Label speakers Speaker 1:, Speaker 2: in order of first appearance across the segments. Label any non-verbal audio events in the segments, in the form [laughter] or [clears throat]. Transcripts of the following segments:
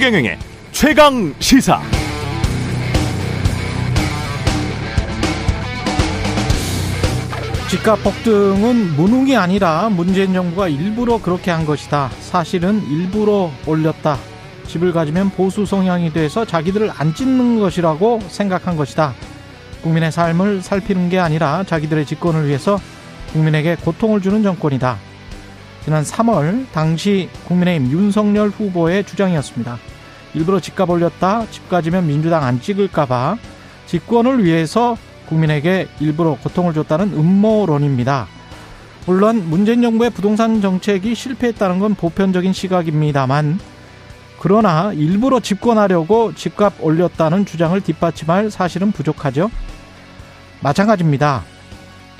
Speaker 1: 최경영의 최강 시사.
Speaker 2: 집값 폭등은 무능이 아니라 문재인 정부가 일부러 그렇게 한 것이다. 사실은 일부러 올렸다. 집을 가지면 보수 성향이 돼서 자기들을 안 찢는 것이라고 생각한 것이다. 국민의 삶을 살피는 게 아니라 자기들의 집권을 위해서 국민에게 고통을 주는 정권이다. 지난 3월 당시 국민의힘 윤석열 후보의 주장이었습니다. 일부러 집값 올렸다. 집 가지면 민주당 안 찍을까봐 집권을 위해서 국민에게 일부러 고통을 줬다는 음모론입니다. 물론 문재인 정부의 부동산 정책이 실패했다는 건 보편적인 시각입니다만 그러나 일부러 집권하려고 집값 올렸다는 주장을 뒷받침할 사실은 부족하죠. 마찬가지입니다.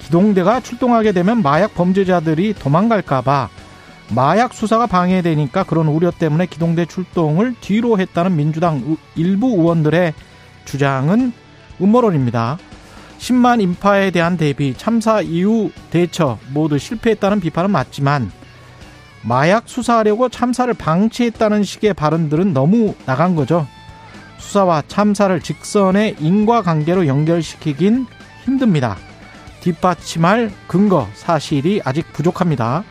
Speaker 2: 기동대가 출동하게 되면 마약 범죄자들이 도망갈까봐 마약 수사가 방해되니까 그런 우려 때문에 기동대 출동을 뒤로 했다는 민주당 일부 의원들의 주장은 음모론입니다. 10만 인파에 대한 대비, 참사 이후 대처 모두 실패했다는 비판은 맞지만 마약 수사하려고 참사를 방치했다는 식의 발언들은 너무 나간 거죠. 수사와 참사를 직선의 인과관계로 연결시키긴 힘듭니다. 뒷받침할 근거, 사실이 아직 부족합니다.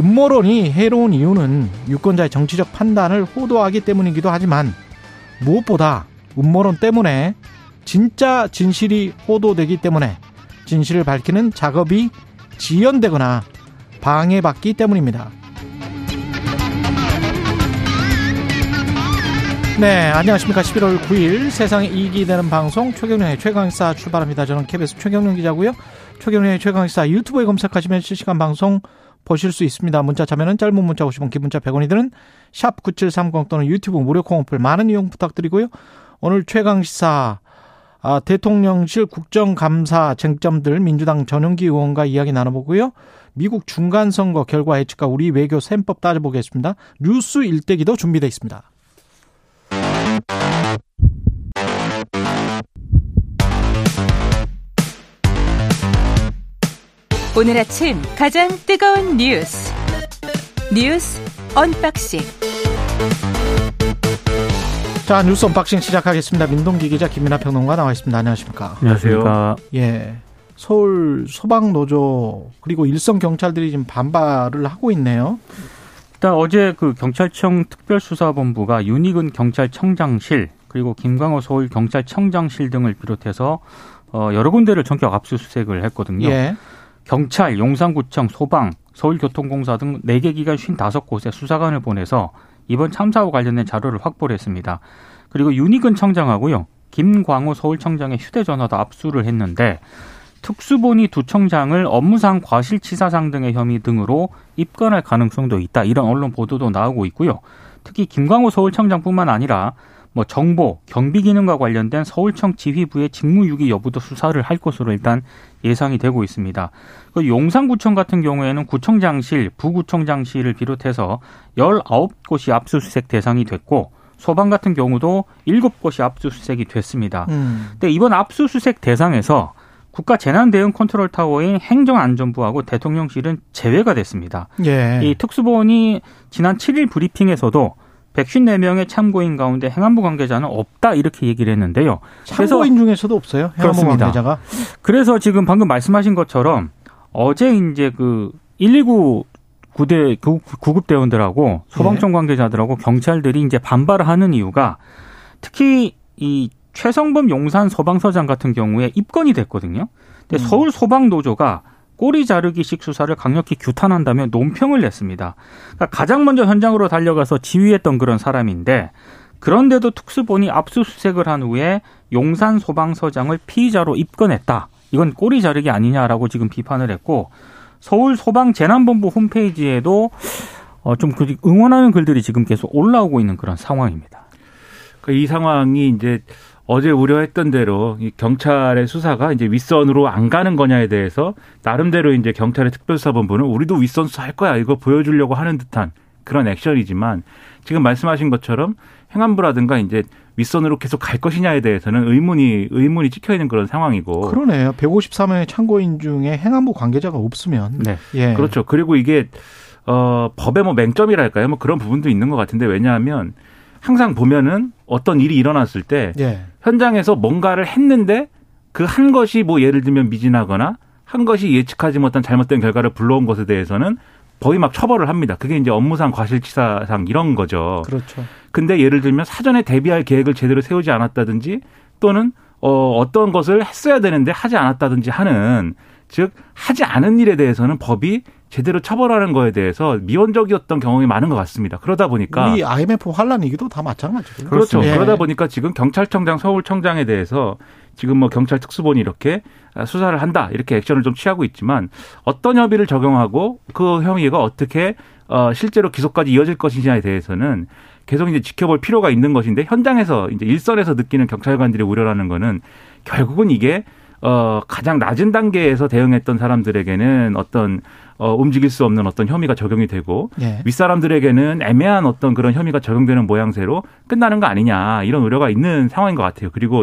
Speaker 2: 음모론이 해로운 이유는 유권자의 정치적 판단을 호도하기 때문이기도 하지만 무엇보다 음모론 때문에 진짜 진실이 호도되기 때문에 진실을 밝히는 작업이 지연되거나 방해받기 때문입니다. 네, 안녕하십니까. 11월 9일 세상에 이익이 되는 방송 최경련의 최강사 출발합니다. 저는 KBS 최경련 기자고요. 최경련의 최강사 유튜브에 검색하시면 실시간 방송 보실 수 있습니다. 문자 참여는 짧은 문자 50원, 기본자 100원이 드는 샵 9730 또는 유튜브 무료 콩 어플 많은 이용 부탁드리고요. 오늘 최강시사 아, 대통령실 국정감사 쟁점들 민주당 전용기 의원과 이야기 나눠보고요. 미국 중간선거 결과 예측과 우리 외교 셈법 따져보겠습니다. 뉴스 일대기도 준비되어 있습니다.
Speaker 3: 오늘 아침 가장 뜨거운 뉴스 뉴스 언박싱
Speaker 2: 자 뉴스 언박싱 시작하겠습니다. 민동기 기자 김민아 평론가 나와 있습니다. 안녕하십니까?
Speaker 4: 안녕하세요.
Speaker 2: 예. 서울 소방 노조 그리고 일선 경찰들이 지금 반발을 하고 있네요.
Speaker 4: 일단 어제 그 경찰청 특별수사본부가 윤희근 경찰청장실 그리고 김광호 서울 경찰청장실 등을 비롯해서 어 여러 군데를 전격 압수수색을 했거든요.
Speaker 2: 예.
Speaker 4: 경찰, 용산구청, 소방, 서울교통공사 등 4개 기관 55곳에 수사관을 보내서 이번 참사와 관련된 자료를 확보를 했습니다. 그리고 윤희근 청장하고요. 김광호 서울청장의 휴대전화도 압수를 했는데 특수본이 두 청장을 업무상 과실치사상 등의 혐의 등으로 입건할 가능성도 있다. 이런 언론 보도도 나오고 있고요. 특히 김광호 서울청장뿐만 아니라 뭐 정보, 경비 기능과 관련된 서울청 지휘부의 직무유기 여부도 수사를 할 것으로 일단 예상이 되고 있습니다. 그 용산구청 같은 경우에는 구청장실, 부구청장실을 비롯해서 19곳이 압수수색 대상이 됐고 소방 같은 경우도 7곳이 압수수색이 됐습니다.
Speaker 2: 음.
Speaker 4: 근데 이번 압수수색 대상에서 국가 재난 대응 컨트롤 타워인 행정안전부하고 대통령실은 제외가 됐습니다.
Speaker 2: 예.
Speaker 4: 이 특수본이 지난 7일 브리핑에서도 154명의 참고인 가운데 행안부 관계자는 없다 이렇게 얘기를 했는데요.
Speaker 2: 참고인 중에서도 없어요. 행안부
Speaker 4: 그렇습니다.
Speaker 2: 관계자가.
Speaker 4: 그래서 지금 방금 말씀하신 것처럼 어제 이제 그 119 구대 구급 대원들하고 소방청 관계자들하고 경찰들이 이제 반발을 하는 이유가 특히 이 최성범 용산 소방서장 같은 경우에 입건이 됐거든요. 근데
Speaker 2: 음.
Speaker 4: 서울 소방 노조가 꼬리 자르기식 수사를 강력히 규탄한다며 논평을 냈습니다. 그러니까 가장 먼저 현장으로 달려가서 지휘했던 그런 사람인데 그런데도 특수본이 압수수색을 한 후에 용산 소방서장을 피의자로 입건했다. 이건 꼬리 자르기 아니냐라고 지금 비판을 했고 서울 소방 재난본부 홈페이지에도 어, 좀 그- 응원하는 글들이 지금 계속 올라오고 있는 그런 상황입니다.
Speaker 5: 그이 상황이 이제 어제 우려했던 대로 이 경찰의 수사가 이제 윗선으로 안 가는 거냐에 대해서 나름대로 이제 경찰의 특별수사본부는 우리도 윗선 수사할 거야 이거 보여주려고 하는 듯한 그런 액션이지만 지금 말씀하신 것처럼 행안부라든가 이제 윗선으로 계속 갈 것이냐에 대해서는 의문이 의문이 찍혀 있는 그런 상황이고
Speaker 2: 그러네요. 153명의 참고인 중에 행안부 관계자가 없으면
Speaker 4: 네.
Speaker 2: 예.
Speaker 5: 그렇죠. 그리고 이게 어 법의 뭐 맹점이랄까요? 뭐 그런 부분도 있는 것 같은데 왜냐하면 항상 보면은 어떤 일이 일어났을 때
Speaker 2: 예.
Speaker 5: 현장에서 뭔가를 했는데 그 한 것이 뭐 예를 들면 미진하거나 한 것이 예측하지 못한 잘못된 결과를 불러온 것에 대해서는 거의 막 처벌을 합니다. 그게 이제 업무상 과실치사상 이런 거죠.
Speaker 2: 그렇죠.
Speaker 5: 근데 예를 들면 사전에 대비할 계획을 제대로 세우지 않았다든지 또는 어, 어떤 것을 했어야 되는데 하지 않았다든지 하는 즉 하지 않은 일에 대해서는 법이 제대로 처벌하는 거에 대해서 미온적이었던 경험이 많은 것 같습니다. 그러다 보니까
Speaker 2: 우리 IMF 환란 얘기도 다 마찬가지고요.
Speaker 5: 그렇죠.
Speaker 2: 예.
Speaker 5: 그러다 보니까 지금 경찰청장, 서울청장에 대해서 지금 뭐 경찰 특수본이 이렇게 수사를 한다 이렇게 액션을 좀 취하고 있지만 어떤 혐의를 적용하고 그 혐의가 어떻게 어 실제로 기소까지 이어질 것인지에 대해서는 계속 이제 지켜볼 필요가 있는 것인데 현장에서 이제 일선에서 느끼는 경찰관들의 우려라는 거는 결국은 이게 어 가장 낮은 단계에서 대응했던 사람들에게는 어떤 어 움직일 수 없는 어떤 혐의가 적용이 되고
Speaker 2: 예.
Speaker 5: 윗사람들에게는 애매한 어떤 그런 혐의가 적용되는 모양새로 끝나는 거 아니냐 이런 우려가 있는 상황인 것 같아요. 그리고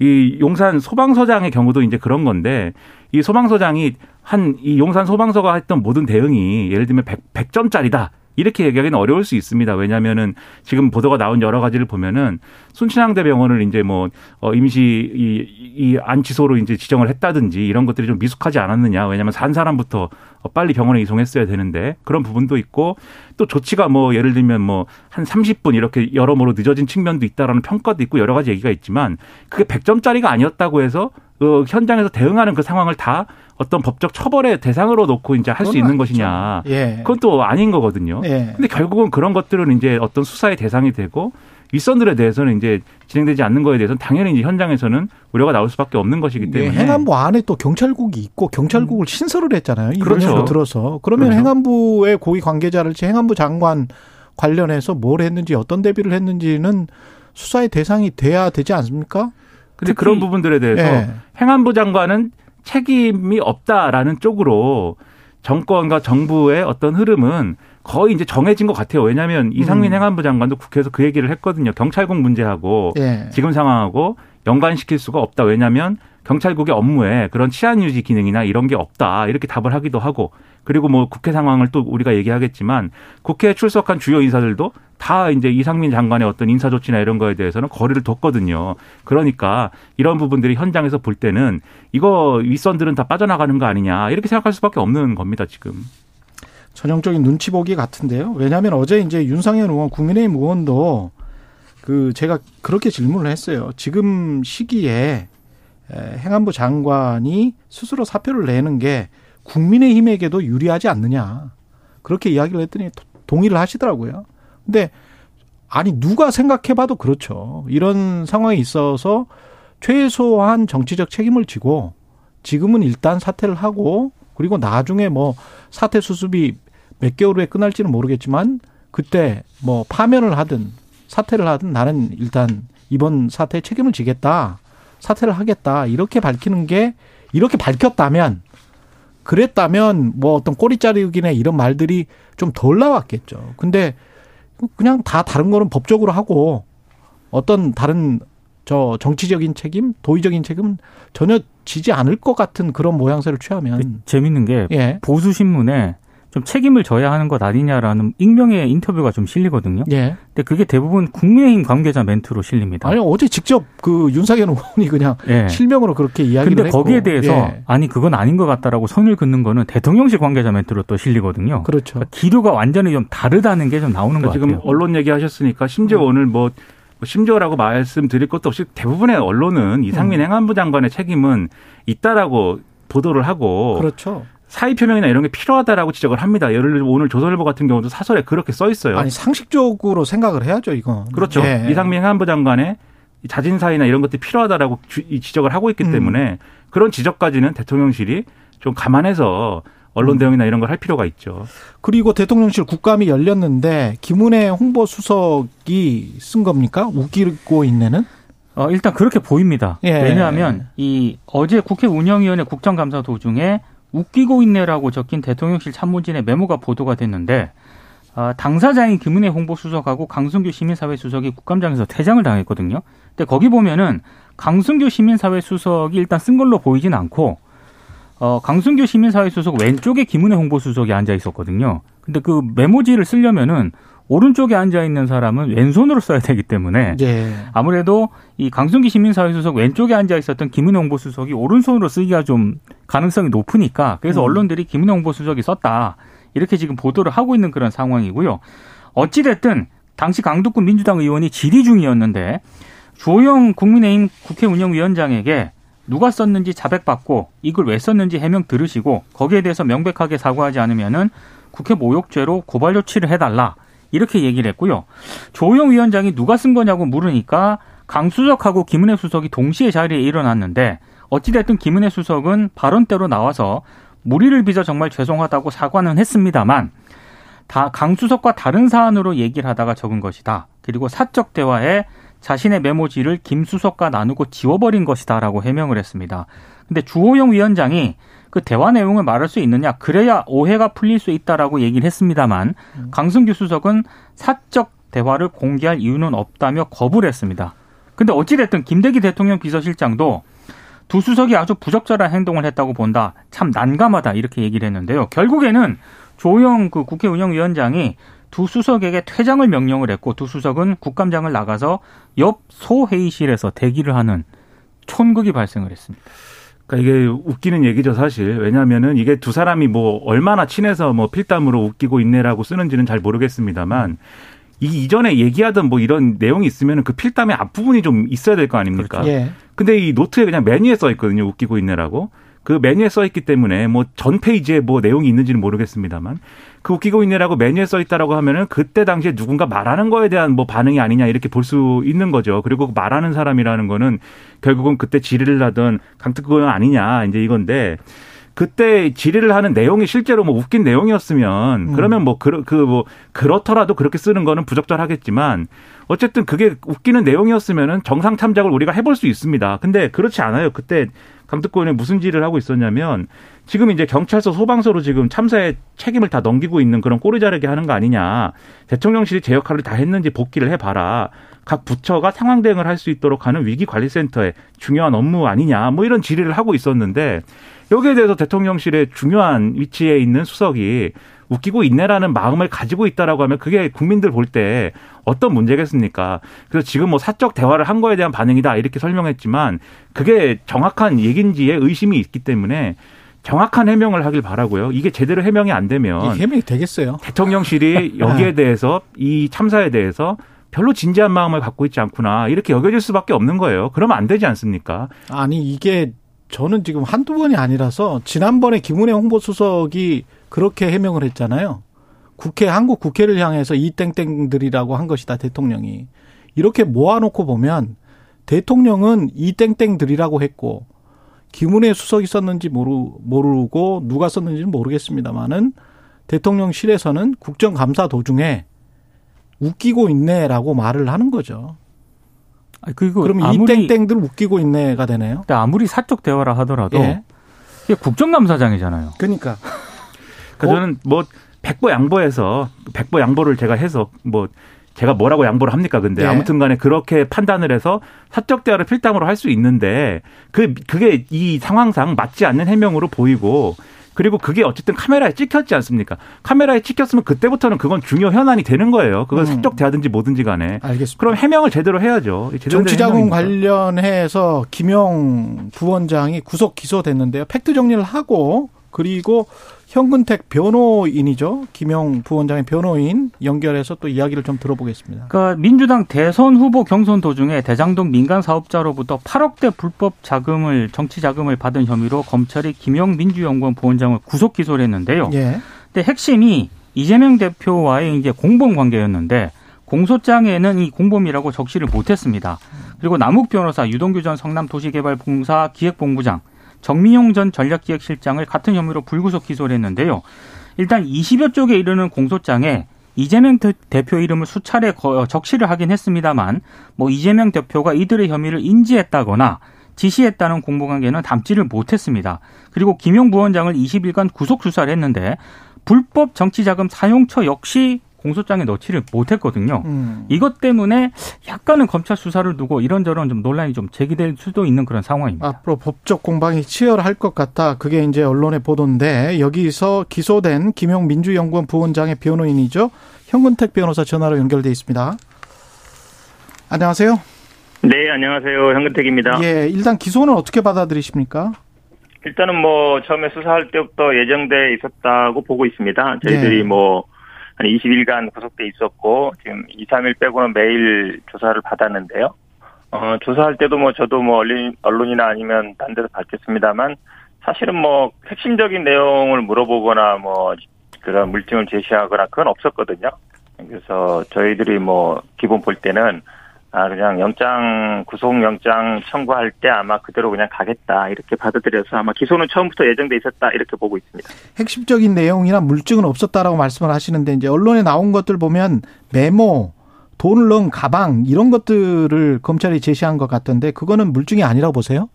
Speaker 5: 이 용산 소방서장의 경우도 이제 그런 건데 이 소방서장이 한 이 용산 소방서가 했던 모든 대응이 예를 들면 100, 100점짜리다. 이렇게 얘기하기는 어려울 수 있습니다. 왜냐하면은 지금 보도가 나온 여러 가지를 보면은 순천향대 병원을 이제 뭐 어, 임시 이, 이 안치소로 이제 지정을 했다든지 이런 것들이 좀 미숙하지 않았느냐. 왜냐하면 산 사람부터 빨리 병원에 이송했어야 되는데 그런 부분도 있고 또 조치가 뭐 예를 들면 뭐 한 30분 이렇게 여러모로 늦어진 측면도 있다라는 평가도 있고 여러 가지 얘기가 있지만 그게 100점짜리가 아니었다고 해서 그 현장에서 대응하는 그 상황을 다 어떤 법적 처벌의 대상으로 놓고 이제 할 수 있는
Speaker 2: 아니죠.
Speaker 5: 것이냐.
Speaker 2: 예.
Speaker 5: 그건 또 아닌 거거든요.
Speaker 2: 예.
Speaker 5: 근데 결국은 그런 것들은 이제 어떤 수사의 대상이 되고 윗선들에 대해서는 이제 진행되지 않는 거에 대해서는 당연히 이제 현장에서는 우려가 나올 수밖에 없는 것이기
Speaker 2: 예,
Speaker 5: 때문에
Speaker 2: 행안부 안에 또 경찰국이 있고 경찰국을 신설을 했잖아요. 이번
Speaker 5: 그렇죠.
Speaker 2: 주 들어서 그러면
Speaker 5: 그렇죠.
Speaker 2: 행안부의 고위 관계자를지 행안부 장관 관련해서 뭘 했는지 어떤 대비를 했는지는 수사의 대상이 돼야 되지 않습니까?
Speaker 5: 근데 그런 부분들에 대해서
Speaker 2: 예.
Speaker 5: 행안부 장관은 책임이 없다라는 쪽으로 정권과 정부의 어떤 흐름은 거의 이제 정해진 것 같아요. 왜냐하면 이상민
Speaker 2: 음.
Speaker 5: 행안부 장관도 국회에서 그 얘기를 했거든요. 경찰국 문제하고
Speaker 2: 예.
Speaker 5: 지금 상황하고 연관시킬 수가 없다. 왜냐하면 경찰국의 업무에 그런 치안 유지 기능이나 이런 게 없다. 이렇게 답을 하기도 하고 그리고 뭐 국회 상황을 또 우리가 얘기하겠지만 국회에 출석한 주요 인사들도 다 이제 이상민 장관의 어떤 인사 조치나 이런 거에 대해서는 거리를 뒀거든요. 그러니까 이런 부분들이 현장에서 볼 때는 이거 윗선들은 다 빠져나가는 거 아니냐 이렇게 생각할 수밖에 없는 겁니다 지금.
Speaker 2: 전형적인 눈치 보기 같은데요. 왜냐하면 어제 이제 윤상현 의원, 국민의힘 의원도 그 제가 그렇게 질문을 했어요. 지금 시기에 에, 행안부 장관이 스스로 사표를 내는 게 국민의힘에게도 유리하지 않느냐. 그렇게 이야기를 했더니 도- 동의를 하시더라고요. 근데 아니 누가 생각해봐도 그렇죠. 이런 상황에 있어서 최소한 정치적 책임을 지고 지금은 일단 사퇴를 하고 그리고 나중에 뭐 사퇴 수습이 몇 개월 후에 끝날지는 모르겠지만 그때 뭐 파면을 하든 사퇴를 하든 나는 일단 이번 사태에 책임을 지겠다. 사퇴를 하겠다. 이렇게 밝히는 게 이렇게 밝혔다면 그랬다면 뭐 어떤 꼬리 자르기나 이런 말들이 좀 덜 나왔겠죠. 근데 그냥 다 다른 거는 법적으로 하고 어떤 다른 저 정치적인 책임, 도의적인 책임은 전혀 지지 않을 것 같은 그런 모양새를 취하면
Speaker 4: 재밌는 게
Speaker 2: 예.
Speaker 4: 보수 신문에 좀 책임을 져야 하는 것 아니냐라는 익명의 인터뷰가 좀 실리거든요.
Speaker 2: 예.
Speaker 4: 근데 그게 대부분 국민의힘 관계자 멘트로 실립니다.
Speaker 2: 아니 어제 직접 그 윤석열 의원이 그냥
Speaker 4: 예.
Speaker 2: 실명으로 그렇게 이야기를
Speaker 4: 근데
Speaker 2: 했고.
Speaker 4: 거기에 대해서
Speaker 2: 예.
Speaker 4: 아니 그건 아닌 것 같다라고 선을 긋는 거는 대통령실 관계자 멘트로 또 실리거든요.
Speaker 2: 그렇죠.
Speaker 4: 그러니까 기류가 완전히 좀 다르다는 게 좀 나오는 것
Speaker 5: 그러니까 지금
Speaker 4: 같아요.
Speaker 5: 언론 얘기하셨으니까 심지어 오늘 뭐 심지어라고 말씀드릴 것도 없이 대부분의 언론은 이상민 행안부 장관의 책임은 있다라고 보도를 하고
Speaker 2: 그렇죠.
Speaker 5: 사의 표명이나 이런 게 필요하다라고 지적을 합니다. 예를 들어 오늘 조선일보 같은 경우도 사설에 그렇게 써 있어요.
Speaker 2: 아니 상식적으로 생각을 해야죠 이건.
Speaker 5: 그렇죠.
Speaker 2: 예.
Speaker 5: 이상민 행안부 장관의 자진 사의나 이런 것들이 필요하다라고 지적을 하고 있기
Speaker 2: 음.
Speaker 5: 때문에 그런 지적까지는 대통령실이 좀 감안해서 언론
Speaker 2: 음.
Speaker 5: 대응이나 이런 걸 할 필요가 있죠.
Speaker 2: 그리고 대통령실 국감이 열렸는데 김은혜 홍보 수석이 쓴 겁니까? 웃기고 있네는?
Speaker 4: 어, 일단 그렇게 보입니다.
Speaker 2: 예.
Speaker 4: 왜냐하면 이 어제 국회 운영위원회 국정감사 도중에 웃기고 있네라고 적힌 대통령실 참모진의 메모가 보도가 됐는데 아, 당사자인 김은혜 홍보수석하고 강순규 시민사회 수석이 국감장에서 퇴장을 당했거든요. 근데 거기 보면은 강순규 시민사회 수석이 일단 쓴 걸로 보이진 않고 어, 강순규 시민사회 수석 왼쪽에 김은혜 홍보수석이 앉아 있었거든요. 근데 그 메모지를 쓰려면은 오른쪽에 앉아 있는 사람은 왼손으로 써야 되기 때문에
Speaker 2: 예.
Speaker 4: 아무래도 이 강순기 시민사회 수석 왼쪽에 앉아 있었던 김은혜 홍보수석이 오른손으로 쓰기가 좀 가능성이 높으니까 그래서
Speaker 2: 음.
Speaker 4: 언론들이 김은혜 홍보수석이 썼다 이렇게 지금 보도를 하고 있는 그런 상황이고요. 어찌 됐든 당시 강북구 민주당 의원이 질의 중이었는데 주호영 국민의힘 국회 운영위원장에게 누가 썼는지 자백받고 이걸 왜 썼는지 해명 들으시고 거기에 대해서 명백하게 사과하지 않으면은 국회 모욕죄로 고발 조치를 해달라 이렇게 얘기를 했고요. 조호영 위원장이 누가 쓴 거냐고 물으니까 강수석하고 김은혜 수석이 동시에 자리에 일어났는데 어찌됐든 김은혜 수석은 발언대로 나와서 무리를 빚어 정말 죄송하다고 사과는 했습니다만 다 강수석과 다른 사안으로 얘기를 하다가 적은 것이다. 그리고 사적 대화에 자신의 메모지를 김 수석과 나누고 지워버린 것이다라고 해명을 했습니다. 근데 주호영 위원장이 그 대화 내용을 말할 수 있느냐 그래야 오해가 풀릴 수 있다라고 얘기를 했습니다만 강승규 수석은 사적 대화를 공개할 이유는 없다며 거부를 했습니다. 근데 어찌됐든 김대기 대통령 비서실장도 두 수석이 아주 부적절한 행동을 했다고 본다. 참 난감하다 이렇게 얘기를 했는데요. 결국에는 조영 그 국회 운영위원장이 두 수석에게 퇴장을 명령을 했고 두 수석은 국감장을 나가서 옆 소회의실에서 대기를 하는 촌극이 발생을 했습니다.
Speaker 5: 그러니까 이게 웃기는 얘기죠, 사실. 왜냐하면은 이게 두 사람이 뭐 얼마나 친해서 뭐 필담으로 웃기고 있네라고 쓰는지는 잘 모르겠습니다만 이 이전에 얘기하던 뭐 이런 내용이 있으면은 그 필담의 앞부분이 좀 있어야 될 거 아닙니까?
Speaker 2: 예.
Speaker 5: 근데 이 노트에 그냥 메뉴에 써 있거든요. 웃기고 있네라고. 그 메뉴에 써 있기 때문에 뭐 전 페이지에 뭐 내용이 있는지는 모르겠습니다만 그 웃기고 있네라고 메뉴에 써 있다라고 하면은 그때 당시에 누군가 말하는 거에 대한 뭐 반응이 아니냐 이렇게 볼 수 있는 거죠. 그리고 그 말하는 사람이라는 거는 결국은 그때 질의를 하던 강특구는 아니냐 이제 이건데 그때 질의를 하는 내용이 실제로 뭐 웃긴 내용이었으면 그러면 뭐 그 그뭐 그렇더라도 그렇게 쓰는 거는 부적절하겠지만 어쨌든 그게 웃기는 내용이었으면은 정상 참작을 우리가 해볼 수 있습니다. 근데 그렇지 않아요. 그때 강특구원에 무슨 질의를 하고 있었냐면 지금 이제 경찰서 소방서로 지금 참사의 책임을 다 넘기고 있는 그런 꼬리 자르게 하는 거 아니냐. 대통령실이 제 역할을 다 했는지 복귀를 해봐라. 각 부처가 상황 대응을 할 수 있도록 하는 위기관리센터의 중요한 업무 아니냐. 뭐 이런 질의를 하고 있었는데 여기에 대해서 대통령실의 중요한 위치에 있는 수석이 웃기고 있네라는 마음을 가지고 있다라고 하면 그게 국민들 볼 때 어떤 문제겠습니까? 그래서 지금 뭐 사적 대화를 한 거에 대한 반응이다 이렇게 설명했지만 그게 정확한 얘기인지에 의심이 있기 때문에 정확한 해명을 하길 바라고요. 이게 제대로 해명이 안 되면
Speaker 2: 이게 해명이 되겠어요.
Speaker 5: 대통령실이 [laughs] 여기에 대해서 이 참사에 대해서 별로 진지한 마음을 갖고 있지 않구나 이렇게 여겨질 수밖에 없는 거예요. 그러면 안 되지 않습니까?
Speaker 2: 아니 이게 저는 지금 한두 번이 아니라서 지난번에 김은혜 홍보수석이 그렇게 해명을 했잖아요. 국회 한국 국회를 향해서 이 땡땡들이라고 한 것이다 대통령이 이렇게 모아놓고 보면 대통령은 이 땡땡들이라고 했고 김은혜 수석이 썼는지 모르 모르고 누가 썼는지는 모르겠습니다만은 대통령실에서는 국정감사 도중에 웃기고 있네라고 말을 하는 거죠.
Speaker 4: 그리고
Speaker 2: 그럼 이
Speaker 4: 아무리
Speaker 2: 땡땡들 웃기고 있네가 되네요.
Speaker 4: 근데 아무리 사적 대화라 하더라도
Speaker 2: 예.
Speaker 4: 이게 국정감사장이잖아요.
Speaker 2: 그러니까
Speaker 5: 그
Speaker 2: 어?
Speaker 5: 저는 뭐 백보 양보해서 백보 양보를 제가 해서 뭐 제가 뭐라고 양보를 합니까? 근데
Speaker 2: 네.
Speaker 5: 아무튼 간에 그렇게 판단을 해서 사적 대화를 필담으로 할 수 있는데 그 그게 이 상황상 맞지 않는 해명으로 보이고 그리고 그게 어쨌든 카메라에 찍혔지 않습니까? 카메라에 찍혔으면 그때부터는 그건 중요 현안이 되는 거예요. 그건
Speaker 2: 음.
Speaker 5: 사적 대화든지 뭐든지 간에.
Speaker 2: 알겠습니다.
Speaker 5: 그럼 해명을 제대로 해야죠.
Speaker 2: 정치자금. 관련해서 김영 부원장이 구속 기소됐는데요. 팩트 정리를 하고 그리고 현근택 변호인이죠. 김영 부원장의 변호인 연결해서 또 이야기를 좀 들어보겠습니다.
Speaker 4: 그러니까 민주당 대선 후보 경선 도중에 대장동 민간 사업자로부터 8억대 불법 자금을 정치 자금을 받은 혐의로 검찰이 김영 민주연구원 부원장을 구속 기소를 했는데요.
Speaker 2: 예.
Speaker 4: 근데 핵심이 이재명 대표와의 이제 공범 관계였는데 공소장에는 이 공범이라고 적시를 못했습니다. 그리고 남욱 변호사, 유동규 전 성남도시개발공사 기획본부장, 정미용 전 전략기획실장을 같은 혐의로 불구속 기소를 했는데요. 일단 20여 쪽에 이르는 공소장에 이재명 대- 대표 이름을 수차례 거- 적시를 하긴 했습니다만 뭐 이재명 대표가 이들의 혐의를 인지했다거나 지시했다는 공보관계는 담지를 못했습니다. 그리고 김용 부원장을 20일간 구속 수사를 했는데 불법 정치자금 사용처 역시 공소장에 넣지를 못했거든요.
Speaker 2: 음.
Speaker 4: 이것 때문에 약간은 검찰 수사를 두고 이런저런 좀 논란이 좀 제기될 수도 있는 그런 상황입니다.
Speaker 2: 앞으로 법적 공방이 치열할 것 같다. 그게 이제 언론의 보도인데 여기서 기소된 김용 민주연구원 부원장의 변호인이죠. 현근택 변호사 전화로 연결돼 있습니다. 안녕하세요.
Speaker 6: 네, 안녕하세요. 현근택입니다.
Speaker 2: 예, 일단 기소는 어떻게 받아들이십니까?
Speaker 6: 일단은 뭐 처음에 수사할 때부터 예정돼 있었다고 보고 있습니다. 저희들이
Speaker 2: 네.
Speaker 6: 뭐 한 20일간 구속돼 있었고 지금 2, 3일 빼고는 매일 조사를 받았는데요. 어, 조사할 때도 뭐 저도 뭐 언론, 언론이나 아니면 딴 데서 밝혔습니다만 사실은 뭐 핵심적인 내용을 물어보거나 뭐 그런 물증을 제시하거나 그건 없었거든요. 그래서 저희들이 뭐 기본 볼 때는 아 그냥 영장 구속영장 청구할 때 아마 그대로 그냥 가겠다 이렇게 받아들여서 아마 기소는 처음부터 예정돼 있었다 이렇게 보고 있습니다.
Speaker 2: 핵심적인 내용이나 물증은 없었다라고 말씀을 하시는데 이제 언론에 나온 것들 보면 메모, 돈을 넣은 가방 이런 것들을 검찰이 제시한 것 같던데 그거는 물증이 아니라고 보세요?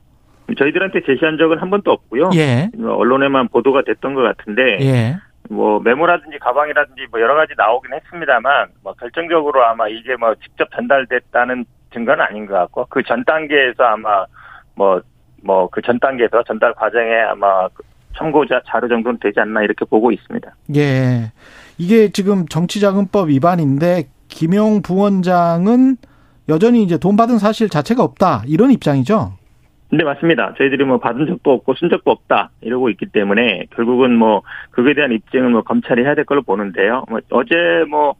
Speaker 6: 저희들한테 제시한 적은 한 번도 없고요.
Speaker 2: 예.
Speaker 6: 뭐 언론에만 보도가 됐던 것 같은데
Speaker 2: 예.
Speaker 6: 뭐 메모라든지 가방이라든지 뭐 여러 가지 나오긴 했습니다만 뭐 결정적으로 아마 이게 뭐 직접 전달됐다는 증거는 아닌 것 같고 그 전 단계에서 아마 뭐 뭐 그 전 단계에서 전달 과정에 아마 그 청구자 자료 정도는 되지 않나 이렇게 보고 있습니다.
Speaker 2: 예. 이게 지금 정치자금법 위반인데 김용 부원장은 여전히 이제 돈 받은 사실 자체가 없다 이런 입장이죠.
Speaker 6: 네, 맞습니다. 저희들이 뭐 받은 적도 없고 쓴 적도 없다 이러고 있기 때문에 결국은 뭐 그거에 대한 입증은 뭐 검찰이 해야 될 걸로 보는데요. 뭐 어제 뭐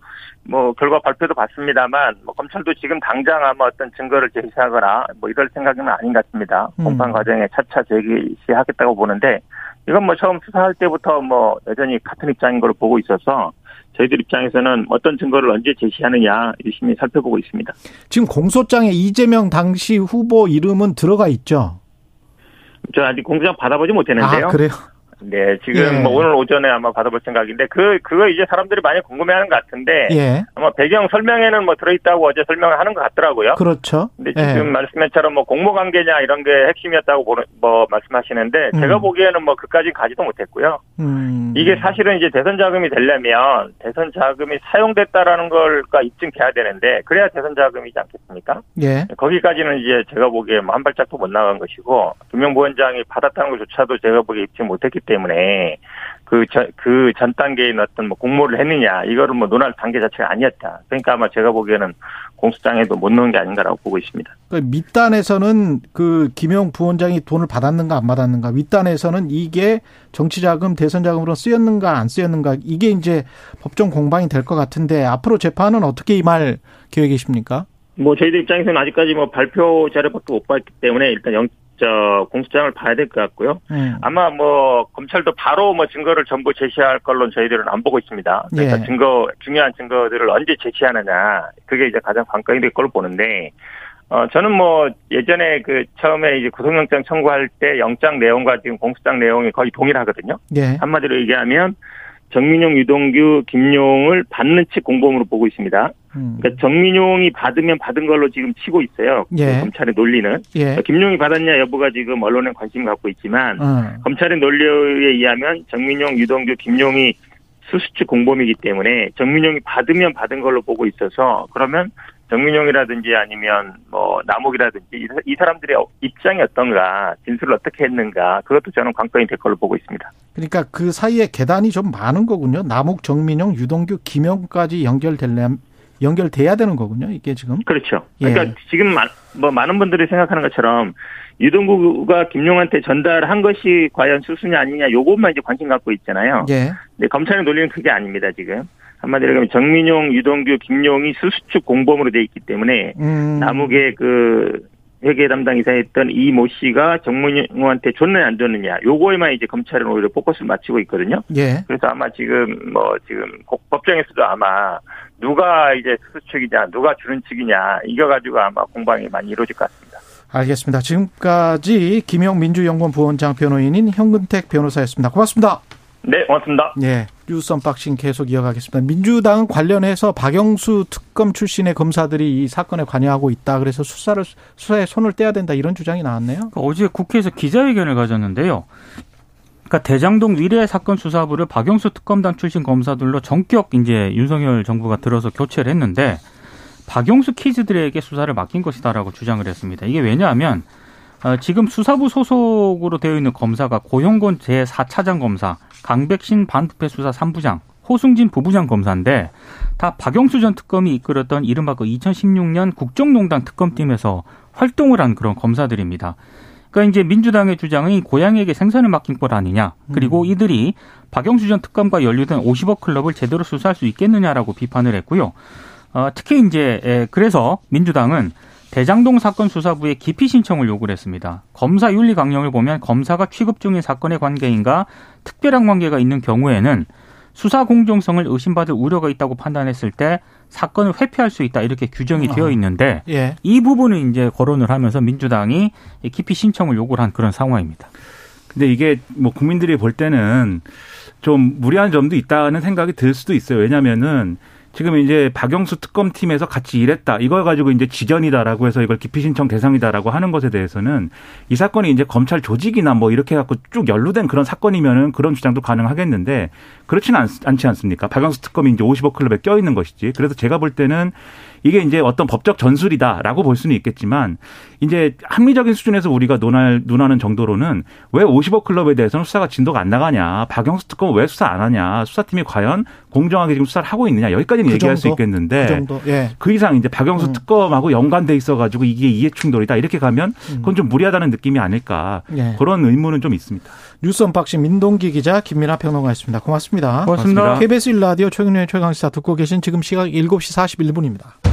Speaker 6: 뭐 결과 발표도 봤습니다만 뭐 검찰도 지금 당장 아마 어떤 증거를 제시하거나 뭐 이럴 생각은 아닌 것 같습니다.
Speaker 2: 음.
Speaker 6: 공판 과정에 차차 제시하겠다고 보는데 이건 뭐 처음 수사할 때부터 뭐 여전히 같은 입장인 걸로 보고 있어서 저희들 입장에서는 어떤 증거를 언제 제시하느냐 유심히 살펴보고 있습니다.
Speaker 2: 지금 공소장에 이재명 당시 후보 이름은 들어가 있죠.
Speaker 6: 저 아직 공소장 받아보지 못했는데요.
Speaker 2: 아 그래요?
Speaker 6: 네, 지금
Speaker 2: 예.
Speaker 6: 뭐 오늘 오전에 아마 받아볼 생각인데 그 그거 이제 사람들이 많이 궁금해하는 것 같은데
Speaker 2: 예.
Speaker 6: 아마 배경 설명에는 뭐 들어있다고 어제 설명을 하는 것 같더라고요.
Speaker 2: 그렇죠.
Speaker 6: 근데
Speaker 2: 예.
Speaker 6: 지금 말씀처럼 뭐 공모 관계냐 이런 게 핵심이었다고 보는 뭐 말씀하시는데
Speaker 2: 음.
Speaker 6: 제가 보기에는 뭐 그까지 가지도 못했고요.
Speaker 2: 음.
Speaker 6: 이게 사실은 이제 대선 자금이 되려면 대선 자금이 사용됐다라는 걸까 입증돼야 되는데 그래야 대선 자금이지 않겠습니까?
Speaker 2: 예.
Speaker 6: 거기까지는 이제 제가 보기에 뭐 한 발짝도 못 나간 것이고 김영 부원장이 받았다는 것조차도 제가 보기에 입증 못했기 때문에 그그전 단계에 어떤 뭐 공모를 했느냐 이거를 뭐 논할 단계 자체가 아니었다. 그러니까 아마 제가 보기에는 공수장에도 못 넣은 게 아닌가라고 보고 있습니다.
Speaker 2: 그 밑단에서는 그 김용 부원장이 돈을 받았는가 안 받았는가, 윗단에서는 이게 정치자금, 대선자금으로 쓰였는가 안 쓰였는가 이게 이제 법정 공방이 될 것 같은데 앞으로 재판은 어떻게 임할 계획이십니까?
Speaker 6: 뭐 저희들 입장에서는 아직까지 뭐 발표 자료밖에 못 봤기 때문에 일단 영, 저 공수장을 봐야 될 것 같고요.
Speaker 2: 음.
Speaker 6: 아마 뭐 검찰도 바로 뭐 증거를 전부 제시할 걸로 저희들은 안 보고 있습니다. 그러니까
Speaker 2: 예.
Speaker 6: 증거 중요한 증거들을 언제 제시하느냐 그게 이제 가장 관건이 될 걸로 보는데 어 저는 뭐 예전에 그 처음에 이제 구속영장 청구할 때 영장 내용과 지금 공수장 내용이 거의 동일하거든요.
Speaker 2: 예.
Speaker 6: 한마디로 얘기하면 정민용, 유동규, 김용을 받는 측 공범으로 보고 있습니다.
Speaker 2: 음.
Speaker 6: 그러니까 정민용이 받으면 받은 걸로 지금 치고 있어요.
Speaker 2: 예.
Speaker 6: 검찰의 논리는
Speaker 2: 예.
Speaker 6: 김용이 받았냐 여부가 지금 언론에 관심 갖고 있지만
Speaker 2: 어.
Speaker 6: 검찰의 논리에 의하면 정민용, 유동규, 김용이 수수측 공범이기 때문에 정민용이 받으면 받은 걸로 보고 있어서 그러면 정민용이라든지 아니면 뭐 남욱이라든지 이, 사- 사람들의 입장이 어떤가 진술을 어떻게 했는가 그것도 저는 관건이 될 걸로 보고 있습니다.
Speaker 2: 그러니까 그 사이에 계단이 좀 많은 거군요. 남욱, 정민용, 유동규, 김용까지 연결될래 연결돼야 되는 거군요. 이게 지금.
Speaker 6: 그렇죠.
Speaker 2: 예.
Speaker 6: 그러니까 지금 마- 뭐 많은 분들이 생각하는 것처럼 유동구가 김용한테 전달한 것이 과연 수수냐 아니냐 요것만 이제 관심 갖고 있잖아요.
Speaker 2: 예.
Speaker 6: 근데 검찰의 논리는 그게 아닙니다, 지금. 한마디로 얘기하면 정민용, 유동규, 김용이 수수축 공범으로 돼 있기 때문에
Speaker 2: 음.
Speaker 6: 남욱의 그 회계 담당 이사였던 이 모 씨가 정민용한테 줬느냐 안 줬느냐 요거에만 이제 검찰은 오히려 포커스를 맞추고 있거든요.
Speaker 2: 예.
Speaker 6: 그래서 아마 지금 뭐 지금 고- 법정에서도 아마 누가 이제 수수측이냐 누가 주는 측이냐 이거 가지고 아마 공방이 많이 이루어질 것 같습니다.
Speaker 2: 알겠습니다. 지금까지 김용 민주연구원 부원장 변호인인 현근택 변호사였습니다. 고맙습니다.
Speaker 6: 네, 고맙습니다.
Speaker 2: 예. 뉴스 언박싱 계속 이어가겠습니다. 민주당은 관련해서 박영수 특검 출신의 검사들이 이 사건에 관여하고 있다. 그래서 수사를 수사에 손을 떼야 된다. 이런 주장이 나왔네요.
Speaker 4: 그 어제 국회에서 기자회견을 가졌는데요. 그러니까 대장동 위례 사건 수사부를 박영수 특검단 출신 검사들로 전격 이제 윤석열 정부가 들어서 교체를 했는데 박영수 키즈들에게 수사를 맡긴 것이다라고 주장을 했습니다. 이게 왜냐하면 어, 지금 수사부 소속으로 되어 있는 검사가 고용곤 제4차장 검사, 강백신 반부패 수사 3부장, 호승진 부부장 검사인데 다 박영수 전 특검이 이끌었던 이른바 그 2016년 국정농단 특검팀에서 활동을 한 그런 검사들입니다. 그러니까 이제 민주당의 주장은 고양이에게 생선을 맡긴 것 아니냐. 그리고 이들이 박영수 전 특검과 연루된 50억 클럽을 제대로 수사할 수 있겠느냐라고 비판을 했고요. 어, 특히 이제 에, 그래서 민주당은 대장동 사건 수사부에 기피 신청을 요구를 했습니다. 검사 윤리 강령을 보면 검사가 취급 중인 사건의 관계인가 특별한 관계가 있는 경우에는 수사 공정성을 의심받을 우려가 있다고 판단했을 때 사건을 회피할 수 있다 이렇게 규정이 되어 있는데
Speaker 2: 예.
Speaker 4: 이 부분을 이제 거론을 하면서 민주당이 기피 신청을 요구를 한 그런 상황입니다.
Speaker 5: 근데 이게 뭐 국민들이 볼 때는 좀 무리한 점도 있다는 생각이 들 수도 있어요. 왜냐면은 지금 이제 박영수 특검팀에서 같이 일했다. 이걸 가지고 이제 지전이다라고 해서 이걸 기피 신청 대상이다라고 하는 것에 대해서는 이 사건이 이제 검찰 조직이나 뭐 이렇게 해갖고 쭉 연루된 그런 사건이면은 그런 주장도 가능하겠는데 그렇지는 않, 않지 않습니까? 박영수 특검이 이제 50억 클럽에 껴 있는 것이지. 그래서 제가 볼 때는 이게 이제 어떤 법적 전술이다라고 볼 수는 있겠지만 이제 합리적인 수준에서 우리가 논할 논하는 정도로는 왜 50억 클럽에 대해서는 수사가 진도가 안 나가냐? 박영수 특검 왜 수사 안 하냐? 수사팀이 과연 공정하게 지금 수사를 하고 있느냐? 여기까지는
Speaker 2: 그
Speaker 5: 얘기할
Speaker 2: 정도?
Speaker 5: 수 있겠는데
Speaker 2: 그 정도. 예.
Speaker 5: 그 이상 이제 박영수
Speaker 2: 음.
Speaker 5: 특검하고 연관돼 있어가지고 이게 이해 충돌이다 이렇게 가면 그건 좀 무리하다는 느낌이 아닐까
Speaker 2: 예.
Speaker 5: 그런 의문은 좀 있습니다.
Speaker 2: 뉴스 언박싱 민동기 기자 김민아 평론가였습니다. 고맙습니다.
Speaker 4: 고맙습니다.
Speaker 2: KBS 1라디오 최경영의 최강시사 듣고 계신 지금 시각 7시 41분입니다.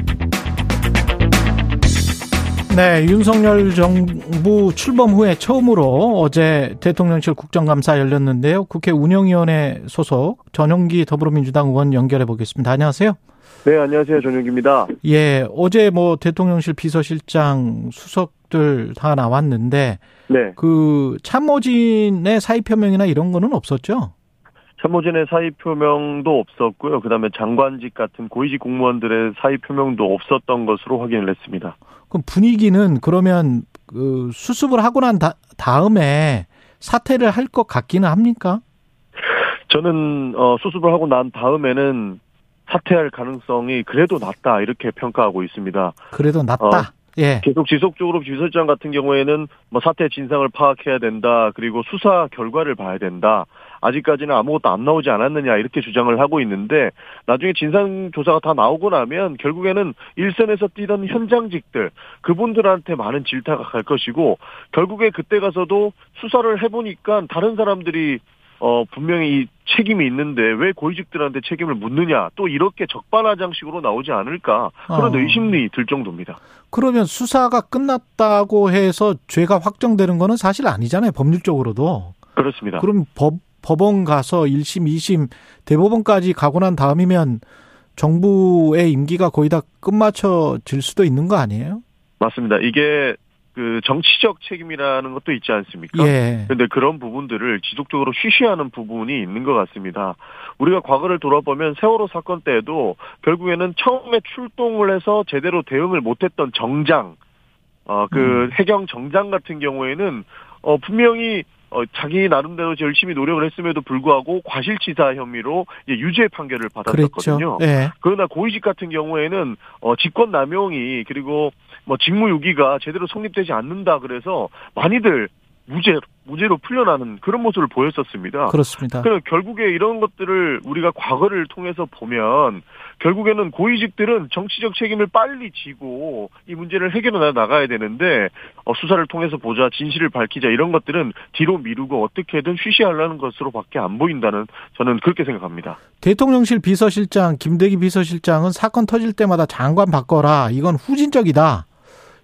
Speaker 2: 네, 윤석열 정부 출범 후에 처음으로 어제 대통령실 국정감사 열렸는데요. 국회 운영위원회 소속 전용기 더불어민주당 의원 연결해 보겠습니다. 안녕하세요.
Speaker 7: 네, 안녕하세요. 전용기입니다.
Speaker 2: 예, 어제 뭐 대통령실 비서실장 수석들 다 나왔는데
Speaker 7: 네.
Speaker 2: 그 참모진의 사의 표명이나 이런 거는 없었죠?
Speaker 7: 참모진의 사의 표명도 없었고요. 그다음에 장관직 같은 고위직 공무원들의 사의 표명도 없었던 것으로 확인을 했습니다.
Speaker 2: 그럼 분위기는 그러면 그 수습을 하고 난 다, 다음에 사퇴를 할 것 같기는 합니까?
Speaker 7: 저는 어, 수습을 하고 난 다음에는 사퇴할 가능성이 그래도 낮다 이렇게 평가하고 있습니다.
Speaker 2: 그래도 낫다.
Speaker 7: 어.
Speaker 2: 예.
Speaker 7: 계속 지속적으로 비서실장 같은 경우에는 뭐 사태 진상을 파악해야 된다. 그리고 수사 결과를 봐야 된다. 아직까지는 아무것도 안 나오지 않았느냐 이렇게 주장을 하고 있는데 나중에 진상 조사가 다 나오고 나면 결국에는 일선에서 뛰던 현장직들 그분들한테 많은 질타가 갈 것이고 결국에 그때 가서도 수사를 해보니까 다른 사람들이 어 분명히 책임이 있는데 왜 고위직들한테 책임을 묻느냐 또 이렇게 적반하장식으로 나오지 않을까 그런
Speaker 2: 어.
Speaker 7: 의심이 들 정도입니다.
Speaker 2: 그러면 수사가 끝났다고 해서 죄가 확정되는 거는 사실 아니잖아요. 법률적으로도.
Speaker 7: 그렇습니다.
Speaker 2: 그럼 법, 법원 가서 1심, 2심, 대법원까지 가고 난 다음이면 정부의 임기가 거의 다 끝마쳐질 수도 있는 거 아니에요?
Speaker 7: 맞습니다. 이게 그 정치적 책임이라는 것도 있지 않습니까?
Speaker 2: 예.
Speaker 7: 근데 그런 부분들을 지속적으로 쉬쉬하는 부분이 있는 것 같습니다. 우리가 과거를 돌아보면 세월호 사건 때에도 결국에는 처음에 출동을 해서 제대로 대응을 못했던 정장, 어, 그
Speaker 2: 음.
Speaker 7: 해경 정장 같은 경우에는 어, 분명히 어, 자기 나름대로 열심히 노력을 했음에도 불구하고 과실치사 혐의로 이제 유죄 판결을. 받았었거든요.
Speaker 2: 예.
Speaker 7: 그러나 고위직 같은 경우에는 어 직권 남용이 그리고 뭐 직무유기가 제대로 성립되지 않는다 그래서 많이들 무죄 무죄로 풀려나는 그런 모습을 보였었습니다.
Speaker 2: 그렇습니다.
Speaker 7: 결국에 이런 것들을 우리가 과거를 통해서 보면 결국에는 고위직들은 정치적 책임을 빨리 지고 이 문제를 해결해 나가야 되는데 어, 수사를 통해서 보자 진실을 밝히자 이런 것들은 뒤로 미루고 어떻게든 쉬쉬하려는 것으로밖에 안 보인다는 저는 그렇게 생각합니다.
Speaker 2: 대통령실 비서실장, 김대기 비서실장은 사건 터질 때마다 장관 바꿔라. 이건 후진적이다.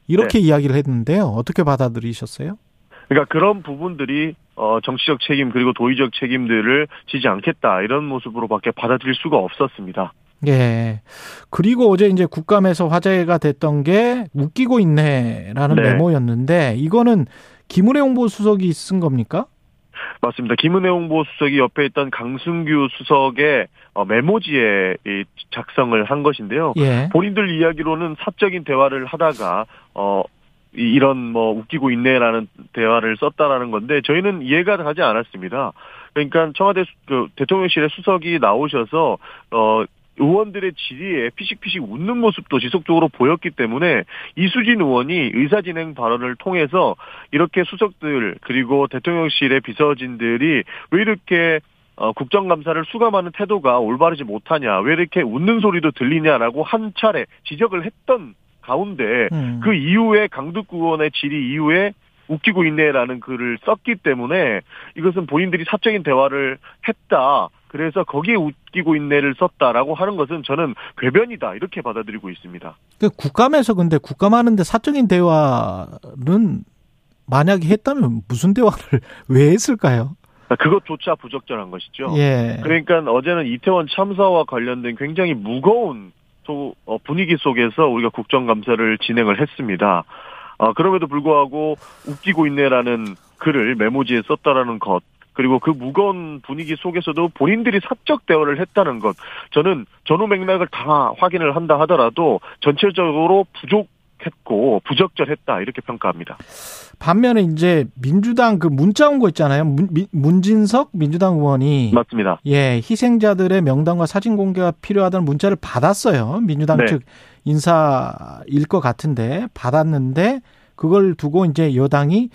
Speaker 2: 이렇게 이야기를 했는데요. 어떻게 받아들이셨어요?
Speaker 7: 그러니까 그런 부분들이 어 정치적 책임 그리고 도의적 책임들을 지지 않겠다 이런 모습으로밖에 받아들일 수가 없었습니다.
Speaker 2: 예. 그리고 어제 이제 국감에서 화제가 됐던 게 웃기고 있네라는
Speaker 7: 네.
Speaker 2: 메모였는데 이거는 김은혜 홍보수석이 쓴 겁니까?
Speaker 7: 맞습니다. 김은혜 홍보수석이 옆에 있던 강승규 수석의 어, 메모지에 이 작성을 한 것인데요.
Speaker 2: 예.
Speaker 7: 본인들 이야기로는 사적인 대화를 하다가 어 이- 이런 뭐 웃기고 있네라는 대화를 썼다라는 건데 저희는 이해가 가지 않았습니다. 그러니까 청와대 수- 그 대통령실의 수석이 나오셔서 어 의원들의 질의에 피식피식 웃는 모습도 지속적으로 보였기 때문에 이수진 의원이 의사진행 발언을 통해서 이렇게 수석들 그리고 대통령실의 비서진들이 왜 이렇게 어, 국정감사를 수감하는 태도가 올바르지 못하냐, 왜 이렇게 웃는 소리도 들리냐라고 한 차례 지적을 했던 가운데
Speaker 2: 음.
Speaker 7: 그 이후에 강득구 의원의 질의 이후에 웃기고 있네라는 글을 썼기 때문에 이것은 본인들이 사적인 대화를 했다. 그래서 거기에 웃기고 있네를 썼다라고 하는 것은 저는 궤변이다 이렇게 받아들이고 있습니다.
Speaker 2: 그 국감에서 근데 국감하는데 사적인 대화는 만약에 했다면 무슨 대화를 [laughs] 왜 했을까요?
Speaker 7: 그것조차 부적절한 것이죠.
Speaker 2: 예.
Speaker 7: 그러니까 어제는 이태원 참사와 관련된 굉장히 무거운 소- 어, 분위기 속에서 우리가 국정감사를 진행을 했습니다. 어, 그럼에도 불구하고 웃기고 있네라는 글을 메모지에 썼다라는 것. 그리고 그 무거운 분위기 속에서도 본인들이 사적 대화를 했다는 것. 저는 전후 맥락을 다 확인을 한다 하더라도 전체적으로 부족 했고 부적절했다 이렇게 평가합니다.
Speaker 2: 반면에 이제 민주당 그 문자 온 거 있잖아요. 문, 민- 문진석 민주당 의원이
Speaker 7: 맞습니다.
Speaker 2: 예, 희생자들의 명단과 사진 공개가 필요하다는 문자를 받았어요. 민주당
Speaker 7: 네.
Speaker 2: 측 인사일 것 같은데 받았는데 그걸 두고 이제 여당이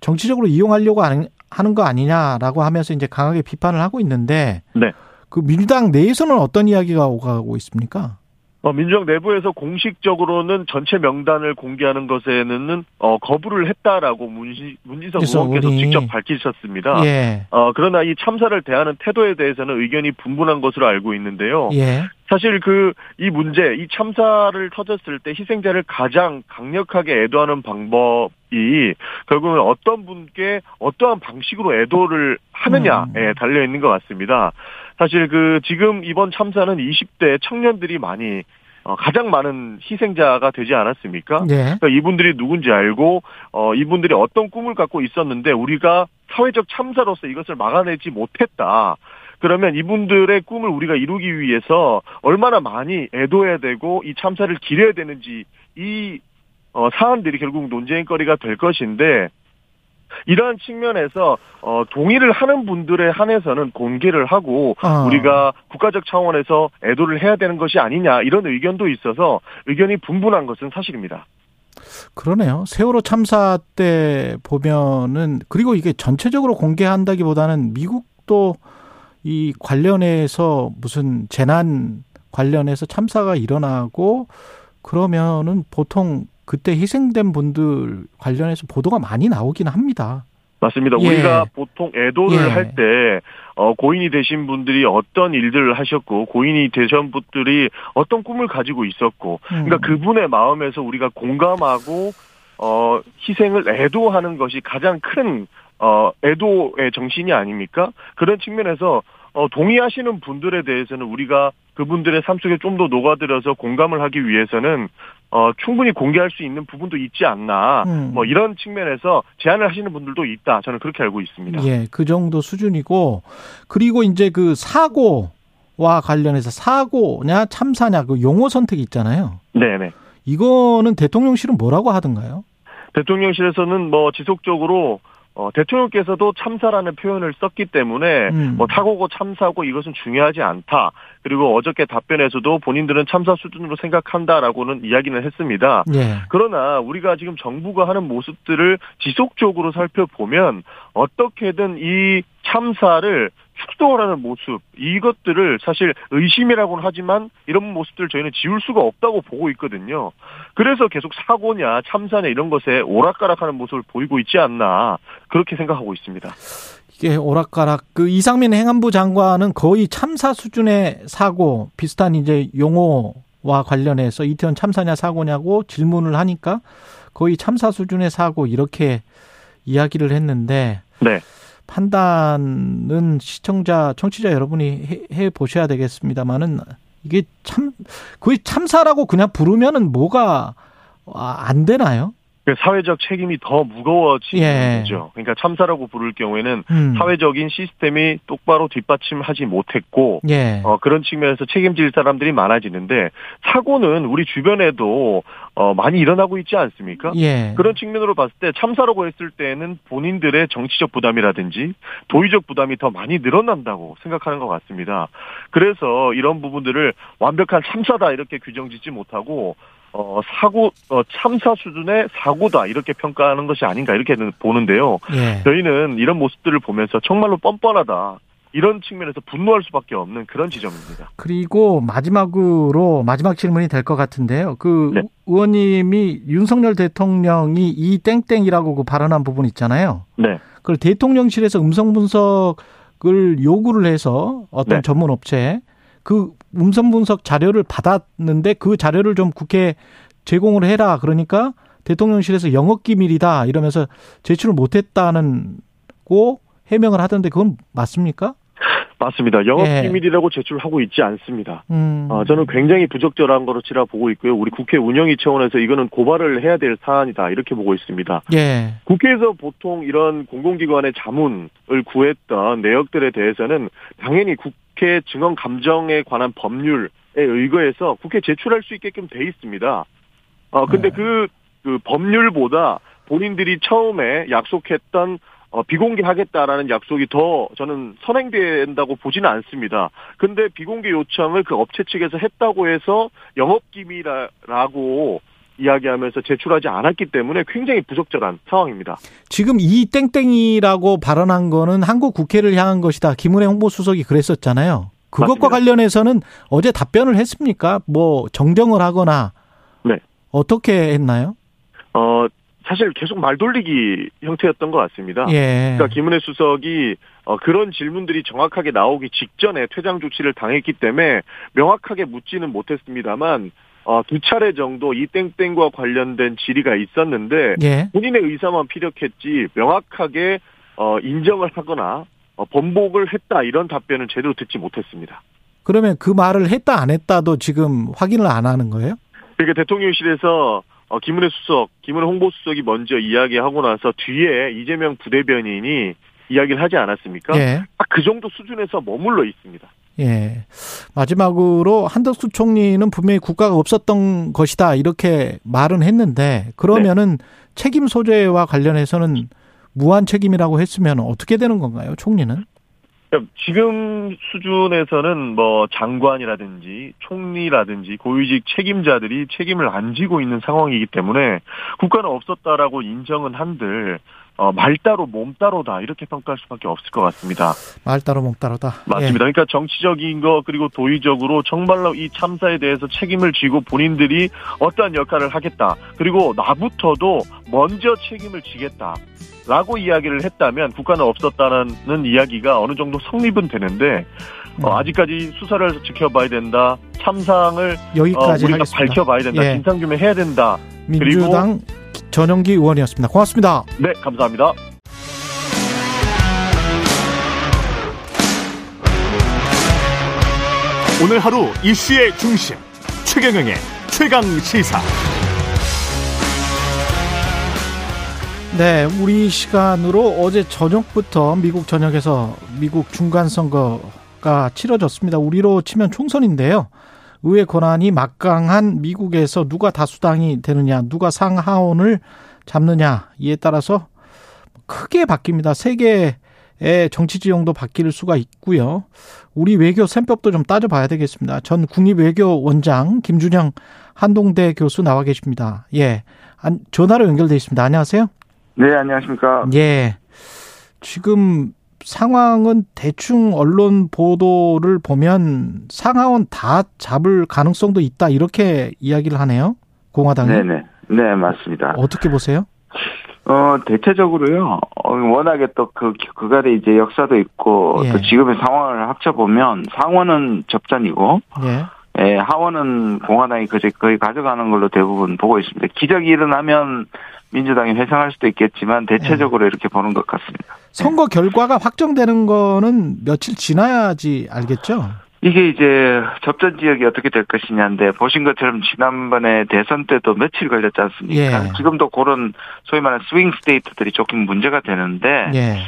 Speaker 2: 정치적으로 이용하려고 하는 거 아니냐라고 하면서 이제 강하게 비판을 하고 있는데
Speaker 7: 네.
Speaker 2: 그 민주당 내에서는 어떤 이야기가 오가고 있습니까?
Speaker 7: 어, 민주당 내부에서 공식적으로는 전체 명단을 공개하는 것에는 어, 거부를 했다라고 문시, 문진석 의원께서
Speaker 2: 우리-
Speaker 7: 직접 밝히셨습니다.
Speaker 2: 예.
Speaker 7: 어, 그러나 이 참사를 대하는 태도에 대해서는 의견이 분분한 것으로 알고 있는데요.
Speaker 2: 예.
Speaker 7: 사실 그 이 문제, 이 참사를 터졌을 때 희생자를 가장 강력하게 애도하는 방법이 결국은 어떤 분께 어떠한 방식으로 애도를 하느냐에
Speaker 2: 음.
Speaker 7: 달려 있는 것 같습니다. 사실 그 지금 이번 참사는 20대 청년들이 많이 어, 가장 많은 희생자가 되지 않았습니까?
Speaker 2: 예.
Speaker 7: 그러니까 이분들이 누군지 알고 어 이분들이 어떤 꿈을 갖고 있었는데 우리가 사회적 참사로서 이것을 막아내지 못했다. 그러면 이분들의 꿈을 우리가 이루기 위해서 얼마나 많이 애도해야 되고 이 참사를 기려야 되는지 이 어, 사안들이 결국 논쟁거리가 될 것인데 이러한 측면에서 어, 동의를 하는 분들에 한해서는 공개를 하고
Speaker 2: 어.
Speaker 7: 우리가 국가적 차원에서 애도를 해야 되는 것이 아니냐 이런 의견도 있어서 의견이 분분한 것은 사실입니다.
Speaker 2: 그러네요. 세월호 참사 때 보면은 그리고 이게 전체적으로 공개한다기보다는 미국도 이 관련해서 무슨 재난 관련해서 참사가 일어나고 그러면은 보통 그때 희생된 분들 관련해서 보도가 많이 나오긴 합니다.
Speaker 7: 맞습니다.
Speaker 2: 예.
Speaker 7: 우리가 보통 애도를
Speaker 2: 예.
Speaker 7: 할 때, 어, 고인이 되신 분들이 어떤 일들을 하셨고, 고인이 되신 분들이 어떤 꿈을 가지고 있었고, 그러니까
Speaker 2: 음.
Speaker 7: 그분의 마음에서 우리가 공감하고, 어, 희생을 애도하는 것이 가장 큰, 어, 애도의 정신이 아닙니까? 그런 측면에서, 어, 동의하시는 분들에 대해서는 우리가 그분들의 삶 속에 좀 더 녹아들어서 공감을 하기 위해서는, 어, 충분히 공개할 수 있는 부분도 있지 않나.
Speaker 2: 음.
Speaker 7: 뭐 이런 측면에서 제안을 하시는 분들도 있다. 저는 그렇게 알고 있습니다.
Speaker 2: 예, 그 정도 수준이고 그리고 이제 그 사고와 관련해서 사고냐 참사냐 그 용어 선택이 있잖아요.
Speaker 7: 네네.
Speaker 2: 이거는 대통령실은 뭐라고 하던가요?
Speaker 7: 대통령실에서는 뭐 지속적으로 어, 대통령께서도 참사라는 표현을 썼기 때문에
Speaker 2: 음.
Speaker 7: 뭐 사고고 참사고 이것은 중요하지 않다. 그리고 어저께 답변에서도 본인들은 참사 수준으로 생각한다라고는 이야기는 했습니다.
Speaker 2: 예.
Speaker 7: 그러나 우리가 지금 정부가 하는 모습들을 지속적으로 살펴보면 어떻게든 이 참사를 축소하라는 모습 이것들을 사실 의심이라고는 하지만 이런 모습들 저희는 지울 수가 없다고 보고 있거든요. 그래서 계속 사고냐 참사냐 이런 것에 오락가락하는 모습을 보이고 있지 않나 그렇게 생각하고 있습니다.
Speaker 2: 이게 오락가락 그 이상민 행안부 장관은 거의 참사 수준의 사고 비슷한 이제 용어와 관련해서 이태원 참사냐 사고냐고 질문을 하니까 거의 참사 수준의 사고 이렇게 이야기를 했는데
Speaker 7: 네.
Speaker 2: 판단은 시청자 청취자 여러분이 해, 해 보셔야 되겠습니다만은 이게 참 거의 참사라고 그냥 부르면은 뭐가 아, 안 되나요?
Speaker 7: 그 사회적 책임이 더 무거워지는
Speaker 2: 예.
Speaker 7: 거죠. 그러니까 참사라고 부를 경우에는
Speaker 2: 음.
Speaker 7: 사회적인 시스템이 똑바로 뒷받침하지 못했고
Speaker 2: 예.
Speaker 7: 어, 그런 측면에서 책임질 사람들이 많아지는데 사고는 우리 주변에도 어, 많이 일어나고 있지 않습니까?
Speaker 2: 예.
Speaker 7: 그런 측면으로 봤을 때 참사라고 했을 때는 본인들의 정치적 부담이라든지 도의적 부담이 더 많이 늘어난다고 생각하는 것 같습니다. 그래서 이런 부분들을 완벽한 참사다 이렇게 규정짓지 못하고 어, 사고, 어, 참사 수준의 사고다 이렇게 평가하는 것이 아닌가 이렇게 보는데요.
Speaker 2: 예.
Speaker 7: 저희는 이런 모습들을 보면서 정말로 뻔뻔하다. 이런 측면에서 분노할 수밖에 없는 그런 지점입니다.
Speaker 2: 그리고 마지막으로 마지막 질문이 될 것 같은데요. 그
Speaker 7: 네.
Speaker 2: 의원님이 윤석열 대통령이 이 땡땡이라고 그 발언한 부분 있잖아요.
Speaker 7: 네.
Speaker 2: 그걸 대통령실에서 음성 분석을 요구를 해서 어떤
Speaker 7: 네.
Speaker 2: 전문 업체 그 음성 분석 자료를 받았는데 그 자료를 좀 국회에 제공을 해라. 그러니까 대통령실에서 영업 기밀이다 이러면서 제출을 못했다는 고 해명을 하던데 그건 맞습니까?
Speaker 7: 맞습니다. 영업
Speaker 2: 예.
Speaker 7: 제출하고 있지 않습니다.
Speaker 2: 음.
Speaker 7: 어, 저는 굉장히 부적절한 거로 치라 보고 있고요. 우리 국회 운영위 차원에서 이거는 고발을 해야 될 사안이다 이렇게 보고 있습니다.
Speaker 2: 예.
Speaker 7: 국회에서 보통 이런 공공기관의 자문을 구했던 내역들에 대해서는 당연히 국 회 증언 감정에 관한 법률에 의거해서 국회 제출할 수 있게끔 돼 있습니다. 어 근데
Speaker 2: 네.
Speaker 7: 그, 그 법률보다 본인들이 처음에 약속했던 어, 비공개하겠다라는 약속이 더 저는 선행된다고 보지는 않습니다. 근데 비공개 요청을 그 업체 측에서 했다고 해서 영업기밀이라고 이야기하면서 제출하지 않았기 때문에 굉장히 부적절한 상황입니다.
Speaker 2: 지금 이 땡땡이라고 발언한 거는 한국 국회를 향한 것이다. 김은혜 홍보수석이 그랬었잖아요. 그것과
Speaker 7: 맞습니다.
Speaker 2: 관련해서는 어제 답변을 했습니까? 뭐 정정을 하거나
Speaker 7: 네.
Speaker 2: 어떻게 했나요?
Speaker 7: 어, 사실 계속 말 돌리기 형태였던 것 같습니다.
Speaker 2: 예.
Speaker 7: 그러니까 김은혜 수석이 어, 그런 질문들이 정확하게 나오기 직전에 퇴장 조치를 당했기 때문에 명확하게 묻지는 못했습니다만 어, 두 차례 정도 이 땡땡과 관련된 질의가 있었는데
Speaker 2: 예.
Speaker 7: 본인의 의사만 피력했지 명확하게 어, 인정을 하거나 어, 번복을 했다 이런 답변은 제대로 듣지 못했습니다.
Speaker 2: 그러면 그 말을 했다 안 했다도 지금 확인을 안 하는 거예요?
Speaker 7: 그러니까 대통령실에서 어, 김은혜 수석, 김은혜 홍보수석이 먼저 이야기하고 나서 뒤에 이재명 부대변인이 이야기를 하지 않았습니까?
Speaker 2: 예.
Speaker 7: 딱그 정도 수준에서 머물러 있습니다.
Speaker 2: 예. 마지막으로 한덕수 총리는 분명히 국가가 없었던 것이다 이렇게 말은 했는데 그러면은 책임 소재와 관련해서는 무한 책임이라고 했으면 어떻게 되는 건가요, 총리는?
Speaker 7: 그러니까 지금 수준에서는 뭐 장관이라든지 총리라든지 고위직 책임자들이 책임을 안 지고 있는 상황이기 때문에 국가는 없었다라고 인정은 한들 어, 말 따로 몸 따로다 이렇게 평가할 수밖에 없을 것 같습니다.
Speaker 2: 말 따로 몸 따로다.
Speaker 7: 맞습니다. 그러니까 정치적인 거 그리고 도의적으로 정말로 이 참사에 대해서 책임을 지고 본인들이 어떠한 역할을 하겠다. 그리고 나부터도 먼저 책임을 지겠다. 라고 이야기를 했다면 국가는 없었다는 이야기가 어느 정도 성립은 되는데 어,
Speaker 2: 음.
Speaker 7: 아직까지 수사를 지켜봐야 된다. 참상을
Speaker 2: 예.
Speaker 7: 어,
Speaker 2: 여기까지
Speaker 7: 우리가
Speaker 2: 하겠습니다.
Speaker 7: 밝혀봐야 된다.
Speaker 2: 예.
Speaker 7: 진상규명 해야 된다.
Speaker 2: 민주당 전영기 의원이었습니다. 고맙습니다.
Speaker 7: 네, 감사합니다.
Speaker 1: 오늘 하루 이슈의 중심 최경영의 최강 시사.
Speaker 2: 네, 우리 시간으로 어제 저녁부터 미국 전역에서 미국 중간 선거가 치러졌습니다. 우리로 치면 총선인데요. 의회 권한이 막강한 미국에서 누가 다수당이 되느냐, 누가 상하원을 잡느냐 이에 따라서 크게 바뀝니다. 세계의 정치 지형도 바뀔 수가 있고요. 우리 외교 셈법도 좀 따져봐야 되겠습니다. 전 국립외교원장 김준영 한동대 교수 나와 계십니다. 예, 안- 전화로 연결돼 있습니다. 안녕하세요.
Speaker 8: 네, 안녕하십니까.
Speaker 2: 예. 지금 상황은 대충 언론 보도를 보면 상하원 다 잡을 가능성도 있다 이렇게 이야기를 하네요. 공화당이
Speaker 8: 네네. 네, 맞습니다.
Speaker 2: 어떻게 보세요?
Speaker 8: 어, 대체적으로요, 어, 워낙에 또 그, 그간의 이제 역사도 있고,
Speaker 2: 예.
Speaker 8: 또 지금의 상황을 합쳐 보면, 상원은 접전이고,
Speaker 2: 예.
Speaker 8: 예, 하원은 공화당이 거의, 거의 가져가는 걸로 대부분 보고 있습니다. 기적이 일어나면 민주당이 회상할 수도 있겠지만, 대체적으로
Speaker 2: 예.
Speaker 8: 이렇게 보는 것 같습니다.
Speaker 2: 선거 결과가 확정되는 거는 며칠 지나야지 알겠죠?
Speaker 8: 이게 이제 접전 지역이 어떻게 될 것이냐인데 보신 것처럼 지난번에 대선 때도 며칠 걸렸지 않습니까?
Speaker 2: 예.
Speaker 8: 지금도 그런 소위 말하는 스윙 스테이트들이 조금 문제가 되는데
Speaker 2: 예.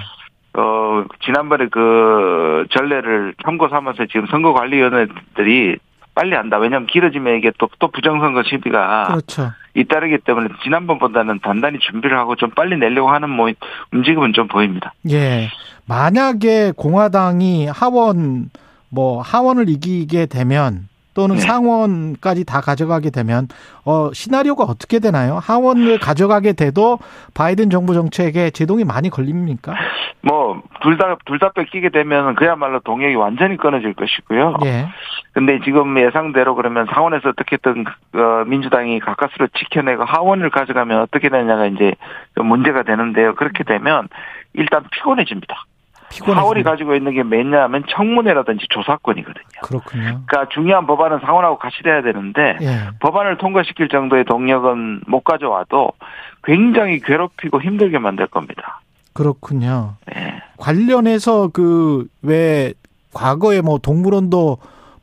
Speaker 8: 어 지난번에 그 전례를 참고 삼아서 지금 선거관리위원회들이 빨리 한다. 왜냐하면 길어지면 이게 또, 또 부정선거 시비가
Speaker 2: 그렇죠.
Speaker 8: 잇따르기 때문에 지난번보다는 단단히 준비를 하고 좀 빨리 내려고 하는 뭐 움직임은 좀 보입니다.
Speaker 2: 예. 만약에 공화당이 하원 뭐 하원을 이기게 되면 또는
Speaker 8: 네.
Speaker 2: 상원까지 다 가져가게 되면 어 시나리오가 어떻게 되나요? 하원을 가져가게 돼도 바이든 정부 정책에 제동이 많이 걸립니까?
Speaker 8: 뭐 둘 다 둘 다 뺏기게 되면 그야말로 동력이 완전히 끊어질 것이고요.
Speaker 2: 예.
Speaker 8: 근데 지금 예상대로 그러면 상원에서 어떻게든 어, 민주당이 가까스로 지켜내고 하원을 가져가면 어떻게 되냐가 이제 좀 문제가 되는데요. 그렇게 되면 일단 피곤해집니다.
Speaker 2: 피곤해.
Speaker 8: 하원이 가지고 있는 게 뭐냐면 청문회라든지 조사권이거든요.
Speaker 2: 그렇군요.
Speaker 8: 그러니까 중요한 법안은 상원하고 같이 돼야 되는데
Speaker 2: 예.
Speaker 8: 법안을 통과시킬 정도의 동력은 못 가져와도 굉장히 괴롭히고 힘들게 만들 겁니다.
Speaker 2: 그렇군요.
Speaker 8: 네.
Speaker 2: 관련해서 그 왜 과거에 뭐 동물원도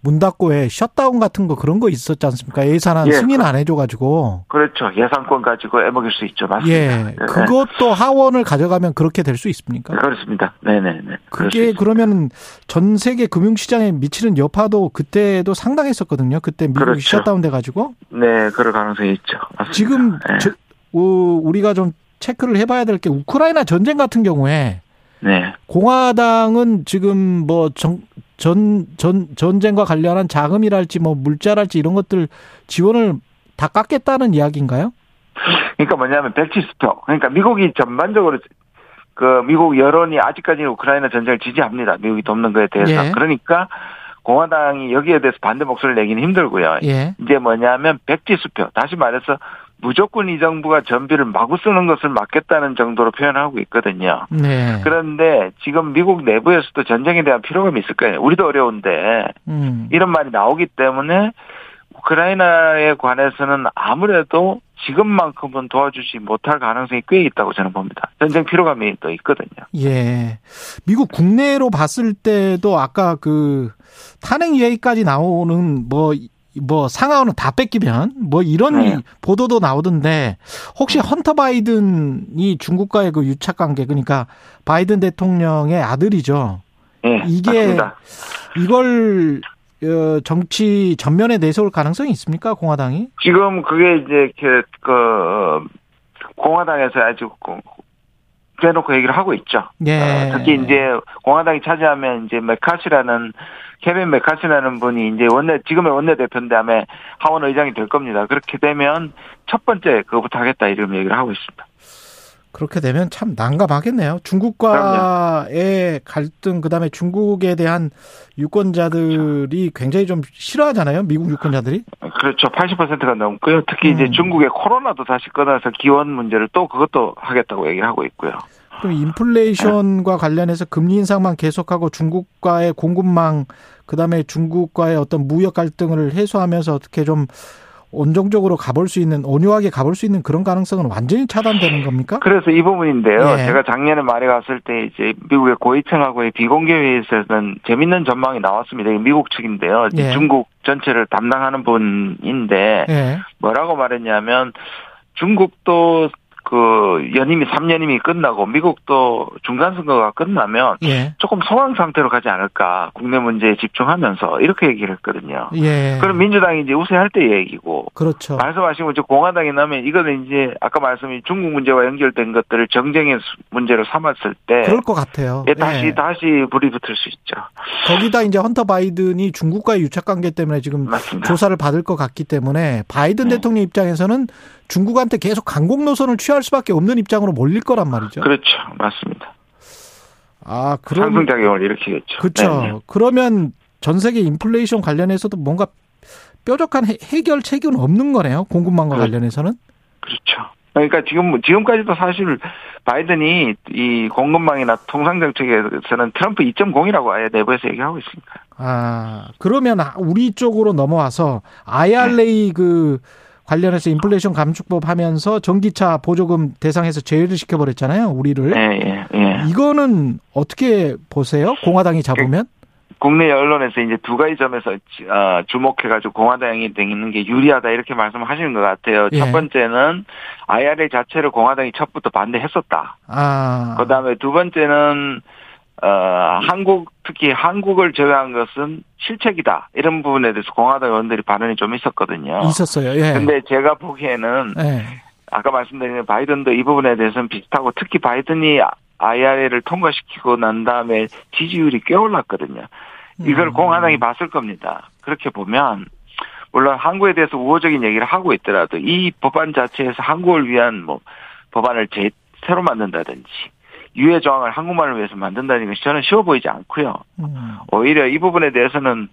Speaker 2: 문 닫고 왜 셧다운 같은 거 그런 거 있었지 않습니까? 예산안
Speaker 8: 예,
Speaker 2: 승인
Speaker 8: 그-
Speaker 2: 안 해줘가지고.
Speaker 8: 그렇죠. 예산권 가지고 애먹일 수 있죠. 맞습니다.
Speaker 2: 예.
Speaker 8: 네.
Speaker 2: 그것도 하원을 가져가면 그렇게 될 수 있습니까?
Speaker 8: 그렇습니다. 네네네.
Speaker 2: 그게. 그러면 전 세계 금융시장에 미치는 여파도 그때도 상당했었거든요. 그때 미국이
Speaker 8: 그렇죠.
Speaker 2: 셧다운 돼가지고.
Speaker 8: 네, 그럴 가능성이 있죠. 맞습니다.
Speaker 2: 지금
Speaker 8: 네.
Speaker 2: 저, 어, 우리가 좀 체크를 해봐야 될 게 우크라이나 전쟁 같은 경우에
Speaker 8: 네.
Speaker 2: 공화당은 지금 뭐 전, 전, 전, 전쟁과 관련한 자금이랄지 뭐 물자랄지 이런 것들 지원을 다 깎겠다는 이야기인가요?
Speaker 8: 그러니까 뭐냐면 백지수표. 그러니까 미국이 전반적으로 그 미국 여론이 아직까지 우크라이나 전쟁을 지지합니다. 미국이 돕는 거에 대해서.
Speaker 2: 예.
Speaker 8: 그러니까 공화당이 여기에 대해서 반대 목소리를 내기는 힘들고요.
Speaker 2: 예.
Speaker 8: 이제 뭐냐면 백지수표. 다시 말해서 무조건 이 정부가 전비를 마구 쓰는 것을 막겠다는 정도로 표현하고 있거든요.
Speaker 2: 네.
Speaker 8: 그런데 지금 미국 내부에서도 전쟁에 대한 피로감이 있을 거예요. 우리도 어려운데
Speaker 2: 음.
Speaker 8: 이런 말이 나오기 때문에 우크라이나에 관해서는 아무래도 지금만큼은 도와주지 못할 가능성이 꽤 있다고 저는 봅니다. 전쟁 피로감이 또 있거든요.
Speaker 2: 예. 미국 국내로 봤을 때도 아까 그 탄핵 얘기까지 나오는 뭐, 뭐 상하원은 다 뺏기면 뭐 이런
Speaker 8: 네.
Speaker 2: 보도도 나오던데 혹시 헌터 바이든이 중국과의 그 유착 관계 그러니까 바이든 대통령의 아들이죠.
Speaker 8: 예,
Speaker 2: 이게
Speaker 8: 맞습니다.
Speaker 2: 이걸 어, 정치 전면에 내세울 가능성이 있습니까 공화당이?
Speaker 8: 지금 그게 이제 그, 그 공화당에서 아주 그 대놓고 얘기를 하고 있죠.
Speaker 2: 예.
Speaker 8: 어, 특히 이제 공화당이 차지하면 이제 메카시라는 케빈 메카시라는 분이 이제 원내 지금의 원내 대표인데 하원 의장이 될 겁니다. 그렇게 되면 첫 번째 그거부터 하겠다 이런 얘기를 하고 있습니다.
Speaker 2: 그렇게 되면 참 난감하겠네요. 중국과의 갈등, 그 다음에 중국에 대한 유권자들이 굉장히 좀 싫어하잖아요. 미국 유권자들이.
Speaker 8: 그렇죠. 80%가 넘고요. 특히
Speaker 2: 음.
Speaker 8: 이제 중국의 코로나도 다시 꺼내서 기원 문제를 또 그것도 하겠다고 얘기를 하고 있고요.
Speaker 2: 그럼 인플레이션과 관련해서 금리 인상만 계속하고 중국과의 공급망, 그 다음에 중국과의 어떤 무역 갈등을 해소하면서 어떻게 좀 온정적으로 가볼 수 있는, 온유하게 가볼 수 있는 그런 가능성은 완전히 차단되는 겁니까?
Speaker 8: 그래서 이 부분인데요.
Speaker 2: 예.
Speaker 8: 제가 작년에 말에 갔을 때 이제 미국의 고위층하고의 비공개 회의에서는 재밌는 전망이 나왔습니다. 미국 측인데요.
Speaker 2: 예.
Speaker 8: 중국 전체를 담당하는 분인데
Speaker 2: 예.
Speaker 8: 뭐라고 말했냐면 중국도 그 연임이 3년임이 끝나고 미국도 중간 선거가 끝나면
Speaker 2: 예.
Speaker 8: 조금 소강 상태로 가지 않을까 국내 문제에 집중하면서 이렇게 얘기를 했거든요.
Speaker 2: 예.
Speaker 8: 그럼 민주당이 이제 우세할 때 얘기고
Speaker 2: 그렇죠.
Speaker 8: 말씀하신 것처럼 공화당이 나면 이거는 이제 아까 말씀이 중국 문제와 연결된 것들을 정쟁의 수- 문제로 삼았을 때
Speaker 2: 그럴 것 같아요.
Speaker 8: 예, 다시
Speaker 2: 예.
Speaker 8: 다시 불이 붙을 수 있죠.
Speaker 2: 거기다 이제 헌터 바이든이 중국과의 유착 관계 때문에 지금
Speaker 8: 맞습니다.
Speaker 2: 조사를 받을 것 같기 때문에 바이든
Speaker 8: 네.
Speaker 2: 대통령 입장에서는 중국한테 계속 강공 노선을 취할 수밖에 없는 입장으로 몰릴 거란 말이죠.
Speaker 8: 그렇죠, 맞습니다.
Speaker 2: 아, 그럼
Speaker 8: 상승작용을 일으키겠죠.
Speaker 2: 그렇죠.
Speaker 8: 네, 네.
Speaker 2: 그러면 전 세계 인플레이션 관련해서도 뭔가 뾰족한 해- 해결 책은 없는 거네요. 공급망과
Speaker 8: 네.
Speaker 2: 관련해서는.
Speaker 8: 그렇죠. 그러니까 지금 지금까지도 사실 바이든이 이 공급망이나 통상 정책에서는 트럼프 2.0이라고 아예 내부에서 얘기하고 있으니까.
Speaker 2: 아, 그러면 우리 쪽으로 넘어와서 IRA 그 관련해서 인플레이션 감축법 하면서 전기차 보조금 대상에서 제외를 시켜버렸잖아요. 우리를.
Speaker 8: 예, 예, 예.
Speaker 2: 이거는 어떻게 보세요? 공화당이 잡으면?
Speaker 8: 국내 언론에서 이제 두 가지 점에서 어, 주목해가지고 공화당이 되는 게 유리하다 이렇게 말씀하시는 것 같아요.
Speaker 2: 예.
Speaker 8: 첫 번째는 IRA 자체를 공화당이 첫부터 반대했었다.
Speaker 2: 아.
Speaker 8: 그 다음에 두 번째는 어, 한국 특히 한국을 제외한 것은 실책이다 이런 부분에 대해서 공화당 의원들이 반응이 좀 있었거든요.
Speaker 2: 있었어요. 예.
Speaker 8: 근데 제가 보기에는
Speaker 2: 예.
Speaker 8: 아까 말씀드린 바이든도 이 부분에 대해서는 비슷하고 특히 바이든이 IRA를 통과시키고 난 다음에 지지율이 꽤 올랐거든요. 이걸
Speaker 2: 음.
Speaker 8: 공화당이 봤을 겁니다. 그렇게 보면 물론 한국에 대해서 우호적인 얘기를 하고 있더라도 이 법안 자체에서 한국을 위한 뭐 법안을 제, 새로 만든다든지 유해 조항을 한국말을 위해서 만든다는 것이 저는 쉬워 보이지 않고요.
Speaker 2: 음.
Speaker 8: 오히려 이 부분에 대해서는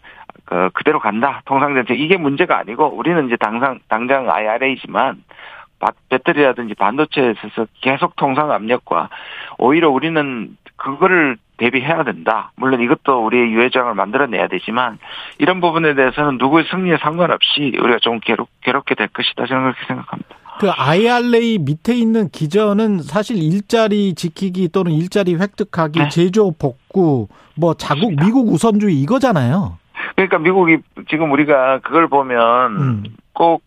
Speaker 8: 그 그대로 간다. 통상정책 이게 문제가 아니고 우리는 이제 당장 당장 IRA지만 배터리라든지 반도체에 있어서 계속 통상 압력과 오히려 우리는 그거를 대비해야 된다. 물론 이것도 우리의 유해장을 만들어내야 되지만 이런 부분에 대해서는 누구의 승리에 상관없이 우리가 좀 괴롭, 괴롭게 될 것이다. 저는 그렇게 생각합니다.
Speaker 2: 그 IRA 밑에 있는 기전은 사실 일자리 지키기 또는 일자리 획득하기,
Speaker 8: 네.
Speaker 2: 제조 복구, 뭐 자국. 미국 우선주의 이거잖아요.
Speaker 8: 그러니까 미국이 지금 우리가 그걸 보면
Speaker 2: 음.
Speaker 8: 꼭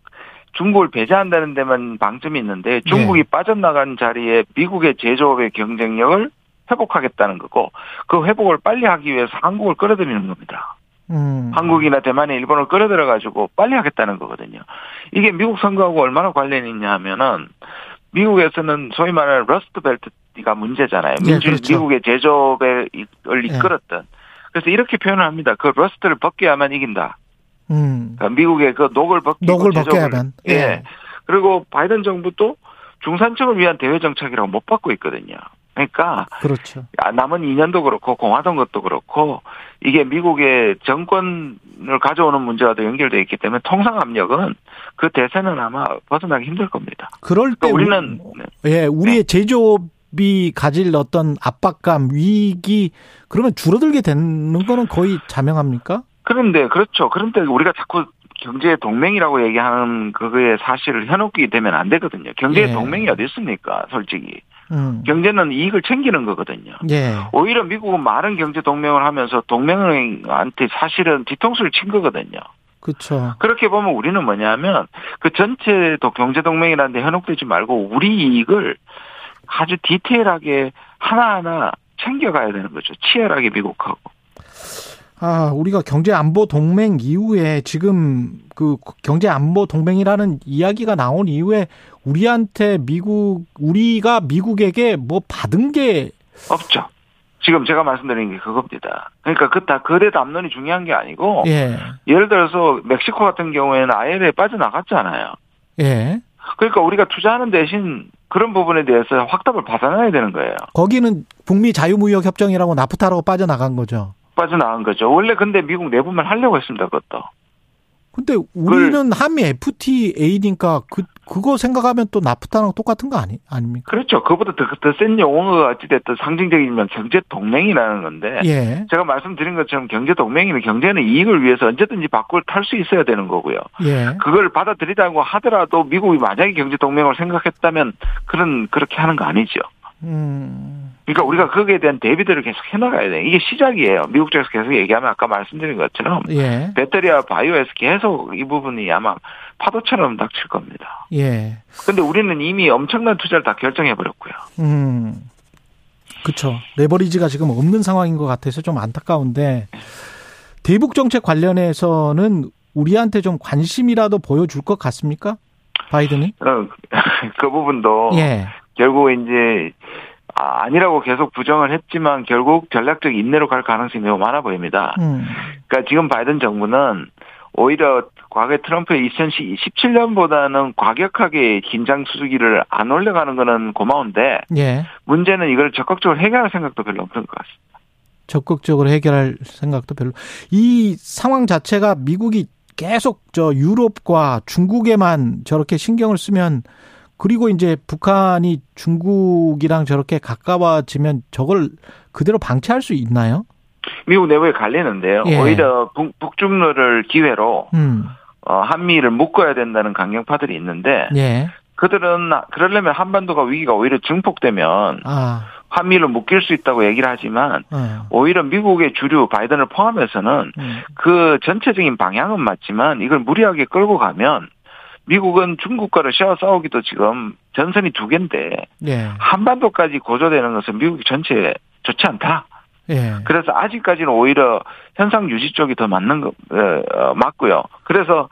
Speaker 8: 중국을 배제한다는 데만 방점이 있는데 중국이 빠져나간 자리에 미국의 제조업의 경쟁력을 회복하겠다는 거고 그 회복을 빨리 하기 위해서 한국을 끌어들이는 겁니다.
Speaker 2: 음.
Speaker 8: 한국이나 대만이나 일본을 끌어들여 가지고 빨리 하겠다는 거거든요. 이게 미국 선거하고 얼마나 관련이 있냐 하면은 미국에서는 소위 말하는 러스트 벨트가 문제잖아요.
Speaker 2: 예,
Speaker 8: 민주
Speaker 2: 그렇죠.
Speaker 8: 미국의 제조업을
Speaker 2: 예.
Speaker 8: 이끌었던. 그래서 이렇게 표현을 합니다. 그 rust를 벗겨야만 이긴다.
Speaker 2: 음.
Speaker 8: 그러니까 미국의 그 녹을 벗기고
Speaker 2: 녹을 벗겨야만.
Speaker 8: 예.
Speaker 2: 예.
Speaker 8: 그리고 바이든 정부도 중산층을 위한 대외 정책이라고 못 박고 있거든요. 그러니까
Speaker 2: 그렇죠.
Speaker 8: 아, 남은 2년도 그렇고 공화당 것도 그렇고 이게 미국의 정권을 가져오는 문제와도 연결되어 있기 때문에 통상 압력은 그 대세는 아마 벗어나기 힘들 겁니다.
Speaker 2: 그럴 때
Speaker 8: 그러니까 우리는 네.
Speaker 2: 예, 우리의 제조업이 가질 어떤 압박감, 위기 그러면 줄어들게 되는 거는 거의 자명합니까?
Speaker 8: 그런데 그렇죠. 그런데 우리가 자꾸 경제 동맹이라고 얘기하는 그거의 사실을 해놓게 되면 안 되거든요. 경제
Speaker 2: 예.
Speaker 8: 동맹이 어디 있습니까? 솔직히
Speaker 2: 음.
Speaker 8: 경제는 이익을 챙기는 거거든요.
Speaker 2: 예.
Speaker 8: 오히려 미국은 많은 경제 동맹을 하면서 동맹한테 사실은 뒤통수를 친 거거든요.
Speaker 2: 그렇죠.
Speaker 8: 그렇게 보면 우리는 뭐냐면 그 전체도 경제 동맹이라는 데 현혹되지 말고 우리 이익을 아주 디테일하게 하나하나 챙겨가야 되는 거죠. 치열하게 미국하고.
Speaker 2: 아, 우리가 경제 안보 동맹 이후에 지금 그 경제 안보 동맹이라는 이야기가 나온 이후에 우리한테 미국 우리가 미국에게 뭐 받은 게
Speaker 8: 없죠. 지금 제가 말씀드린 게 그겁니다. 그러니까 그 다 거래 담론이 중요한 게 아니고
Speaker 2: 예.
Speaker 8: 예를 들어서 멕시코 같은 경우에는 IL에 빠져나갔잖아요.
Speaker 2: 예.
Speaker 8: 그러니까 우리가 투자하는 대신 그런 부분에 대해서 확답을 받아놔야 되는 거예요.
Speaker 2: 거기는 북미 자유무역 협정이라고 나프타라고 빠져나간 거죠.
Speaker 8: 빠져나간 거죠. 원래 근데 미국 내부만 하려고 했습니다. 그것도.
Speaker 2: 근데 우리는 한미 FTA니까 그 그거 생각하면 또 나프타랑 똑같은 거 아니 아닙니까?
Speaker 8: 그렇죠. 그보다 더센 용어가 어찌됐든 상징적이면 경제 동맹이라는 건데
Speaker 2: 예.
Speaker 8: 제가 말씀드린 것처럼 경제 동맹이면 경제는 이익을 위해서 언제든지 밖을 탈 수 있어야 되는 거고요.
Speaker 2: 예.
Speaker 8: 그걸 받아들이다고 하더라도 미국이 만약에 경제 동맹을 생각했다면 그런 그렇게 하는 거 아니죠.
Speaker 2: 음.
Speaker 8: 그러니까 우리가 거기에 대한 대비들을 계속 해나가야 돼. 이게 시작이에요. 미국 쪽에서 계속 얘기하면 아까 말씀드린 것처럼
Speaker 2: 예.
Speaker 8: 배터리와 바이오에서 계속 이 부분이 아마 파도처럼 닥칠 겁니다.
Speaker 2: 예.
Speaker 8: 근데 우리는 이미 엄청난 투자를 다 결정해 버렸고요.
Speaker 2: 음. 그렇죠. 레버리지가 지금 없는 상황인 것 같아서 좀 안타까운데 대북 정책 관련해서는 우리한테 좀 관심이라도 보여줄 것 같습니까? 바이든이?
Speaker 8: 어, [laughs] 그 부분도
Speaker 2: 예.
Speaker 8: 결국 이제 아, 아 니라고 계속 부정을 했지만 결국 전략적 인내로 갈 가능성이 매우 많아 보입니다.
Speaker 2: 음.
Speaker 8: 그러니까 지금 바이든 정부는 오히려 과거에 트럼프의 2017년보다는 과격하게 긴장 수주기를 안 올려가는 거는 고마운데
Speaker 2: 예.
Speaker 8: 문제는 이걸 적극적으로 해결할 생각도 별로 없는 것 같습니다.
Speaker 2: 적극적으로 해결할 생각도 별로. 이 상황 자체가 미국이 계속 저 유럽과 중국에만 저렇게 신경을 쓰면 그리고 이제 북한이 중국이랑 저렇게 가까워지면 저걸 그대로 방치할 수 있나요?
Speaker 8: 미국 내부에 갈리는데요.
Speaker 2: 예.
Speaker 8: 오히려 북, 북중로를 기회로
Speaker 2: 음.
Speaker 8: 어, 한미를 묶어야 된다는 강경파들이 있는데
Speaker 2: 예.
Speaker 8: 그들은 그러려면 한반도가 위기가 오히려 증폭되면
Speaker 2: 아,
Speaker 8: 한미를 묶일 수 있다고 얘기를 하지만
Speaker 2: 어,
Speaker 8: 오히려 미국의 주류 바이든을 포함해서는
Speaker 2: 음,
Speaker 8: 그 전체적인 방향은 맞지만 이걸 무리하게 끌고 가면 미국은 중국과 러시아와 싸우기도 지금 전선이 두 개인데
Speaker 2: 예,
Speaker 8: 한반도까지 고조되는 것은 미국 전체에 좋지 않다.
Speaker 2: 예,
Speaker 8: 그래서 아직까지는 오히려 현상 유지 쪽이 더 맞는 거 어, 어, 맞고요. 그래서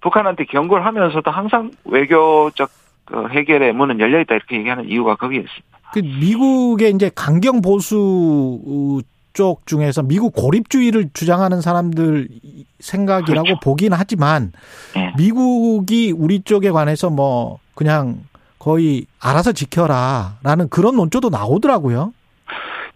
Speaker 8: 북한한테 경고를 하면서도 항상 외교적 그 해결의 문은 열려 있다 이렇게 얘기하는 이유가 거기에 있습니다.
Speaker 2: 그 미국의 이제 강경 보수 쪽 중에서 미국 고립주의를 주장하는 사람들 생각이라고
Speaker 8: 그렇죠.
Speaker 2: 보긴 하지만
Speaker 8: 예.
Speaker 2: 미국이 우리 쪽에 관해서 뭐 그냥 거의 알아서 지켜라라는 그런 논조도 나오더라고요.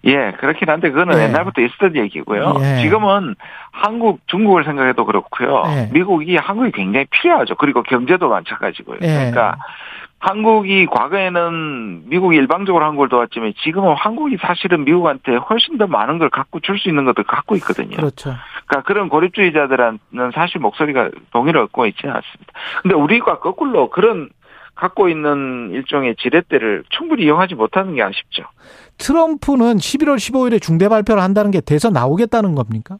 Speaker 8: 예, 그렇긴 한데 그거는
Speaker 2: 예.
Speaker 8: 옛날부터 있었던 얘기고요.
Speaker 2: 예.
Speaker 8: 지금은 한국, 중국을 생각해도 그렇고요.
Speaker 2: 예.
Speaker 8: 미국이 한국이 굉장히 필요하죠. 그리고 경제도 마찬가지고요.
Speaker 2: 예.
Speaker 8: 그러니까 한국이 과거에는 미국이 일방적으로 한걸 도왔지만 지금은 한국이 사실은 미국한테 훨씬 더 많은 걸 갖고 줄 수 있는 것들 갖고 있거든요.
Speaker 2: 그렇죠.
Speaker 8: 그러니까 그런 고립주의자들은 사실 목소리가 동의를 얻고 있지는 않습니다. 근데 우리가 거꾸로 그런 갖고 있는 일종의 지렛대를 충분히 이용하지 못하는 게 아쉽죠.
Speaker 2: 트럼프는 11월 15일에 중대 발표를 한다는 게 돼서 나오겠다는 겁니까?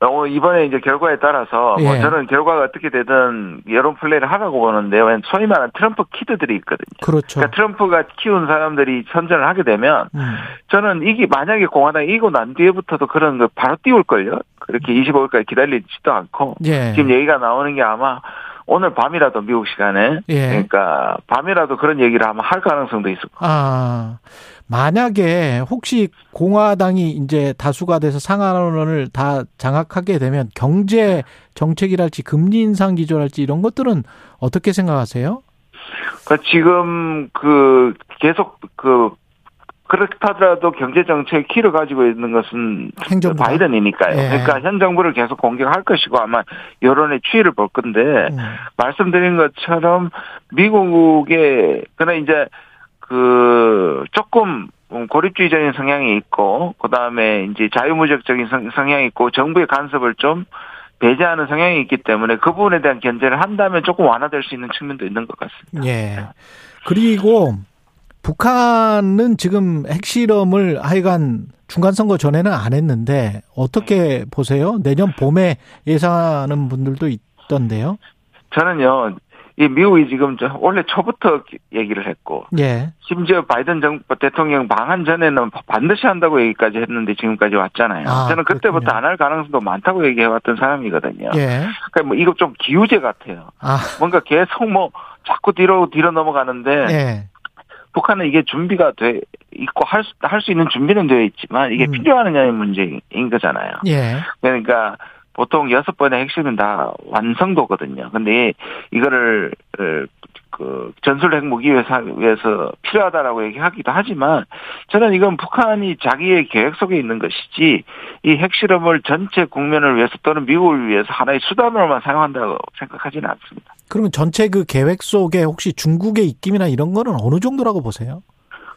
Speaker 8: 어, 이번에 이제 결과에 따라서 뭐
Speaker 2: 예.
Speaker 8: 저는 결과가 어떻게 되든 여론 플레이를 하라고 보는데 왜 소위 말하는 트럼프 키드들이 있거든요.
Speaker 2: 그렇죠.
Speaker 8: 그러니까 트럼프가 키운 사람들이 선전을 하게 되면
Speaker 2: 음.
Speaker 8: 저는 이게 만약에 공화당이 이기고 난 뒤에부터도 그런 거 바로 띄울걸요. 그렇게 25일까지 기다리지도 않고
Speaker 2: 예.
Speaker 8: 지금 얘기가 나오는 게 아마 오늘 밤이라도 미국 시간에
Speaker 2: 예.
Speaker 8: 그러니까 밤이라도 그런 얘기를 아마 할 가능성도 있을 거예요.
Speaker 2: 아, 만약에 혹시 공화당이 이제 다수가 돼서 상한원을 다 장악하게 되면 경제 정책이랄지 금리 인상 기조랄지 이런 것들은 어떻게 생각하세요?
Speaker 8: 그러니까 지금 그 계속 그 그렇다더라도 경제 정책 키를 가지고 있는 것은
Speaker 2: 행정부가?
Speaker 8: 바이든이니까요.
Speaker 2: 예.
Speaker 8: 그러니까 현 정부를 계속 공격할 것이고 아마 여론의 추이를 볼 건데
Speaker 2: 음.
Speaker 8: 말씀드린 것처럼 미국의 그러나 이제 그 조금 고립주의적인 성향이 있고 그다음에 이제 자유무역적인 성- 성향이 있고 정부의 간섭을 좀 배제하는 성향이 있기 때문에 그 부분에 대한 견제를 한다면 조금 완화될 수 있는 측면도 있는 것 같습니다.
Speaker 2: 예. 그리고 북한은 지금 핵실험을 하여간 중간선거 전에는 안 했는데 어떻게 보세요? 내년 봄에 예상하는 분들도 있던데요.
Speaker 8: 저는요, 이 미국이 지금 저 원래 초부터 얘기를 했고,
Speaker 2: 예.
Speaker 8: 심지어 바이든 정부 대통령 방한 전에는 반드시 한다고 얘기까지 했는데 지금까지 왔잖아요.
Speaker 2: 아,
Speaker 8: 저는 그때부터. 안 할 가능성도 많다고 얘기해왔던 사람이거든요.
Speaker 2: 예.
Speaker 8: 그러니까 뭐 이거 좀 기우제 같아요.
Speaker 2: 아,
Speaker 8: 뭔가 계속 뭐 자꾸 뒤로 뒤로 넘어가는데
Speaker 2: 예.
Speaker 8: 북한은 이게 준비가 돼 있고 할 수 할 수 있는 준비는 되어 있지만 이게
Speaker 2: 음.
Speaker 8: 필요하느냐의 문제인 거잖아요.
Speaker 2: 예.
Speaker 8: 그러니까 보통 여섯 번의 핵심은 다 완성도거든요. 근데 이거를 어, 그 전술 핵무기 위해서 필요하다라고 얘기하기도 하지만 저는 이건 북한이 자기의 계획 속에 있는 것이지 이 핵실험을 전체 국면을 위해서 또는 미국을 위해서 하나의 수단으로만 사용한다고 생각하지는 않습니다.
Speaker 2: 그러면 전체 그 계획 속에 혹시 중국의 입김이나 이런 거는 어느 정도라고 보세요?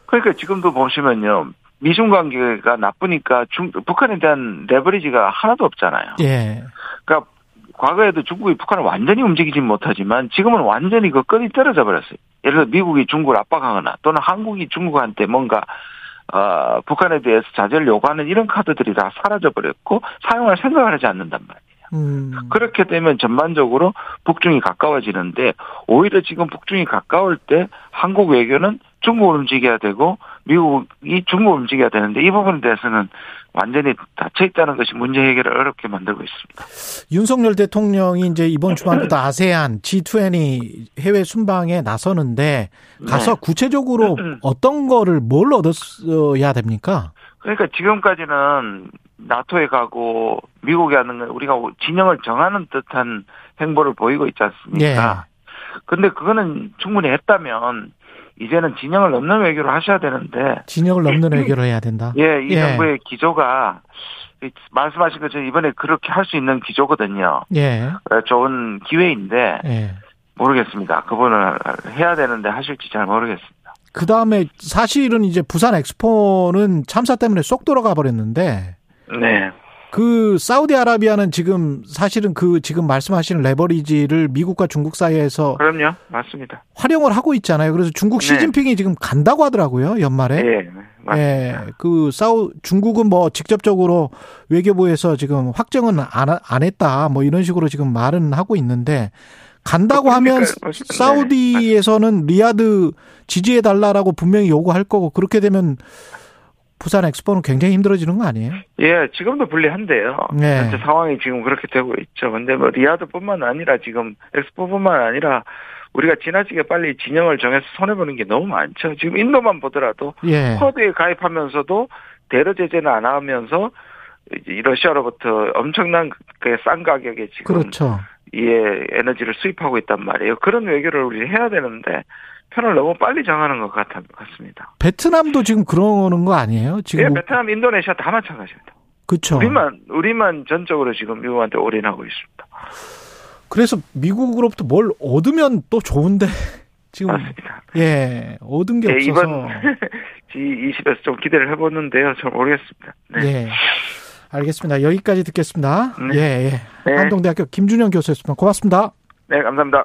Speaker 8: 그러니까 지금도 보시면요. 미중 관계가 나쁘니까 중, 북한에 대한 레버리지가 하나도 없잖아요.
Speaker 2: 예.
Speaker 8: 그러니까 과거에도 중국이 북한을 완전히 움직이진 못하지만 지금은 완전히 그 끈이 떨어져 버렸어요. 예를 들어 미국이 중국을 압박하거나 또는 한국이 중국한테 뭔가 어, 북한에 대해서 자제를 요구하는 이런 카드들이 다 사라져 버렸고 사용할 생각을 하지 않는단 말이에요.
Speaker 2: 음.
Speaker 8: 그렇게 되면 전반적으로 북중이 가까워지는데 오히려 지금 북중이 가까울 때 한국 외교는 중국을 움직여야 되고 미국이 중국을 움직여야 되는데 이 부분에 대해서는 완전히 닫혀 있다는 것이 문제 해결을 어렵게 만들고 있습니다.
Speaker 2: 윤석열 대통령이 이제 이번 주말부터 [clears throat] 아세안 G20 해외 순방에 나서는데 가서
Speaker 8: 네.
Speaker 2: 구체적으로 [clears throat] 어떤 거를 뭘 얻었어야 됩니까?
Speaker 8: 그러니까 지금까지는 나토에 가고 미국에 하는 건 우리가 진영을 정하는 듯한 행보를 보이고 있지 않습니까? 근데 그거는 충분히 했다면 이제는 진영을 넘는 외교를 하셔야 되는데
Speaker 2: 진영을 넘는 외교를 해야 된다.
Speaker 8: 예, 이
Speaker 2: 예.
Speaker 8: 정부의 기조가 이 말씀하신 것처럼 이번에 그렇게 할 수 있는 기조거든요.
Speaker 2: 예.
Speaker 8: 어, 좋은 기회인데
Speaker 2: 예.
Speaker 8: 모르겠습니다. 그분을 해야 되는데 하실지 잘 모르겠습니다.
Speaker 2: 그 다음에 사실은 이제 부산 엑스포는 참사 때문에 쏙 돌아가 버렸는데
Speaker 8: 네.
Speaker 2: 그 사우디아라비아는 지금 사실은 그 지금 말씀하시는 레버리지를 미국과 중국 사이에서
Speaker 8: 그럼요, 맞습니다.
Speaker 2: 활용을 하고 있잖아요. 그래서 중국
Speaker 8: 네.
Speaker 2: 시진핑이 지금 간다고 하더라고요 연말에.
Speaker 8: 예, 맞습니다.
Speaker 2: 예, 그 사우 중국은 뭐 직접적으로 외교부에서 지금 확정은 안, 안 했다 뭐 이런 식으로 지금 말은 하고 있는데 간다고
Speaker 8: 그러니까
Speaker 2: 하면
Speaker 8: 네.
Speaker 2: 사우디에서는 리야드 지지해 달라라고 분명히 요구할 거고 그렇게 되면 부산 엑스포는 굉장히 힘들어지는 거 아니에요?
Speaker 8: 예, 지금도 불리한데요.
Speaker 2: 네.
Speaker 8: 현재 상황이 지금 그렇게 되고 있죠. 근데 뭐 리아드뿐만 아니라 지금 엑스포뿐만 아니라 우리가 지나치게 빨리 진영을 정해서 손해 보는 게 너무 많죠. 지금 인도만 보더라도
Speaker 2: 예.
Speaker 8: 쿼드에 가입하면서도 대러 제재는 안 하면서 러시아로부터 엄청난 그싼 가격에 지금
Speaker 2: 그렇죠.
Speaker 8: 예, 에너지를 수입하고 있단 말이에요. 그런 외교를 우리 해야 되는데 편을 너무 빨리 정하는 것 같, 같습니다.
Speaker 2: 베트남도 지금 그러는 거 아니에요?
Speaker 8: 예,
Speaker 2: 지금
Speaker 8: 베트남, 인도네시아 다 마찬가지입니다.
Speaker 2: 그렇죠.
Speaker 8: 우리만 우리만 전적으로 지금 미국한테 올인하고 있습니다.
Speaker 2: 그래서 미국으로부터 뭘 얻으면 또 좋은데 [laughs] 지금
Speaker 8: 맞습니다.
Speaker 2: 예 얻은 게
Speaker 8: 예,
Speaker 2: 없어서
Speaker 8: 이번 [laughs] G20에서 좀 기대를 해보는데요. 잘 모르겠습니다. 네.
Speaker 2: 예 알겠습니다. 여기까지 듣겠습니다.
Speaker 8: 네.
Speaker 2: 예 예.
Speaker 8: 네.
Speaker 2: 한동대학교 김준영 교수였습니다. 고맙습니다.
Speaker 8: 네, 감사합니다.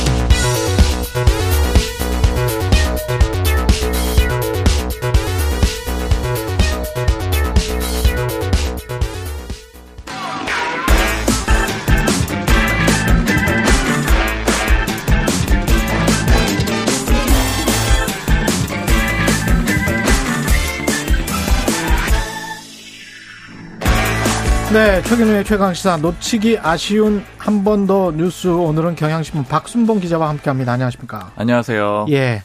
Speaker 2: 네, 최근의 최강 시사 놓치기 아쉬운 한 번 더 뉴스 오늘은 경향신문 박순봉 기자와 함께합니다. 안녕하십니까?
Speaker 9: 안녕하세요.
Speaker 2: 예,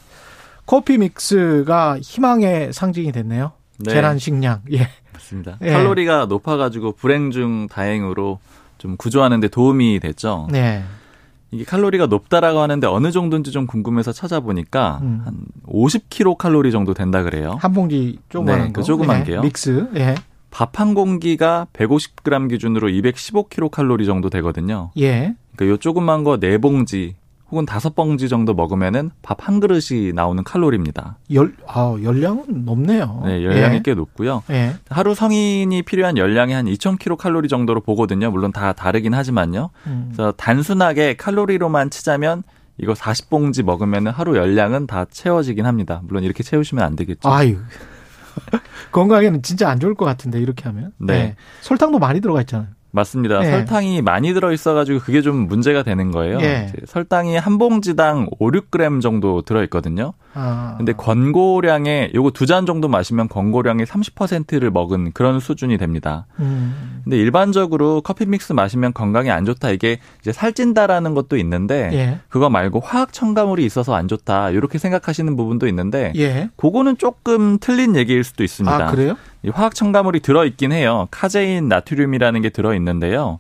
Speaker 2: 커피 믹스가 희망의 상징이 됐네요.
Speaker 9: 네.
Speaker 2: 재난 식량. 예,
Speaker 9: 맞습니다.
Speaker 2: 예.
Speaker 9: 칼로리가 높아가지고 불행 중 다행으로 좀 구조하는데 도움이 됐죠.
Speaker 2: 네,
Speaker 9: 이게 칼로리가 높다라고 하는데 어느 정도인지 좀 궁금해서 찾아보니까
Speaker 2: 음.
Speaker 9: 한 50kcal 칼로리 정도 된다 그래요.
Speaker 2: 한 봉지 조그만한
Speaker 9: 네,
Speaker 2: 거.
Speaker 9: 그 조그만
Speaker 2: 예,
Speaker 9: 게요.
Speaker 2: 믹스. 예,
Speaker 9: 밥 한 공기가 150g 기준으로 215kcal 칼로리 정도 되거든요.
Speaker 2: 예.
Speaker 9: 그러니까 요 조그만 거 네 봉지 혹은 다섯 봉지 정도 먹으면은 밥 한 그릇이 나오는 칼로리입니다.
Speaker 2: 열, 아, 열량은 높네요.
Speaker 9: 네, 열량이
Speaker 2: 예.
Speaker 9: 꽤 높고요.
Speaker 2: 예.
Speaker 9: 하루 성인이 필요한 열량이 한 2,000kcal 정도로 보거든요. 물론 다 다르긴 하지만요.
Speaker 2: 음.
Speaker 9: 그래서 단순하게 칼로리로만 치자면 이거 40봉지 먹으면 하루 열량은 다 채워지긴 합니다. 물론 이렇게 채우시면 안 되겠죠.
Speaker 2: 아유. 건강에는 진짜 안 좋을 것 같은데 이렇게 하면.
Speaker 9: 네.
Speaker 2: 설탕도 많이 들어가 있잖아요.
Speaker 9: 맞습니다.
Speaker 2: 네.
Speaker 9: 설탕이 많이 들어 있어가지고 그게 좀 문제가 되는 거예요.
Speaker 2: 예.
Speaker 9: 설탕이 한 봉지당 5, 6g 정도 들어 있거든요.
Speaker 2: 아.
Speaker 9: 근데 권고량에 요거 두 잔 정도 마시면 권고량의 30%를 먹은 그런 수준이 됩니다.
Speaker 2: 음.
Speaker 9: 근데 일반적으로 커피 믹스 마시면 건강에 안 좋다 이게 이제 살찐다라는 것도 있는데
Speaker 2: 예.
Speaker 9: 그거 말고 화학 첨가물이 있어서 안 좋다 이렇게 생각하시는 부분도 있는데
Speaker 2: 예.
Speaker 9: 그거는 조금 틀린 얘기일 수도 있습니다.
Speaker 2: 아, 그래요?
Speaker 9: 이 화학 첨가물이 들어 있긴 해요. 카제인, 나트륨이라는 게 들어 있는데요.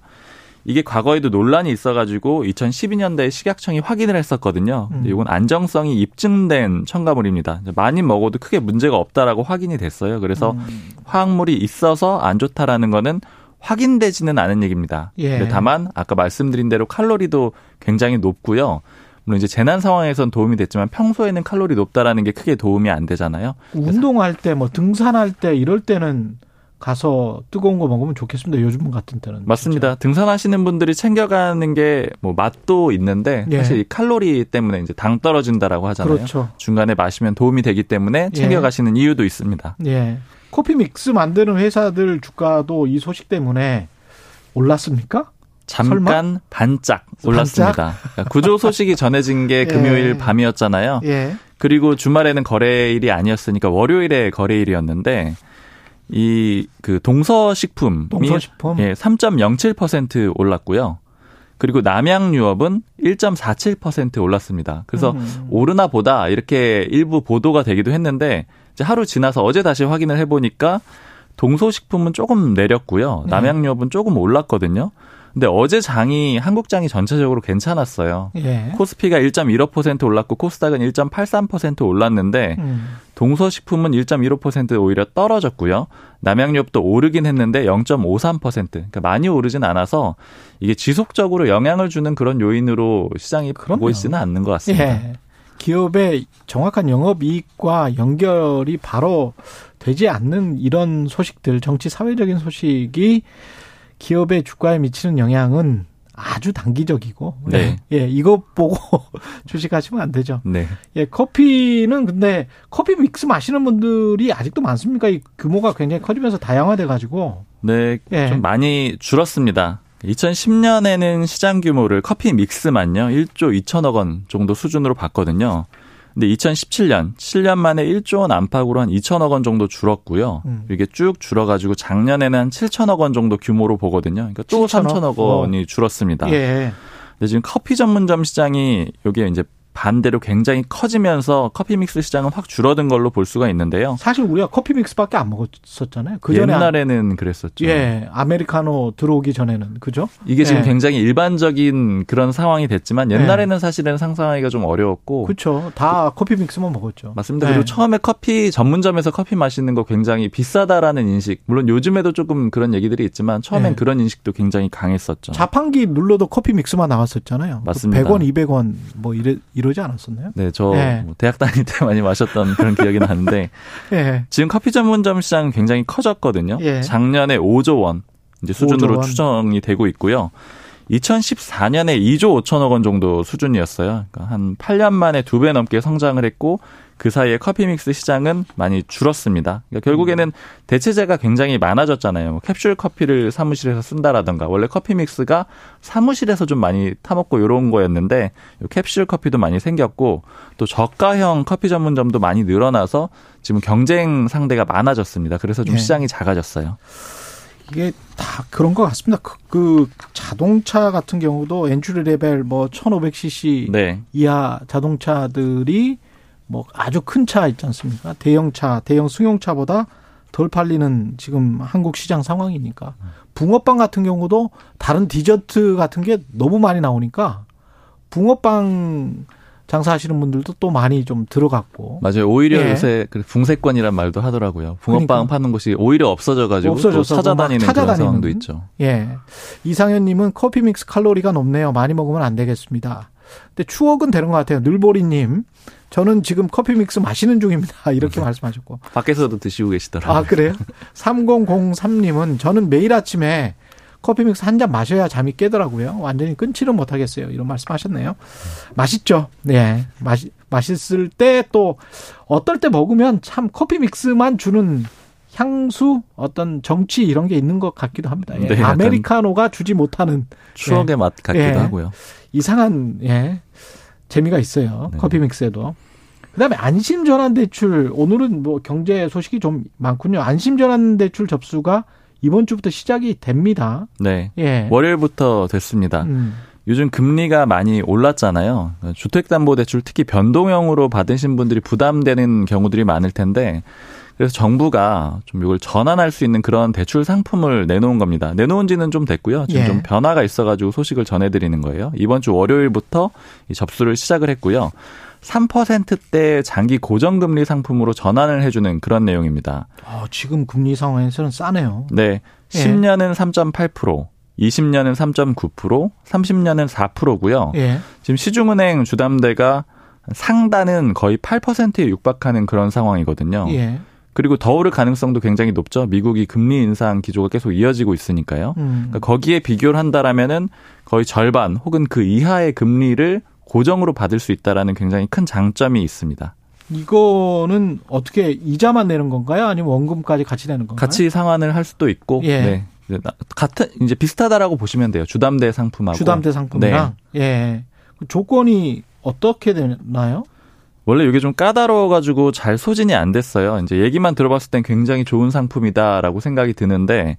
Speaker 9: 이게 과거에도 논란이 있어가지고 2012년대에 식약청이 확인을 했었거든요.
Speaker 2: 음.
Speaker 9: 이건 안정성이 입증된 첨가물입니다. 많이 먹어도 크게 문제가 없다라고 확인이 됐어요. 그래서
Speaker 2: 음.
Speaker 9: 화학물이 있어서 안 좋다라는 거는 확인되지는 않은 얘기입니다.
Speaker 2: 예.
Speaker 9: 다만 아까 말씀드린 대로 칼로리도 굉장히 높고요. 물론 이제 재난 상황에선 도움이 됐지만 평소에는 칼로리 높다라는 게 크게 도움이 안 되잖아요.
Speaker 2: 운동할 때 뭐 등산할 때 이럴 때는 가서 뜨거운 거 먹으면 좋겠습니다. 요즘 같은 때는.
Speaker 9: 맞습니다. 등산하시는 분들이 챙겨가는 게 뭐 맛도 있는데
Speaker 2: 예.
Speaker 9: 사실 이 칼로리 때문에 이제 당 떨어진다라고 하잖아요.
Speaker 2: 그렇죠.
Speaker 9: 중간에 마시면 도움이 되기 때문에 챙겨가시는 이유도 있습니다.
Speaker 2: 예. 커피 믹스 만드는 회사들 주가도 이 소식 때문에 올랐습니까?
Speaker 9: 잠깐 반짝 올랐습니다. 그러니까 구조 소식이 전해진 게 [laughs]
Speaker 2: 예.
Speaker 9: 금요일 밤이었잖아요.
Speaker 2: 예.
Speaker 9: 그리고 주말에는 거래일이 아니었으니까 월요일에 거래일이었는데 이 그 동서식품이
Speaker 2: 동서식품.
Speaker 9: 예, 3.07% 올랐고요. 그리고 남양유업은 1.47% 올랐습니다. 그래서
Speaker 2: 음.
Speaker 9: 오르나 보다 이렇게 일부 보도가 되기도 했는데 이제 하루 지나서 어제 다시 확인을 해 보니까 동서식품은 조금 내렸고요.
Speaker 2: 네.
Speaker 9: 남양유업은 조금 올랐거든요. 근데 어제 장이 한국 장이 전체적으로 괜찮았어요.
Speaker 2: 예.
Speaker 9: 코스피가 1.15% 올랐고 코스닥은 1.83% 올랐는데
Speaker 2: 음.
Speaker 9: 동서식품은 1.15% 오히려 떨어졌고요. 남양유업도 오르긴 했는데 0.53% 그러니까 많이 오르진 않아서 이게 지속적으로 영향을 주는 그런 요인으로 시장이 보고
Speaker 2: 그럼요.
Speaker 9: 있지는 않는 것 같습니다.
Speaker 2: 예. 기업의 정확한 영업 이익과 연결이 바로 되지 않는 이런 소식들, 정치 사회적인 소식이 기업의 주가에 미치는 영향은 아주 단기적이고.
Speaker 9: 네.
Speaker 2: 예, 이거 보고 [laughs] 주식하시면 안 되죠.
Speaker 9: 네.
Speaker 2: 예, 커피는 근데 커피 믹스 마시는 분들이 아직도 많습니까? 이 규모가 굉장히 커지면서 다양화돼 가지고.
Speaker 9: 네,
Speaker 2: 예.
Speaker 9: 좀 많이 줄었습니다. 2010년에는 시장 규모를 커피 믹스만요 1조 2천억 원 정도 수준으로 봤거든요. 근데 2017년 7년 만에 1조 원 안팎으로 한 2천억 원 정도 줄었고요.
Speaker 2: 음.
Speaker 9: 이게 쭉 줄어가지고 작년에는 한 7천억 원 정도 규모로 보거든요. 그러니까 또
Speaker 2: 7천억?
Speaker 9: 3천억 원이 줄었습니다.
Speaker 2: 예.
Speaker 9: 근데 지금 커피 전문점 시장이 여기에 이제 반대로 굉장히 커지면서 커피 믹스 시장은 확 줄어든 걸로 볼 수가 있는데요.
Speaker 2: 사실 우리가 커피 믹스밖에 안 먹었었잖아요. 그 전에
Speaker 9: 옛날에는 그랬었죠.
Speaker 2: 예, 아메리카노 들어오기 전에는 그죠?
Speaker 9: 이게 지금
Speaker 2: 예.
Speaker 9: 굉장히 일반적인 그런 상황이 됐지만 옛날에는 사실은 상상하기가 좀 어려웠고
Speaker 2: 그렇죠. 다 커피 믹스만 먹었죠.
Speaker 9: 맞습니다.
Speaker 2: 네.
Speaker 9: 그리고 처음에 커피 전문점에서 커피 마시는 거 굉장히 비싸다라는 인식. 물론 요즘에도 조금 그런 얘기들이 있지만 처음엔
Speaker 2: 네.
Speaker 9: 그런 인식도 굉장히 강했었죠.
Speaker 2: 자판기 눌러도 커피 믹스만 나왔었잖아요.
Speaker 9: 맞습니다.
Speaker 2: 100원, 200원 뭐 이래 이 러지 않았었나요?
Speaker 9: 네, 저
Speaker 2: 네.
Speaker 9: 뭐 대학 다닐 때 많이 마셨던 그런 기억이 나는데 [laughs]
Speaker 2: 예.
Speaker 9: 지금 커피 전문점 시장은 굉장히 커졌거든요.
Speaker 2: 예.
Speaker 9: 작년에 5조 원 이제
Speaker 2: 5조
Speaker 9: 수준으로
Speaker 2: 원.
Speaker 9: 추정이 되고 있고요. 2014년에 2조 5천억 원 정도 수준이었어요. 그러니까 한 8년 만에 두 배 넘게 성장을 했고 그 사이에 커피 믹스 시장은 많이 줄었습니다. 그러니까 결국에는 대체재가 굉장히 많아졌잖아요. 뭐 캡슐 커피를 사무실에서 쓴다라던가 원래 커피 믹스가 사무실에서 좀 많이 타먹고 이런 거였는데 요 캡슐 커피도 많이 생겼고 또 저가형 커피 전문점도 많이 늘어나서 지금 경쟁 상대가 많아졌습니다. 그래서 좀
Speaker 2: 예.
Speaker 9: 시장이 작아졌어요.
Speaker 2: 이게 다 그런 것 같습니다. 그, 그 자동차 같은 경우도 entry level 뭐 1500cc
Speaker 9: 네.
Speaker 2: 이하 자동차들이 뭐 아주 큰 차 있지 않습니까? 대형차, 대형 승용차보다 덜 팔리는 지금 한국 시장 상황이니까 붕어빵 같은 경우도 다른 디저트 같은 게 너무 많이 나오니까 붕어빵 장사하시는 분들도 또 많이 좀 들어갔고
Speaker 9: 맞아요. 오히려
Speaker 2: 예.
Speaker 9: 요새 그 붕세권이란 말도 하더라고요. 붕어빵
Speaker 2: 그러니까.
Speaker 9: 파는 곳이 오히려 없어져가지고 또
Speaker 2: 없어져서 막
Speaker 9: 찾아다니는
Speaker 2: 찾아다니는.
Speaker 9: 상황도 있죠.
Speaker 2: 예. 이상현님은 커피 믹스 칼로리가 높네요. 많이 먹으면 안 되겠습니다. 근데 추억은 되는 것 같아요. 늘보리님. 저는 지금 커피 믹스 마시는 중입니다. [laughs] 이렇게 말씀하셨고.
Speaker 9: 밖에서도 드시고 계시더라고요.
Speaker 2: 아, 그래요? [laughs] 3003님은 저는 매일 아침에 커피 믹스 한 잔 마셔야 잠이 깨더라고요. 완전히 끊지는 못하겠어요. 이런 말씀 하셨네요. 맛있죠? 네. 맛이, 맛있을 때 또 어떨 때 먹으면 참 커피 믹스만 주는 향수 어떤 정치 이런 게 있는 것 같기도 합니다. 예.
Speaker 9: 네,
Speaker 2: 아메리카노가 주지 못하는
Speaker 9: 추억의
Speaker 2: 예.
Speaker 9: 맛 같기도
Speaker 2: 예.
Speaker 9: 하고요.
Speaker 2: 이상한 예 재미가 있어요.
Speaker 9: 네.
Speaker 2: 커피 믹스에도. 그다음에 안심 전환 대출 오늘은 뭐 경제 소식이 좀 많군요. 안심 전환 대출 접수가 이번 주부터 시작이 됩니다.
Speaker 9: 네.
Speaker 2: 예.
Speaker 9: 월요일부터 됐습니다.
Speaker 2: 음.
Speaker 9: 요즘 금리가 많이 올랐잖아요. 주택담보대출 특히 변동형으로 받으신 분들이 부담되는 경우들이 많을 텐데 그래서 정부가 좀 이걸 전환할 수 있는 그런 대출 상품을 내놓은 겁니다. 내놓은 지는 좀 됐고요. 지금
Speaker 2: 예.
Speaker 9: 좀 변화가 있어가지고 소식을 전해드리는 거예요. 이번 주 월요일부터 이 접수를 시작을 했고요. 3%대 장기 고정금리 상품으로 전환을 해주는 그런 내용입니다.
Speaker 2: 어, 지금 금리 상황에서는 싸네요.
Speaker 9: 네.
Speaker 2: 예.
Speaker 9: 10년은 3.8%, 20년은 3.9%, 30년은 4%고요.
Speaker 2: 예.
Speaker 9: 지금 시중은행 주담대가 상단은 거의 8%에 육박하는 그런 상황이거든요.
Speaker 2: 예.
Speaker 9: 그리고 더 오를 가능성도 굉장히 높죠. 미국이 금리 인상 기조가 계속 이어지고 있으니까요.
Speaker 2: 음.
Speaker 9: 그러니까 거기에 비교를 한다라면은 거의 절반 혹은 그 이하의 금리를 고정으로 받을 수 있다라는 굉장히 큰 장점이 있습니다.
Speaker 2: 이거는 어떻게 이자만 내는 건가요? 아니면 원금까지 같이 내는 건가요?
Speaker 9: 같이 상환을 할 수도 있고,
Speaker 2: 예.
Speaker 9: 네. 같은 이제 비슷하다라고 보시면 돼요. 주담대 상품하고.
Speaker 2: 주담대 상품이랑 예. 그 조건이 어떻게 되나요?
Speaker 9: 원래 이게 좀 까다로워가지고 잘 소진이 안 됐어요. 이제 얘기만 들어봤을 땐 굉장히 좋은 상품이다라고 생각이 드는데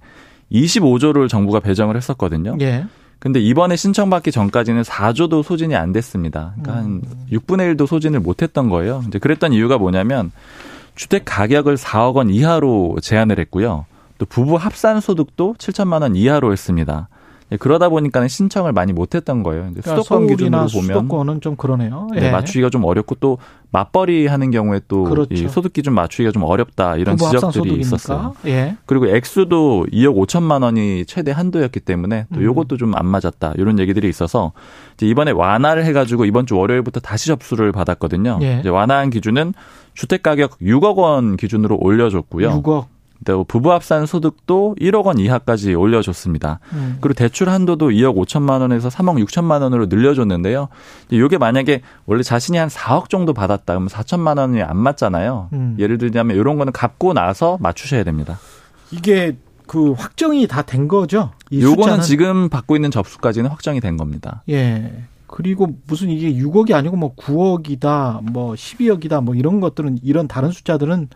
Speaker 9: 25조를 정부가 배정을 했었거든요.
Speaker 2: 예.
Speaker 9: 근데 이번에 신청받기 전까지는 4조도 소진이 안 됐습니다. 그러니까 한 6분의 1도 소진을 못 했던 거예요. 이제 그랬던 이유가 뭐냐면 주택 가격을 4억 원 이하로 제한을 했고요. 또 부부 합산 소득도 7천만 원 이하로 했습니다. 예, 그러다 보니까 는 신청을 많이 못했던 거예요. 이제
Speaker 2: 그러니까
Speaker 9: 수도권 기준으로 보면
Speaker 2: 수도권은 좀 그러네요. 예.
Speaker 9: 네, 맞추기가 좀 어렵고 또 맞벌이 하는 경우에 또
Speaker 2: 그렇죠.
Speaker 9: 이 소득 기준 맞추기가 좀 어렵다 이런 지적들이
Speaker 2: 소득이니까.
Speaker 9: 있었어요.
Speaker 2: 예.
Speaker 9: 그리고 액수도 2억 5천만 원이 최대 한도였기 때문에 또
Speaker 2: 음.
Speaker 9: 요것도 좀 안 맞았다 이런 얘기들이 있어서 이제 이번에 완화를 해가지고 이번 주 월요일부터 다시 접수를 받았거든요.
Speaker 2: 예.
Speaker 9: 이제 완화한 기준은 주택 가격 6억 원 기준으로 올려줬고요.
Speaker 2: 6억.
Speaker 9: 또 부부 합산 소득도 1억 원 이하까지 올려줬습니다.
Speaker 2: 음.
Speaker 9: 그리고 대출 한도도 2억 5천만 원에서 3억 6천만 원으로 늘려줬는데요. 이게 만약에 원래 자신이 한 4억 정도 받았다 그러면 4천만 원이 안 맞잖아요.
Speaker 2: 음.
Speaker 9: 예를 들자면 이런 거는 갚고 나서 맞추셔야 됩니다.
Speaker 2: 이게 그 확정이 다 된 거죠? 이
Speaker 9: 요거는
Speaker 2: 숫자는?
Speaker 9: 지금 받고 있는 접수까지는 확정이 된 겁니다.
Speaker 2: 예. 그리고 무슨 이게 6억이 아니고 뭐 9억이다, 뭐 12억이다, 뭐 이런 것들은 이런 다른 숫자들은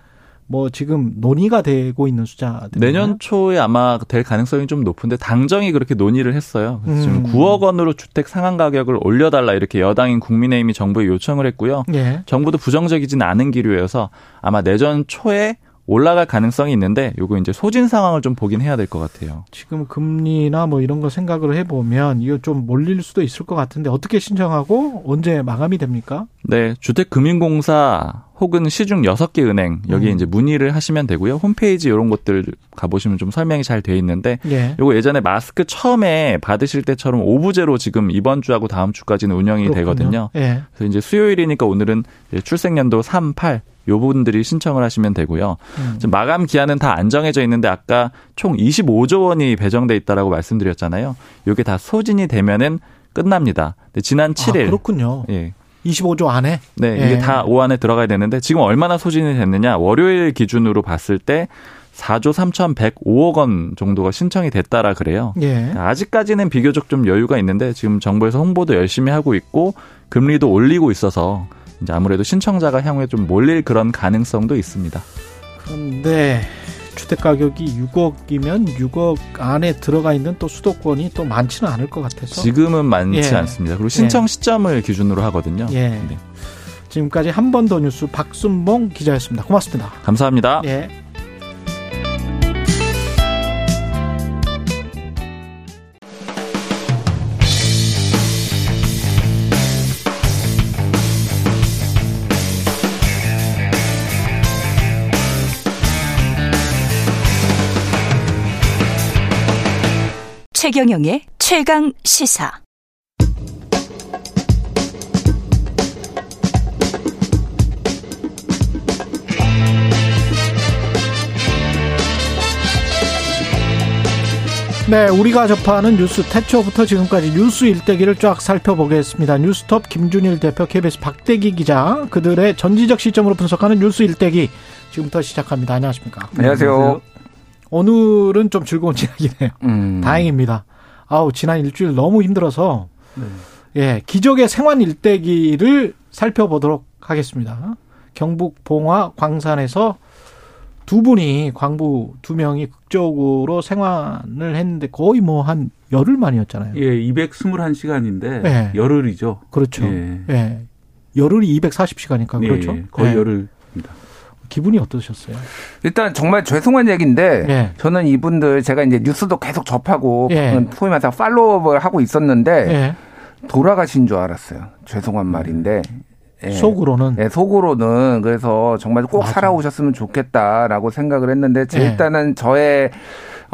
Speaker 2: 뭐 지금 논의가 되고 있는 숫자들.
Speaker 9: 내년 초에 아마 될 가능성이 좀 높은데 당정이 그렇게 논의를 했어요. 그래서 지금
Speaker 2: 음.
Speaker 9: 9억 원으로 주택 상한 가격을 올려달라 이렇게 여당인 국민의힘이 정부에 요청을 했고요.
Speaker 2: 예.
Speaker 9: 정부도 부정적이진 않은 기류여서 아마 내년 초에 올라갈 가능성이 있는데 요거 이제 소진 상황을 좀 보긴 해야 될 것 같아요.
Speaker 2: 지금 금리나 뭐 이런 거 생각을 해보면 이거 좀 몰릴 수도 있을 것 같은데 어떻게 신청하고 언제 마감이 됩니까?
Speaker 9: 네, 주택금융공사 혹은 시중 6개 은행 여기
Speaker 2: 음.
Speaker 9: 이제 문의를 하시면 되고요. 홈페이지 이런 것들 가보시면 좀 설명이 잘 돼 있는데
Speaker 2: 예.
Speaker 9: 요거 예전에 마스크 처음에 받으실 때처럼 오부제로 지금 이번 주하고 다음 주까지는 운영이
Speaker 2: 그렇군요.
Speaker 9: 되거든요.
Speaker 2: 예.
Speaker 9: 그래서 이제 수요일이니까 오늘은 출생연도 3, 8요 부분들이 신청을 하시면 되고요.
Speaker 2: 음.
Speaker 9: 마감 기한은 다 안 정해져 있는데 아까 총 25조 원이 배정돼 있다라고 말씀드렸잖아요. 요게 다 소진이 되면은 끝납니다. 근데 지난 7일
Speaker 2: 아, 그렇군요.
Speaker 9: 예.
Speaker 2: 25조 안에.
Speaker 9: 네,
Speaker 2: 예.
Speaker 9: 이게 다오 안에 들어가야 되는데 지금 얼마나 소진이 됐느냐? 월요일 기준으로 봤을 때 4조 3,105억 원 정도가 신청이 됐다라 그래요.
Speaker 2: 예.
Speaker 9: 아직까지는 비교적 좀 여유가 있는데 지금 정부에서 홍보도 열심히 하고 있고 금리도 올리고 있어서 이제 아무래도 신청자가 향후에 좀 몰릴 그런 가능성도 있습니다.
Speaker 2: 그런데 주택 가격이 6억이면 6억 안에 들어가 있는 또 수도권이 또 많지는 않을 것 같아서.
Speaker 9: 지금은 많지
Speaker 2: 예.
Speaker 9: 않습니다. 그리고 신청 시점을 기준으로 하거든요.
Speaker 2: 예.
Speaker 9: 네.
Speaker 2: 지금까지 한 번 더 뉴스 박순봉 기자였습니다. 고맙습니다.
Speaker 9: 감사합니다.
Speaker 2: 예.
Speaker 10: 최경영의 최강 시사.
Speaker 2: 네, 우리가 접하는 뉴스 태초부터 지금까지 뉴스 일대기를 쫙 살펴보겠습니다. 뉴스톱 김준일 대표, KBS 박대기 기자, 그들의 전지적 시점으로 분석하는 뉴스 일대기 지금부터 시작합니다. 안녕하십니까?
Speaker 11: 안녕하세요.
Speaker 2: 오늘은 좀 즐거운 [laughs] 이야기네요.
Speaker 11: 음.
Speaker 2: 다행입니다. 아우 지난 일주일 너무 힘들어서
Speaker 11: 네.
Speaker 2: 예 기적의 생환 일대기를 살펴보도록 하겠습니다. 경북 봉화 광산에서 두 분이 광부 두 명이 극적으로 생환을 했는데 거의 뭐 한 열흘 만이었잖아요.
Speaker 5: 예, 221시간인데
Speaker 2: 네.
Speaker 5: 열흘이죠.
Speaker 2: 그렇죠.
Speaker 5: 예.
Speaker 2: 예. 열흘이 240시간이니까 그렇죠.
Speaker 5: 예, 거의
Speaker 2: 예.
Speaker 5: 열흘입니다.
Speaker 2: 기분이 어떠셨어요?
Speaker 11: 일단 정말 죄송한 얘기인데
Speaker 2: 예.
Speaker 11: 저는 이분들 제가 이제 뉴스도 계속 접하고
Speaker 2: 예.
Speaker 11: 소위 말해서 팔로우업을 하고 있었는데
Speaker 2: 예.
Speaker 11: 돌아가신 줄 알았어요. 죄송한 말인데. 예.
Speaker 2: 속으로는
Speaker 11: 예, 속으로는 그래서 정말 꼭 살아오셨으면 좋겠다라고 생각을 했는데 제
Speaker 2: 예.
Speaker 11: 일단은 저의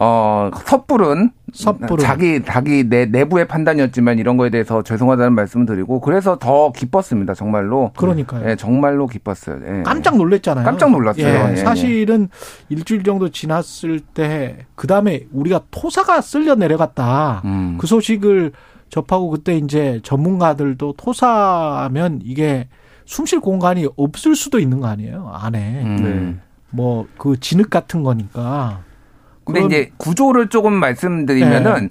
Speaker 11: 어 섣부른
Speaker 2: 섣부른.
Speaker 11: 자기 자기 내 내부의 판단이었지만 이런 거에 대해서 죄송하다는 말씀을 드리고 그래서 더 기뻤습니다 정말로
Speaker 2: 그러니까요.
Speaker 11: 예, 정말로 기뻤어요 예.
Speaker 2: 깜짝 놀랐잖아요.
Speaker 11: 깜짝 놀랐어요.
Speaker 2: 예,
Speaker 11: 예,
Speaker 2: 사실은 일주일 정도 지났을 때 그다음에 우리가 토사가 쓸려 내려갔다.
Speaker 11: 음.
Speaker 2: 그 소식을 접하고 그때 이제 전문가들도 토사하면 이게 숨 쉴 공간이 없을 수도 있는 거 아니에요 안에
Speaker 11: 음.
Speaker 2: 뭐그 진흙 같은 거니까.
Speaker 11: 근데 이제 구조를 조금 말씀드리면은
Speaker 2: 네.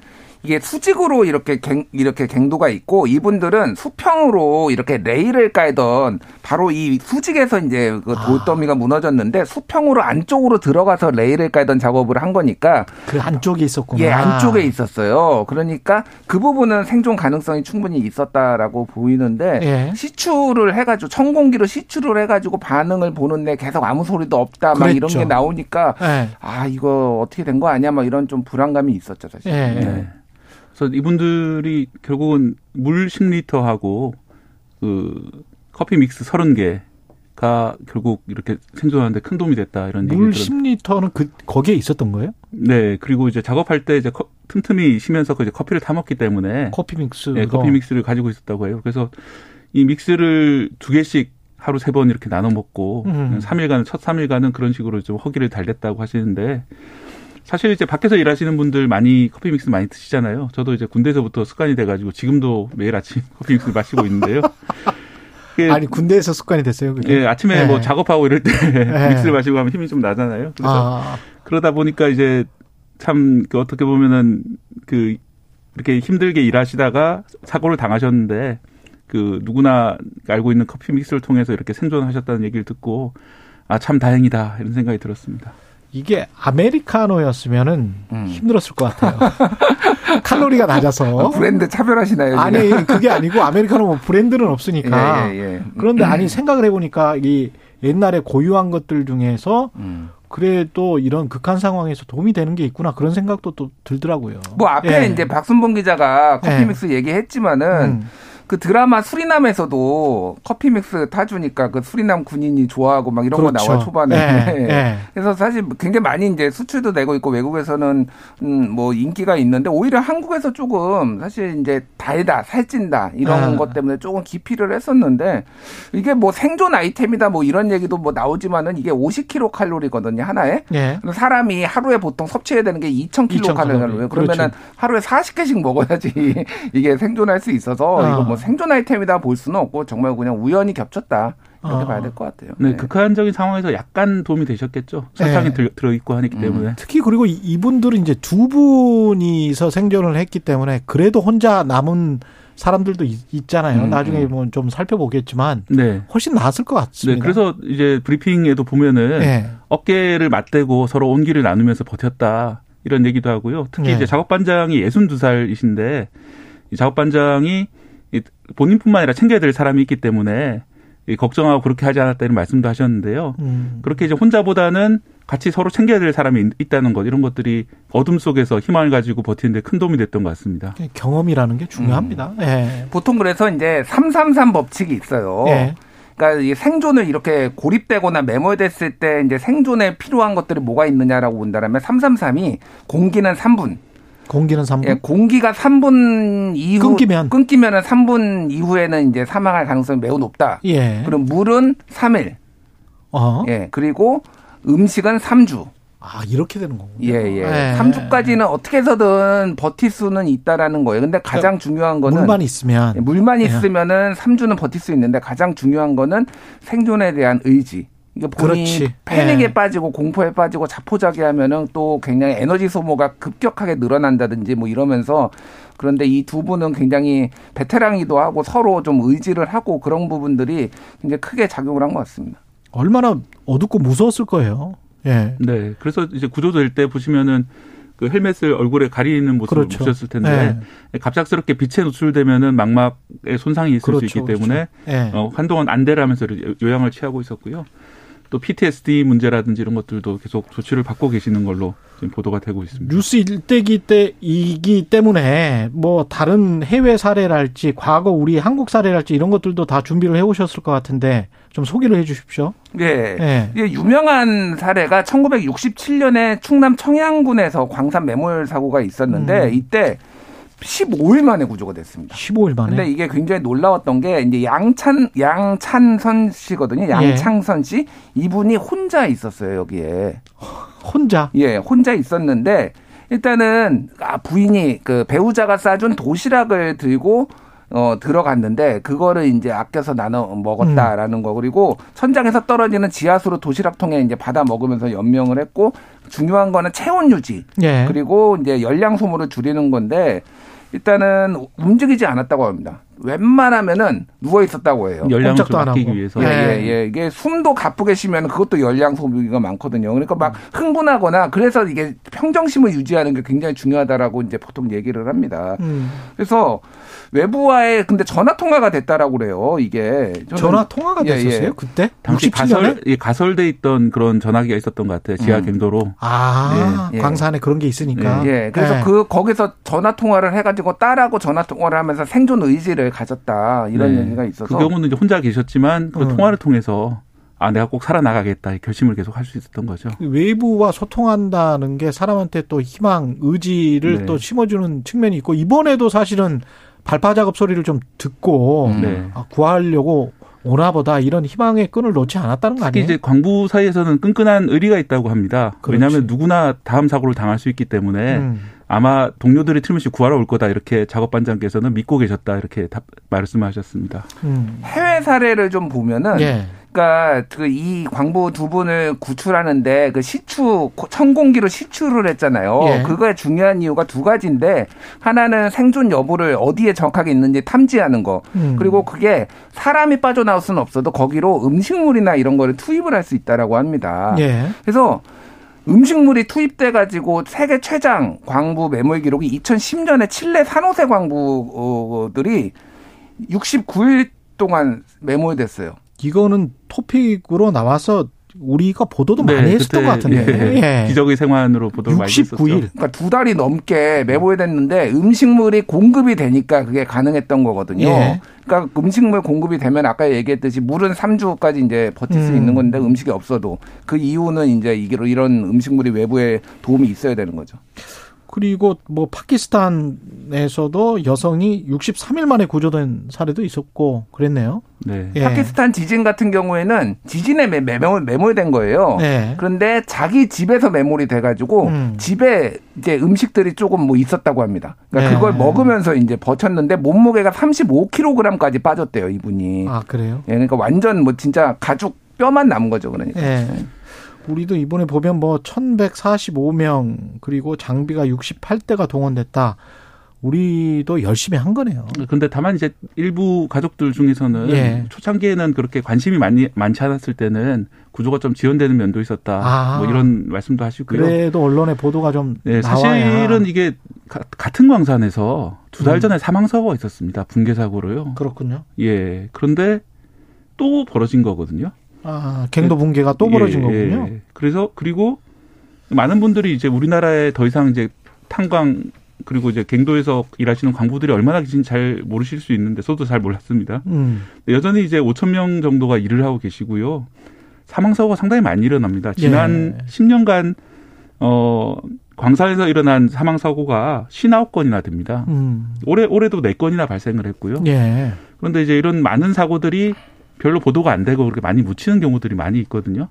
Speaker 11: 이게 수직으로 이렇게 갱, 이렇게 갱도가 있고 이분들은 수평으로 이렇게 레일을 깔던 바로 이 수직에서 이제 그
Speaker 2: 아.
Speaker 11: 돌더미가 무너졌는데 수평으로 안쪽으로 들어가서 레일을 깔던 작업을 한 거니까
Speaker 2: 그 안쪽에 있었구나.
Speaker 11: 예, 안쪽에 있었어요. 그러니까 그 부분은 생존 가능성이 충분히 있었다라고 보이는데
Speaker 2: 예.
Speaker 11: 시추를 해가지고 천공기로 시추를 해가지고 반응을 보는데 계속 아무 소리도 없다 막 이런
Speaker 2: 그랬죠.
Speaker 11: 게 나오니까
Speaker 2: 예.
Speaker 11: 아 이거 어떻게 된 거 아니야 막 이런 좀 불안감이 있었죠 사실.
Speaker 2: 예.
Speaker 11: 네.
Speaker 5: 그래서 이분들이 결국은 물 10리터하고 그 커피 믹스 30개 가 결국 이렇게 생존하는데 큰 도움이 됐다 이런
Speaker 2: 물
Speaker 5: 얘기를
Speaker 2: 10리터는 그 거기에 있었던 거예요?
Speaker 5: 네, 그리고 이제 작업할 때 이제 커- 틈틈이 쉬면서 그 이제 커피를 타 먹기 때문에
Speaker 2: 커피 믹스.
Speaker 5: 네, 커피 믹스를 가지고 있었다고 해요. 그래서 이 믹스를 두 개씩 하루 세 번 이렇게 나눠 먹고
Speaker 2: 음.
Speaker 5: 3일간 첫 3일간은 그런 식으로 좀 허기를 달랬다고 하시는데 사실 이제 밖에서 일하시는 분들 많이 커피 믹스 많이 드시잖아요. 저도 이제 군대에서부터 습관이 돼가지고 지금도 매일 아침 [laughs] 커피 믹스 마시고 있는데요. [laughs]
Speaker 2: 아니 군대에서 습관이 됐어요. 그게?
Speaker 5: 예, 아침에
Speaker 2: 네.
Speaker 5: 뭐 작업하고 이럴 때
Speaker 2: 네. [laughs]
Speaker 5: 믹스를 마시고 하면 힘이 좀 나잖아요. 그래서
Speaker 2: 아,
Speaker 5: 그러다 보니까 이제 참 그 어떻게 보면은 그 이렇게 힘들게 일하시다가 사고를 당하셨는데 그 누구나 알고 있는 커피 믹스를 통해서 이렇게 생존하셨다는 얘기를 듣고 아 참 다행이다 이런 생각이 들었습니다.
Speaker 2: 이게 아메리카노였으면은
Speaker 11: 음.
Speaker 2: 힘들었을 것 같아요. [laughs] 칼로리가 낮아서.
Speaker 11: 브랜드 차별하시나요?
Speaker 2: 아니? 그게 아니고 아메리카노 뭐 브랜드는 없으니까.
Speaker 11: 예, 예, 예.
Speaker 2: 그런데 아니 생각을 해보니까 이 옛날에 고유한 것들 중에서
Speaker 11: 음.
Speaker 2: 그래도 이런 극한 상황에서 도움이 되는 게 있구나 그런 생각도 또 들더라고요.
Speaker 11: 뭐 앞에
Speaker 2: 예.
Speaker 11: 이제 박순봉 기자가 커피
Speaker 2: 예.
Speaker 11: 믹스 얘기했지만은
Speaker 2: 음.
Speaker 11: 그 드라마 수리남에서도 커피 믹스 타주니까 그 수리남 군인이 좋아하고 막 이런 거
Speaker 2: 그렇죠.
Speaker 11: 나와 초반에.
Speaker 2: 예, [laughs] 예.
Speaker 11: 그래서 사실 굉장히 많이 이제 수출도 되고 있고 외국에서는 음뭐 인기가 있는데 오히려 한국에서 조금 사실 이제 달다 살찐다 이런
Speaker 2: 아.
Speaker 11: 것 때문에 조금 기피를 했었는데 이게 뭐 생존 아이템이다 뭐 이런 얘기도 뭐 나오지만은 이게 50kcal 칼로리거든요 하나에.
Speaker 2: 예.
Speaker 11: 사람이 하루에 보통 섭취해야 되는 게 2,000kcal
Speaker 2: 2,000 칼로리.
Speaker 11: 그러면은
Speaker 2: 그렇죠.
Speaker 11: 하루에 40개씩 먹어야지 [laughs] 이게 생존할 수 있어서
Speaker 2: 아.
Speaker 11: 이거 뭐 생존 아이템이다 볼 수는 없고 정말 그냥 우연히 겹쳤다 이렇게
Speaker 2: 아.
Speaker 11: 봐야 될 것 같아요.
Speaker 5: 네,
Speaker 11: 네.
Speaker 5: 극한적인 상황에서 약간 도움이 되셨겠죠. 설탕이
Speaker 2: 네.
Speaker 5: 들, 들어있고 하기
Speaker 11: 음.
Speaker 5: 때문에.
Speaker 2: 특히 그리고 이- 이분들은 이제 두 분이서 생존을 했기 때문에 그래도 혼자 남은 사람들도 있, 잖아요
Speaker 11: 음,
Speaker 2: 나중에
Speaker 11: 음.
Speaker 2: 뭐좀 살펴보겠지만
Speaker 5: 네.
Speaker 2: 훨씬 나았을 것
Speaker 5: 네,
Speaker 2: 같습니다.
Speaker 5: 그래서 이제 브리핑에도 보면은
Speaker 2: 예.
Speaker 5: 어깨를 맞대고 서로 온기를 나누면서 버텼다 이런 얘기도 하고요. 특히
Speaker 2: 네.
Speaker 5: 이제 작업반장이 62살이신데 이 작업반장이 이 본인뿐만 아니라 챙겨야 될 사람이 있기 때문에 이 걱정하고 그렇게 하지 않았다 이런 말씀도 하셨는데요.
Speaker 2: 음.
Speaker 5: 그렇게 이제 혼자보다는 같이 서로 챙겨야 될 사람이 있- 있다는 것 이런 것들이 어둠 속에서 희망을 가지고 버티는데 큰 도움이 됐던 것 같습니다.
Speaker 2: 경험이라는 게 중요합니다.
Speaker 11: 음.
Speaker 2: 예.
Speaker 11: 보통 그래서 이제 333 법칙이 있어요.
Speaker 2: 예.
Speaker 11: 그러니까 이 생존을 이렇게 고립되거나 매몰됐을 때 이제 생존에 필요한 것들이 뭐가 있느냐라고 본다면 333이 공기는 3분.
Speaker 2: 공기는 3분.
Speaker 11: 예, 공기가 3분 이후
Speaker 2: 끊기면.
Speaker 11: 끊기면은 3분 이후에는 이제 사망할 가능성이 매우 높다.
Speaker 2: 예.
Speaker 11: 그럼 물은 3일.
Speaker 2: 어.
Speaker 11: 예. 그리고 음식은 3주.
Speaker 2: 아, 이렇게 되는 거군요.
Speaker 11: 예, 예.
Speaker 2: 예.
Speaker 11: 3주까지는 어떻게 해서든 버틸 수는 있다라는 거예요. 근데 가장 중요한 거는
Speaker 2: 물만 있으면
Speaker 11: 예, 물만
Speaker 2: 예.
Speaker 11: 있으면은 3주는 버틸 수 있는데 가장 중요한 거는 생존에 대한 의지. 이게 본인이
Speaker 2: 그렇지.
Speaker 11: 패닉에
Speaker 2: 예.
Speaker 11: 빠지고 공포에 빠지고 자포자기 하면은 또 굉장히 에너지 소모가 급격하게 늘어난다든지 뭐 이러면서 그런데 이 두 분은 굉장히 베테랑이기도 하고 서로 좀 의지를 하고 그런 부분들이 굉장히 크게 작용을 한 것 같습니다.
Speaker 2: 얼마나 어둡고 무서웠을 거예요. 예.
Speaker 5: 네. 그래서 이제 구조될 때 보시면은 그 헬멧을 얼굴에 가리는 모습을
Speaker 2: 그렇죠.
Speaker 5: 보셨을 텐데 갑작스럽게 빛에 노출되면은 망막에 손상이 있을
Speaker 2: 그렇죠,
Speaker 5: 수 있기 때문에
Speaker 2: 예.
Speaker 5: 어, 한동안 안대라면서 요양을 취하고 있었고요. 또 PTSD 문제라든지 이런 것들도 계속 조치를 받고 계시는 걸로 지금 보도가 되고 있습니다.
Speaker 2: 뉴스 일대기 때이기 때문에 뭐 다른 해외 사례랄지 과거 우리 한국 사례랄지 이런 것들도 다 준비를 해 오셨을 것 같은데 좀 소개를 해 주십시오.
Speaker 11: 예.
Speaker 2: 예.
Speaker 11: 유명한 사례가 1967년에 충남 청양군에서 광산 매몰 사고가 있었는데
Speaker 2: 음.
Speaker 11: 이때 15일 만에 구조가 됐습니다.
Speaker 2: 15일 만에.
Speaker 11: 근데 이게 굉장히 놀라웠던 게 이제 양찬 양찬선 씨거든요. 양창선 씨 이분이 혼자 있었어요 여기에.
Speaker 2: 혼자.
Speaker 11: 예, 혼자 있었는데 일단은 아 부인이 그 배우자가 싸준 도시락을 들고 어 들어갔는데 그거를 이제 아껴서 나눠 먹었다라는 거 그리고 천장에서 떨어지는 지하수로 도시락통에 이제 받아 먹으면서 연명을 했고 중요한 거는 체온 유지
Speaker 2: 예.
Speaker 11: 그리고 이제 열량 소모를 줄이는 건데 일단은 움직이지 않았다고 합니다. 웬만하면은 누워 있었다고 해요.
Speaker 5: 열량을 아끼기
Speaker 2: 하고.
Speaker 5: 위해서.
Speaker 11: 예,
Speaker 2: 네.
Speaker 11: 예, 예. 이게 숨도 가쁘게 쉬면 그것도 열량 소비가 많거든요. 그러니까 막 흥분하거나 그래서 이게 평정심을 유지하는 게 굉장히 중요하다라고 이제 보통 얘기를 합니다.
Speaker 2: 음.
Speaker 11: 그래서 외부와의 근데 전화 통화가 됐다라고 그래요. 이게
Speaker 2: 전화 통화가
Speaker 11: 예,
Speaker 2: 됐었어요
Speaker 11: 예.
Speaker 2: 그때?
Speaker 5: 당시
Speaker 2: 67년에?
Speaker 5: 가설 예, 가설돼 있던 그런 전화기가 있었던 것 같아요. 지하
Speaker 11: 음.
Speaker 5: 갱도로.
Speaker 2: 아
Speaker 11: 예, 예.
Speaker 2: 광산에 그런 게 있으니까.
Speaker 11: 예, 그래서
Speaker 2: 예.
Speaker 11: 그 거기서 전화 통화를 해 가지고 딸하고 전화 통화를 하면서 생존 의지를 가졌다 이런
Speaker 5: 네.
Speaker 11: 얘기가 있어서
Speaker 5: 그 경우는 이제 혼자 계셨지만 그
Speaker 2: 음.
Speaker 5: 통화를 통해서 아 내가 꼭 살아나가겠다 이 결심을 계속 할 수 있었던 거죠.
Speaker 2: 외부와 소통한다는 게 사람한테 또 희망, 의지를
Speaker 5: 네.
Speaker 2: 또 심어주는 측면이 있고 이번에도 사실은 발파 작업 소리를 좀 듣고
Speaker 11: 음.
Speaker 5: 네.
Speaker 2: 아, 구하려고 오나보다 이런 희망의 끈을 놓지 않았다는 거
Speaker 5: 특히
Speaker 2: 아니에요?
Speaker 5: 이제 광부 사이에서는 끈끈한 의리가 있다고 합니다.
Speaker 2: 그렇지.
Speaker 5: 왜냐하면 누구나 다음 사고를 당할 수 있기 때문에
Speaker 2: 음.
Speaker 5: 아마 동료들이 틀림없이 구하러 올 거다 이렇게 작업 반장께서는 믿고 계셨다 이렇게 답, 말씀하셨습니다.
Speaker 2: 음.
Speaker 11: 해외 사례를 좀 보면은
Speaker 2: 예.
Speaker 11: 그러니까 그 이 광부 두 분을 구출하는데 그 시추 천공기로 시추를 했잖아요.
Speaker 2: 예.
Speaker 11: 그거의 중요한 이유가 두 가지인데 하나는 생존 여부를 어디에 정확하게 있는지 탐지하는 거.
Speaker 2: 음.
Speaker 11: 그리고 그게 사람이 빠져나올 수는 없어도 거기로 음식물이나 이런 거를 투입을 할 수 있다라고 합니다.
Speaker 2: 예.
Speaker 11: 그래서 음식물이 투입돼 가지고 세계 최장 광부 매몰 기록이 2010년에 칠레 산호세 광부들이 69일 동안 매몰됐어요.
Speaker 2: 이거는 토픽으로 나와서 우리가 보도도 많이 했었던 것 같은데.
Speaker 5: 예,
Speaker 2: 예.
Speaker 5: 기적의 생활으로 보도를 많이 했었죠.
Speaker 2: 69일.
Speaker 11: 그러니까 두 달이 넘게 매몰됐는데 음식물이 공급이 되니까 그게 가능했던 거거든요.
Speaker 2: 예.
Speaker 11: 그러니까 음식물 공급이 되면 아까 얘기했듯이 물은 3주까지 이제 버틸 수
Speaker 2: 음.
Speaker 11: 있는 건데 음식이 없어도 그 이유는 이제 이게 이런 음식물이 외부에 도움이 있어야 되는 거죠.
Speaker 2: 그리고 뭐 파키스탄에서도 여성이 63일 만에 구조된 사례도 있었고 그랬네요.
Speaker 5: 네.
Speaker 2: 예.
Speaker 11: 파키스탄 지진 같은 경우에는 지진에 매, 매몰, 매몰된 거예요.
Speaker 2: 네.
Speaker 11: 그런데 자기 집에서 매몰이 돼가지고
Speaker 2: 음.
Speaker 11: 집에 이제 음식들이 조금 뭐 있었다고 합니다. 그러니까
Speaker 2: 네.
Speaker 11: 그걸 먹으면서 이제 버텼는데 몸무게가 35kg까지 빠졌대요 이분이.
Speaker 2: 아 그래요?
Speaker 11: 예, 그러니까 완전 뭐 진짜 가죽 뼈만 남은 거죠 그러니까.
Speaker 2: 예. 우리도 이번에 보면 뭐 1145명 그리고 장비가 68대가 동원됐다. 우리도 열심히 한 거네요.
Speaker 5: 근데 다만 이제 일부 가족들 중에서는
Speaker 2: 예.
Speaker 5: 초창기에는 그렇게 관심이 많이 많지 않았을 때는 구조가 좀 지연되는 면도 있었다.
Speaker 2: 아.
Speaker 5: 뭐 이런 말씀도 하시고요.
Speaker 2: 그래도 언론에 보도가 좀
Speaker 5: 네. 사실은 이게 가- 같은 광산에서 두달
Speaker 2: 음.
Speaker 5: 전에 사망 사고가 있었습니다. 붕괴 사고로요.
Speaker 2: 그렇군요.
Speaker 5: 예. 그런데 또 벌어진 거거든요.
Speaker 2: 아 갱도 붕괴가 또 벌어진
Speaker 5: 예,
Speaker 2: 거군요.
Speaker 5: 예. 그래서 그리고 많은 분들이 이제 우리나라에 더 이상 이제 탄광 그리고 이제 갱도에서 일하시는 광부들이 얼마나 계신지 잘 모르실 수 있는데 저도 잘 몰랐습니다.
Speaker 2: 음.
Speaker 5: 여전히 이제 5천 명 정도가 일을 하고 계시고요. 사망 사고가 상당히 많이 일어납니다. 지난
Speaker 2: 예.
Speaker 5: 10년간 어 광산에서 일어난 사망 사고가 59건이나 됩니다.
Speaker 2: 음.
Speaker 5: 올해 올해도 4건이나 발생을 했고요.
Speaker 2: 예.
Speaker 5: 그런데 이제 이런 많은 사고들이 별로 보도가 안 되고 그렇게 많이 묻히는 경우들이 많이 있거든요.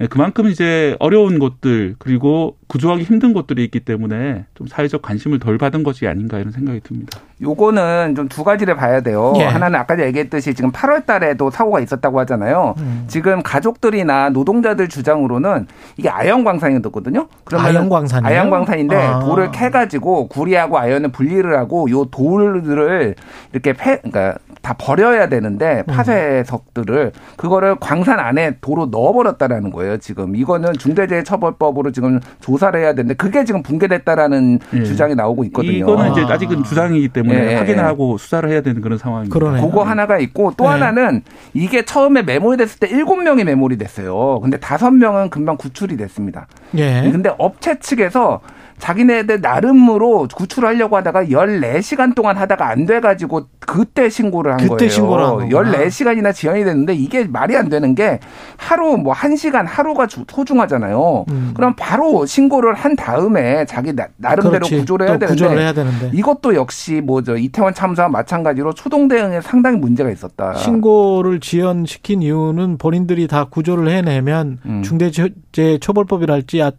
Speaker 5: 예, 그만큼 이제 어려운 곳들 그리고 구조하기 힘든 곳들이 있기 때문에 좀 사회적 관심을 덜 받은 것이 아닌가 이런 생각이 듭니다.
Speaker 11: 요거는 좀 두 가지를 봐야 돼요.
Speaker 2: 예.
Speaker 11: 하나는 아까 얘기했듯이 지금 8월 달에도 사고가 있었다고 하잖아요.
Speaker 2: 음.
Speaker 11: 지금 가족들이나 노동자들 주장으로는 이게 아연 광산이거든요.
Speaker 2: 아연 광산이에요?
Speaker 11: 아연 광산인데
Speaker 2: 아.
Speaker 11: 돌을 캐 가지고 구리하고 아연을 분리를 하고 요 돌들을 이렇게 패 그러니까 다 버려야 되는데
Speaker 2: 음.
Speaker 11: 파쇄석들을 그거를 광산 안에 도로 넣어 버렸다라는 거예요, 지금. 이거는 중대재해처벌법으로 지금 조사를 해야 되는데 그게 지금 붕괴됐다라는
Speaker 5: 예.
Speaker 11: 주장이 나오고 있거든요.
Speaker 5: 이거는 이제
Speaker 2: 아.
Speaker 5: 아직은 주장이기 때문에
Speaker 11: 예, 예,
Speaker 5: 확인을
Speaker 11: 예.
Speaker 5: 하고 수사를 해야 되는 그런 상황입니다.
Speaker 2: 그러네요.
Speaker 11: 그거 하나가 있고 또
Speaker 2: 네.
Speaker 11: 하나는 이게 처음에 메모리 됐을 때 일곱 명이 메모리 됐어요. 근데 다섯 명은 금방 구출이 됐습니다.
Speaker 2: 예.
Speaker 11: 근데 업체 측에서 자기네들 나름으로 구출하려고 하다가 14시간 동안 하다가 안 돼가지고 그때 신고를 한
Speaker 2: 그때
Speaker 11: 거예요.
Speaker 2: 신고를 한 거구나.
Speaker 11: 14시간이나 지연이 됐는데 이게 말이 안 되는 게 하루 뭐 1시간 하루가 주- 소중하잖아요.
Speaker 2: 음.
Speaker 11: 그럼 바로 신고를 한 다음에 자기 나,
Speaker 2: 그렇지.
Speaker 11: 구조를 해야
Speaker 2: 구조를 해야 되는데.
Speaker 11: 이것도 역시 뭐죠 이태원 참사와 마찬가지로 초동 대응에 상당히 문제가 있었다.
Speaker 2: 신고를 지연시킨 이유는 본인들이 다 구조를 해내면
Speaker 11: 음.
Speaker 2: 중대재해처벌법이랄지 아,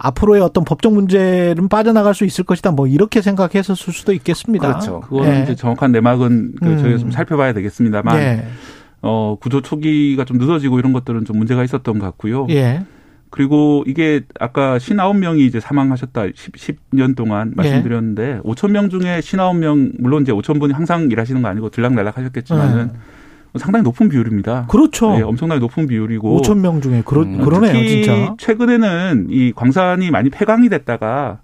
Speaker 2: 앞으로의 어떤 법적 문제는 빠져나갈 수 있을 것이다. 뭐 이렇게 생각했었을 수도 있겠습니다.
Speaker 11: 그렇죠.
Speaker 5: 그거는
Speaker 2: 예.
Speaker 5: 이제 정확한 내막은 그
Speaker 2: 음.
Speaker 5: 저희가 좀 살펴봐야 되겠습니다만
Speaker 2: 예.
Speaker 5: 어, 구조 초기가 좀 늦어지고 이런 것들은 좀 문제가 있었던 것 같고요.
Speaker 2: 예.
Speaker 5: 그리고 이게 아까 59명이 이제 사망하셨다 10, 10년 동안 말씀드렸는데 네. 5천 명 중에 59명 물론 이제 5천 분이 항상 일하시는 거 아니고 들락날락 하셨겠지만은 네. 상당히 높은 비율입니다.
Speaker 2: 그렇죠.
Speaker 5: 네, 엄청나게 높은 비율이고
Speaker 2: 5천 명 중에 그러, 음. 그러네요, 진짜.
Speaker 5: 최근에는 이 광산이 많이 폐광이 됐다가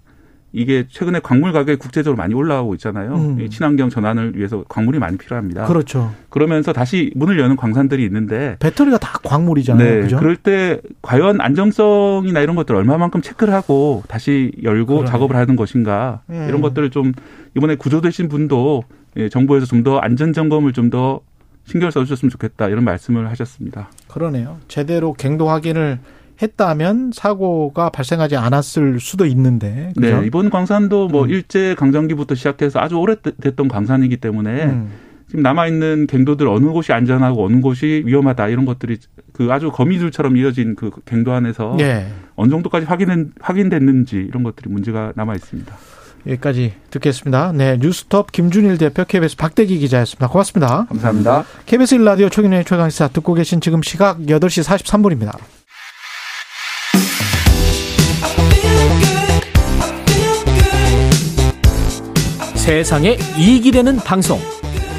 Speaker 5: 이게 최근에 광물 가격이 국제적으로 많이 올라오고 있잖아요. 음. 친환경 전환을 위해서 광물이 많이 필요합니다.
Speaker 2: 그렇죠.
Speaker 5: 그러면서 다시 문을 여는 광산들이 있는데
Speaker 2: 배터리가 다 광물이잖아요. 네. 그죠?
Speaker 5: 그럴 때 과연 안정성이나 이런 것들 얼마만큼 체크를 하고 다시 열고 그러네. 작업을 하는 것인가 네. 이런 것들을 좀 이번에 구조되신 분도 예, 정부에서 좀 더 안전 점검을 좀 더 신경 을 써주셨으면 좋겠다 이런 말씀을 하셨습니다.
Speaker 2: 그러네요. 제대로 갱도 확인을 했다면 사고가 발생하지 않았을 수도 있는데.
Speaker 5: 그죠? 네, 이번 광산도 뭐 음. 일제 강점기부터 시작해서 아주 오래됐던 광산이기 때문에 음. 지금 남아 있는 갱도들 어느 곳이 안전하고 어느 곳이 위험하다 이런 것들이 그 아주 거미줄처럼 이어진 그 갱도 안에서 네. 어느 정도까지 확인 확인됐는지 이런 것들이 문제가 남아 있습니다.
Speaker 2: 여기까지 듣겠습니다. 네, 뉴스톱 김준일 대표 KBS 박대기 기자였습니다. 고맙습니다.
Speaker 5: 감사합니다.
Speaker 2: KBS 1라디오 최근의 최강시사 듣고 계신 지금 시각 8시 43분입니다.
Speaker 12: 세상에 이익이 되는 방송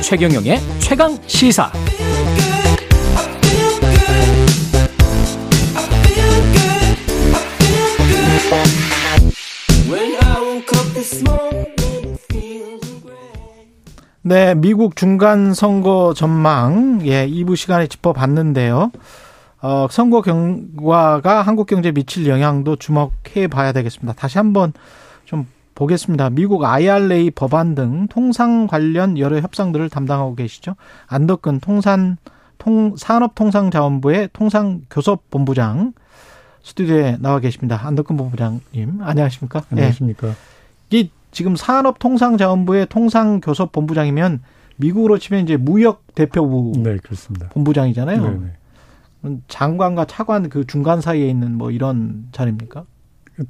Speaker 12: 최경영의 최강 시사
Speaker 2: 네, 미국 중간 선거 전망 예, 2부 시간에 짚어봤는데요. 어, 선거 결과가 한국 경제에 미칠 영향도 주목해 봐야 되겠습니다. 다시 한번 좀 보겠습니다. 미국 IRA 법안 등 통상 관련 여러 협상들을 담당하고 계시죠. 안덕근 통산 통 산업통상자원부의 통상교섭본부장 스튜디오에 나와 계십니다. 안덕근 본부장님 안녕하십니까?
Speaker 13: 안녕하십니까? 네.
Speaker 2: 이게 지금 산업통상자원부의 통상교섭본부장이면 미국으로 치면 이제 무역 대표부
Speaker 13: 네, 그렇습니다.
Speaker 2: 본부장이잖아요. 네네. 네. 장관과 차관 그 중간 사이에 있는 뭐 이런 자리입니까?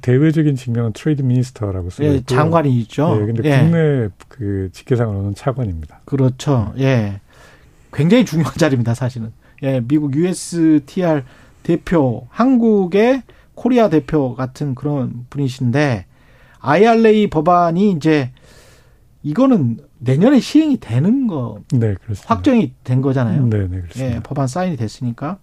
Speaker 13: 대외적인 직명은 trade minister라고 쓰고 예,
Speaker 2: 장관이 있죠.
Speaker 13: 예, 근데 예. 국내 그 직제상으로는 차관입니다.
Speaker 2: 그렇죠. 예. 굉장히 중요한 [laughs] 자리입니다, 사실은. 예, 미국 USTR 대표, 한국의 코리아 대표 같은 그런 분이신데 IRA 법안이 이제 이거는 내년에 시행이 되는 거
Speaker 13: 네, 그렇습니다.
Speaker 2: 확정이 된 거잖아요.
Speaker 13: 네, 네, 그렇습니다.
Speaker 2: 예, 법안 사인이 됐으니까.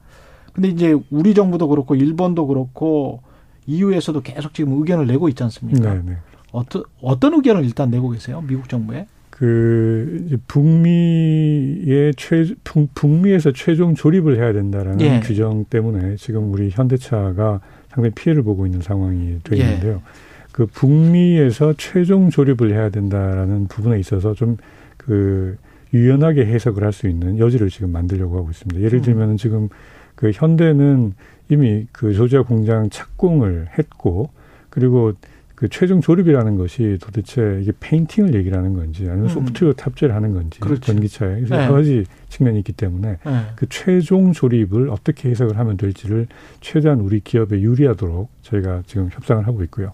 Speaker 2: 근데 이제 우리 정부도 그렇고 일본도 그렇고 EU에서도 계속 지금 의견을 내고 있지 않습니까? 네, 네. 어떤 어떤 의견을 일단 내고 계세요? 미국 정부에?
Speaker 13: 그 북미의 최 북미에서 최종 조립을 해야 된다라는 예. 규정 때문에 지금 우리 현대차가 상당히 피해를 보고 있는 상황이 되어 예. 있는데요. 예. 그 북미에서 최종 조립을 해야 된다라는 부분에 있어서 좀 그 유연하게 해석을 할 수 있는 여지를 지금 만들려고 하고 있습니다. 예를 음. 들면 은 지금 그 현대는 이미 그 조지아 공장 착공을 했고 그리고 그 최종 조립이라는 것이 도대체 이게 페인팅을 얘기를 하는 건지 아니면 음. 소프트웨어 탑재를 하는 건지 그렇지. 전기차에 그래서 네. 여러 가지 측면이 있기 때문에 네. 그 최종 조립을 어떻게 해석을 하면 될지를 최대한 우리 기업에 유리하도록 저희가 지금 협상을 하고 있고요.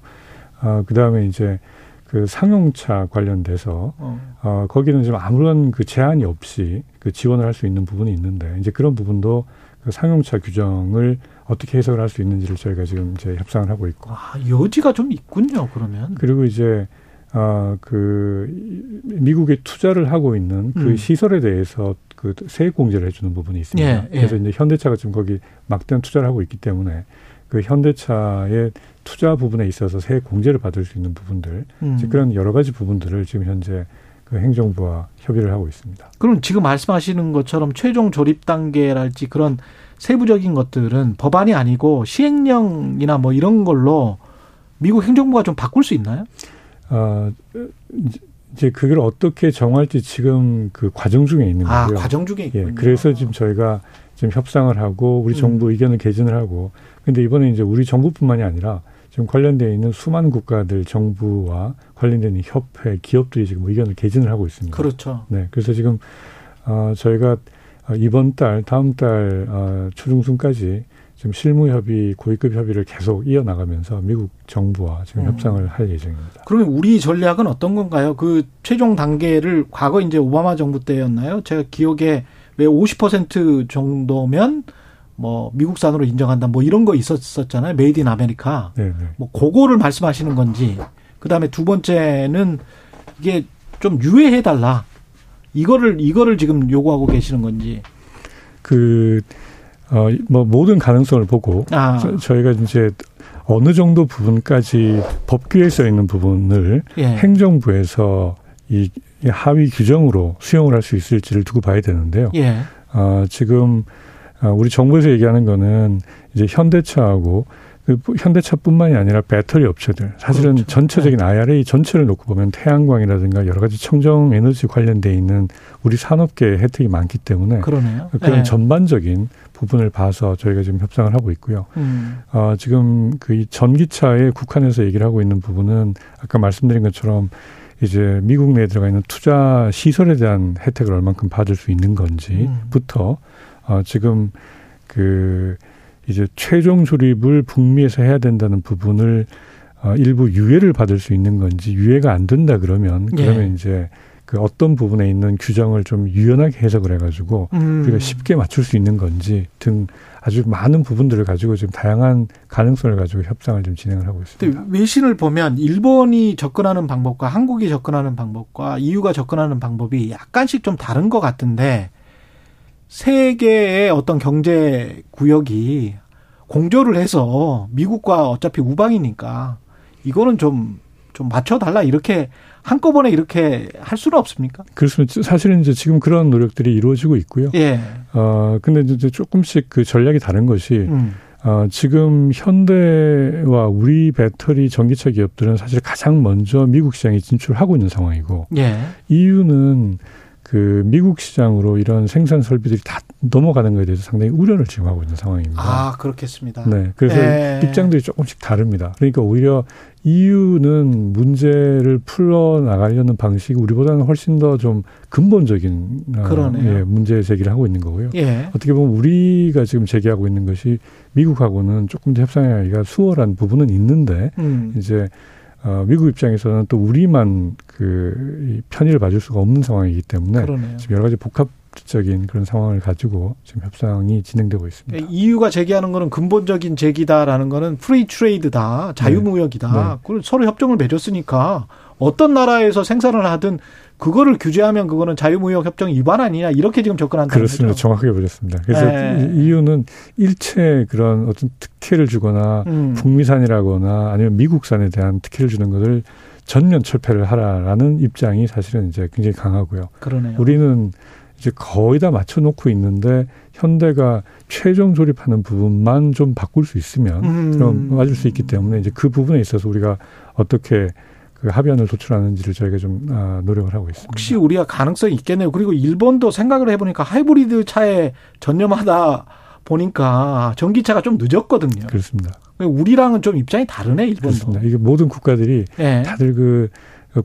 Speaker 13: 아, 그 다음에 이제 그 상용차 관련돼서 어. 어 거기는 좀 아무런 그 제한이 없이 그 지원을 할 수 있는 부분이 있는데 이제 그런 부분도 그 상용차 규정을 어떻게 해석을 할 수 있는지를 저희가 지금 이제 협상을 하고 있고.
Speaker 2: 아, 여지가 좀 있군요, 그러면.
Speaker 13: 그리고 이제 아, 그 미국에 투자를 하고 있는 그 음. 시설에 대해서 그 세액 공제를 해주는 부분이 있습니다. 예, 예. 그래서 이제 현대차가 지금 거기 막대한 투자를 하고 있기 때문에 그 현대차의 투자 부분에 있어서 세액 공제를 받을 수 있는 부분들, 음. 그런 여러 가지 부분들을 지금 현재 그 행정부와 협의를 하고 있습니다.
Speaker 2: 그럼 지금 말씀하시는 것처럼 최종 조립 단계랄지 그런 세부적인 것들은 법안이 아니고 시행령이나 뭐 이런 걸로 미국 행정부가 좀 바꿀 수 있나요?
Speaker 13: 아, 이제 그걸 어떻게 정할지 지금 그 과정 중에 있는 아, 거고요.
Speaker 2: 과정 중에 있군요.
Speaker 13: 예, 그래서 지금 저희가 지금 협상을 하고 우리 정부 음. 의견을 개진을 하고 근데 이번에 이제 우리 정부뿐만이 아니라 지금 관련되어 있는 수많은 국가들 정부와 관련된 협회 기업들이 지금 의견을 개진을 하고 있습니다.
Speaker 2: 그렇죠.
Speaker 13: 네, 그래서 지금 어, 저희가 이번 달, 다음 달 어, 초중순까지 지금 실무 협의, 고위급 협의를 계속 이어나가면서 미국 정부와 지금 음. 협상을 할 예정입니다.
Speaker 2: 그러면 우리 전략은 어떤 건가요? 그 최종 단계를 과거 이제 오바마 정부 때였나요? 제가 기억에 왜 50% 정도면 뭐 미국산으로 인정한다 뭐 이런 거 있었었잖아요. Made in America.
Speaker 13: 네, 네.
Speaker 2: 뭐 그거를 말씀하시는 건지. 그다음에 두 번째는 이게 좀 유예해 달라. 이거를 이거를 지금 요구하고 계시는 건지.
Speaker 13: 그 어, 뭐 모든 가능성을 보고
Speaker 2: 아.
Speaker 13: 저희가 이제 어느 정도 부분까지 법규에 써 있는 부분을
Speaker 2: 예.
Speaker 13: 행정부에서 이 하위 규정으로 수용을 할 수 있을지를 두고 봐야 되는데요.
Speaker 2: 예.
Speaker 13: 어, 지금 어, 우리 정부에서 얘기하는 거는 이제 현대차하고 그 현대차뿐만이 아니라 배터리 업체들 사실은
Speaker 2: 그렇죠.
Speaker 13: 전체적인 IRA 전체를 놓고 보면 태양광이라든가 여러 가지 청정 에너지 관련돼 있는 우리 산업계 혜택이 많기 때문에
Speaker 2: 그러네요.
Speaker 13: 그런
Speaker 2: 네.
Speaker 13: 전반적인 부분을 봐서 저희가 지금 협상을 하고 있고요.
Speaker 2: 음.
Speaker 13: 어, 지금 그이 전기차에 국한해서 얘기를 하고 있는 부분은 아까 말씀드린 것처럼 이제 미국 내에 들어가 있는 투자 시설에 대한 혜택을 얼만큼 받을 수 있는 건지부터 어, 지금 그 이제 최종 조립을 북미에서 해야 된다는 부분을 어, 일부 유예를 받을 수 있는 건지 유예가 안 된다 그러면
Speaker 2: 예.
Speaker 13: 그러면 이제 그 어떤 부분에 있는 규정을 좀 유연하게 해석을 해가지고
Speaker 2: 음.
Speaker 13: 우리가 쉽게 맞출 수 있는 건지 등 아주 많은 부분들을 가지고 지금 다양한 가능성을 가지고 협상을 좀 진행을 하고 있습니다.
Speaker 2: 외신을 보면 일본이 접근하는 방법과 한국이 접근하는 방법과 EU가 접근하는 방법이 약간씩 좀 다른 것 같은데 세계의 어떤 경제 구역이 공조를 해서 미국과 어차피 우방이니까 이거는 좀, 좀 맞춰달라 이렇게 한꺼번에 이렇게 할 수는 없습니까?
Speaker 13: 그렇습니다. 사실은 이제 지금 그런 노력들이 이루어지고 있고요.
Speaker 2: 예.
Speaker 13: 어, 근데 이제 조금씩 그 전략이 다른 것이
Speaker 2: 음.
Speaker 13: 어, 지금 현대와 우리 배터리 전기차 기업들은 사실 가장 먼저 미국 시장에 진출하고 있는 상황이고
Speaker 2: 예.
Speaker 13: EU는 그 미국 시장으로 이런 생산 설비들이 다 넘어가는 것에 대해서 상당히 우려를 지금 하고 있는 상황입니다.
Speaker 2: 아, 그렇겠습니다.
Speaker 13: 네. 그래서
Speaker 2: 예.
Speaker 13: 입장들이 조금씩 다릅니다. 그러니까 오히려 EU는 문제를 풀어 나가려는 방식이 우리보다는 훨씬 더 좀 근본적인 어,
Speaker 2: 그러네요.
Speaker 13: 예, 문제 제기를 하고 있는 거고요.
Speaker 2: 예.
Speaker 13: 어떻게 보면 우리가 지금 제기하고 있는 것이 미국하고는 조금 더 협상하기가 수월한 부분은 있는데
Speaker 2: 음.
Speaker 13: 이제 어, 미국 입장에서는 또 우리만 그 이 편의를 봐줄 수가 없는 상황이기 때문에
Speaker 2: 그러네요.
Speaker 13: 지금 여러 가지 복합적인 그런 상황을 가지고 지금 협상이 진행되고 있습니다.
Speaker 2: EU가 예, 제기하는 거는 근본적인 제기다라는 거는 free trade다, 자유무역이다.
Speaker 13: 네.
Speaker 2: 그걸 서로 협정을 맺었으니까 어떤 나라에서 생산을 하든 그거를 규제하면 그거는 자유무역 협정 위반 아니냐 이렇게 지금 접근한다는
Speaker 13: 그렇습니다.
Speaker 2: 거죠.
Speaker 13: 정확하게 보셨습니다. 그래서
Speaker 2: 네.
Speaker 13: EU는 일체 그런 어떤 특혜를 주거나
Speaker 2: 음.
Speaker 13: 북미산이라거나 아니면 미국산에 대한 특혜를 주는 것을 전면 철폐를 하라라는 입장이 사실은 이제 굉장히 강하고요.
Speaker 2: 그러네요.
Speaker 13: 우리는 이제 거의 다 맞춰놓고 있는데 현대가 최종 조립하는 부분만 좀 바꿀 수 있으면
Speaker 2: 음.
Speaker 13: 그럼 맞을 수 있기 때문에 이제 그 부분에 있어서 우리가 어떻게 그 합의안을 도출하는지를 저희가 좀 아, 노력을 하고 있습니다.
Speaker 2: 혹시 우리가 가능성이 있겠네요. 그리고 일본도 생각을 해보니까 하이브리드 차에 전념하다 보니까 전기차가 좀 늦었거든요.
Speaker 13: 그렇습니다.
Speaker 2: 우리랑은 좀 입장이 다르네 일본도.
Speaker 13: 그렇습니다. 이게 모든 국가들이
Speaker 2: 예.
Speaker 13: 다들 그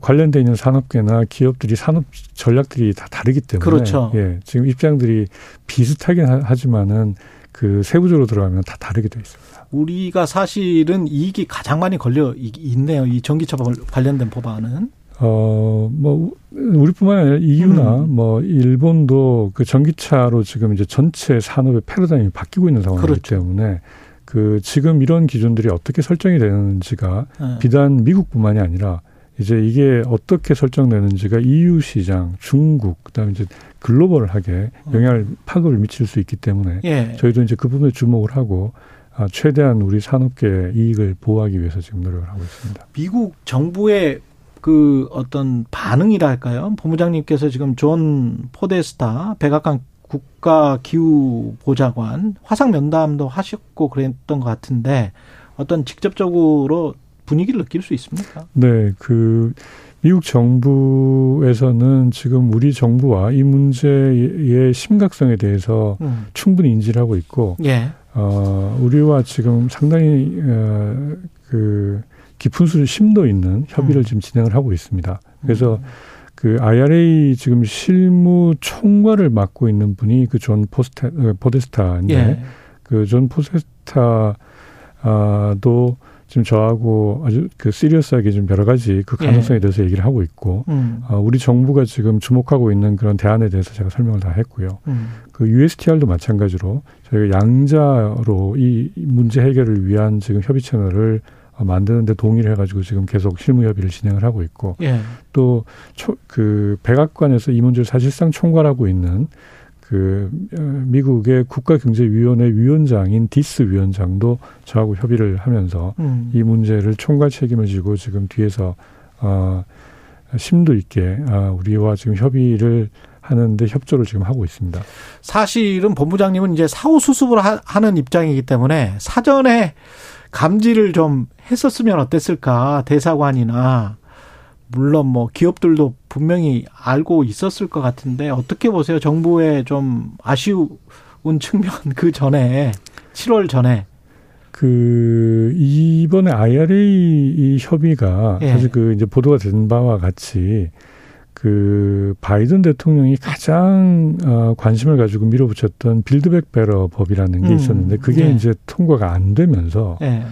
Speaker 13: 관련돼 있는 산업계나 기업들이 산업 전략들이 다 다르기 때문에
Speaker 2: 그렇죠.
Speaker 13: 예, 지금 입장들이 비슷하긴 하- 하지만은 그 세부적으로 들어가면 다 다르게 돼 있습니다.
Speaker 2: 우리가 사실은 이익이 가장 많이 걸려 이- 있네요. 이 전기차 법- 관련된 법안은.
Speaker 13: 어, 뭐, 우리뿐만 아니라 EU나
Speaker 2: 음.
Speaker 13: 뭐, 일본도 그 전기차로 지금 이제 전체 산업의 패러다임이 바뀌고 있는 상황이기
Speaker 2: 그렇죠.
Speaker 13: 때문에 그 지금 이런 기준들이 어떻게 설정이 되는지가
Speaker 2: 네.
Speaker 13: 비단 미국뿐만이 아니라 이제 이게 어떻게 설정되는지가 EU 시장, 중국, 그다음에 이제 글로벌하게 영향을 파급을 미칠 수 있기 때문에
Speaker 2: 어. 예.
Speaker 13: 저희도 이제 그 부분에 주목을 하고 아, 최대한 우리 산업계의 이익을 보호하기 위해서 지금 노력을 하고 있습니다.
Speaker 2: 미국 정부의 그 어떤 반응이랄까요? 본부장님께서 지금 존 포데스타 백악관 국가 기후 보좌관 화상 면담도 하셨고 그랬던 것 같은데 어떤 직접적으로 분위기를 느낄 수 있습니까?
Speaker 13: 네, 그 미국 정부에서는 지금 우리 정부와 이 문제의 심각성에 대해서
Speaker 2: 음.
Speaker 13: 충분히 인지를 하고 있고,
Speaker 2: 예.
Speaker 13: 어, 우리와 지금 상당히 어, 그 깊은 수 심도 있는 협의를
Speaker 2: 음.
Speaker 13: 지금 진행을 하고 있습니다. 그래서 그 IRA 지금 실무 총괄을 맡고 있는 분이 그 존 포스타, 어, 포데스타인데
Speaker 2: 예.
Speaker 13: 그 존 포데스타도 지금 저하고 아주 그 serious하게 좀 여러 가지 그 가능성에 예. 대해서 얘기를 하고 있고 음. 어, 우리 정부가 지금 주목하고 있는 그런 대안에 대해서 제가 설명을 다 했고요. 음. 그 USTR도 마찬가지로 저희가 양자로 이 문제 해결을 위한 지금 협의 채널을 어, 만드는데 동의를 해가지고 지금 계속 실무 협의를 진행을 하고 있고 예. 또 그 백악관에서 이 문제를 사실상 총괄하고 있는 그 어, 미국의 국가경제위원회 위원장인 디스 위원장도 저하고 협의를 하면서 음. 이 문제를 총괄 책임을 지고 지금 뒤에서 어 심도 있게 어, 우리와 지금 협의를 하는데 협조를 지금 하고 있습니다.
Speaker 2: 사실은 본부장님은 이제 사후 수습을 하, 는 입장이기 때문에 사전에 감지를 좀 했었으면 어땠을까 대사관이나 물론 뭐 기업들도 분명히 알고 있었을 것 같은데 어떻게 보세요? 정부의 좀 아쉬운 측면 그 전에 7월 전에
Speaker 13: 그 이번에 IRA 이 협의가 예. 사실 그 이제 보도가 된 바와 같이 그 바이든 대통령이 가장 어 관심을 가지고 밀어붙였던 Build Back Better 법이라는 게 음. 있었는데 그게 예. 이제 통과가 안 되면서 예.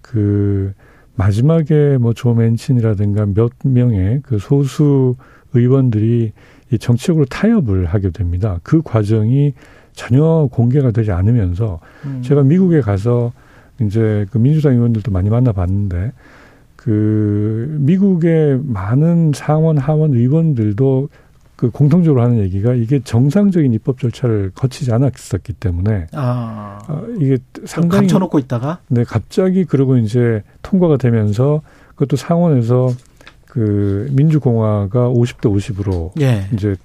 Speaker 13: 그 마지막에 뭐 조 맨친이라든가 몇 명의 그 소수 의원들이 이 정치적으로 타협을 하게 됩니다. 그 과정이 전혀 공개가 되지 않으면서 음. 제가 미국에 가서 이제 그 민주당 의원들도 많이 만나봤는데 그 미국의 많은 상원 하원 의원들도 그 공통적으로 하는 얘기가 이게 정상적인 입법 절차를 거치지 않았었기 때문에 아, 어, 이게 상당히
Speaker 2: 감춰놓고 있다가
Speaker 13: 네 갑자기 그러고 이제 통과가 되면서 그것도 상원에서 그 민주공화가 50대 50으로 예. 이제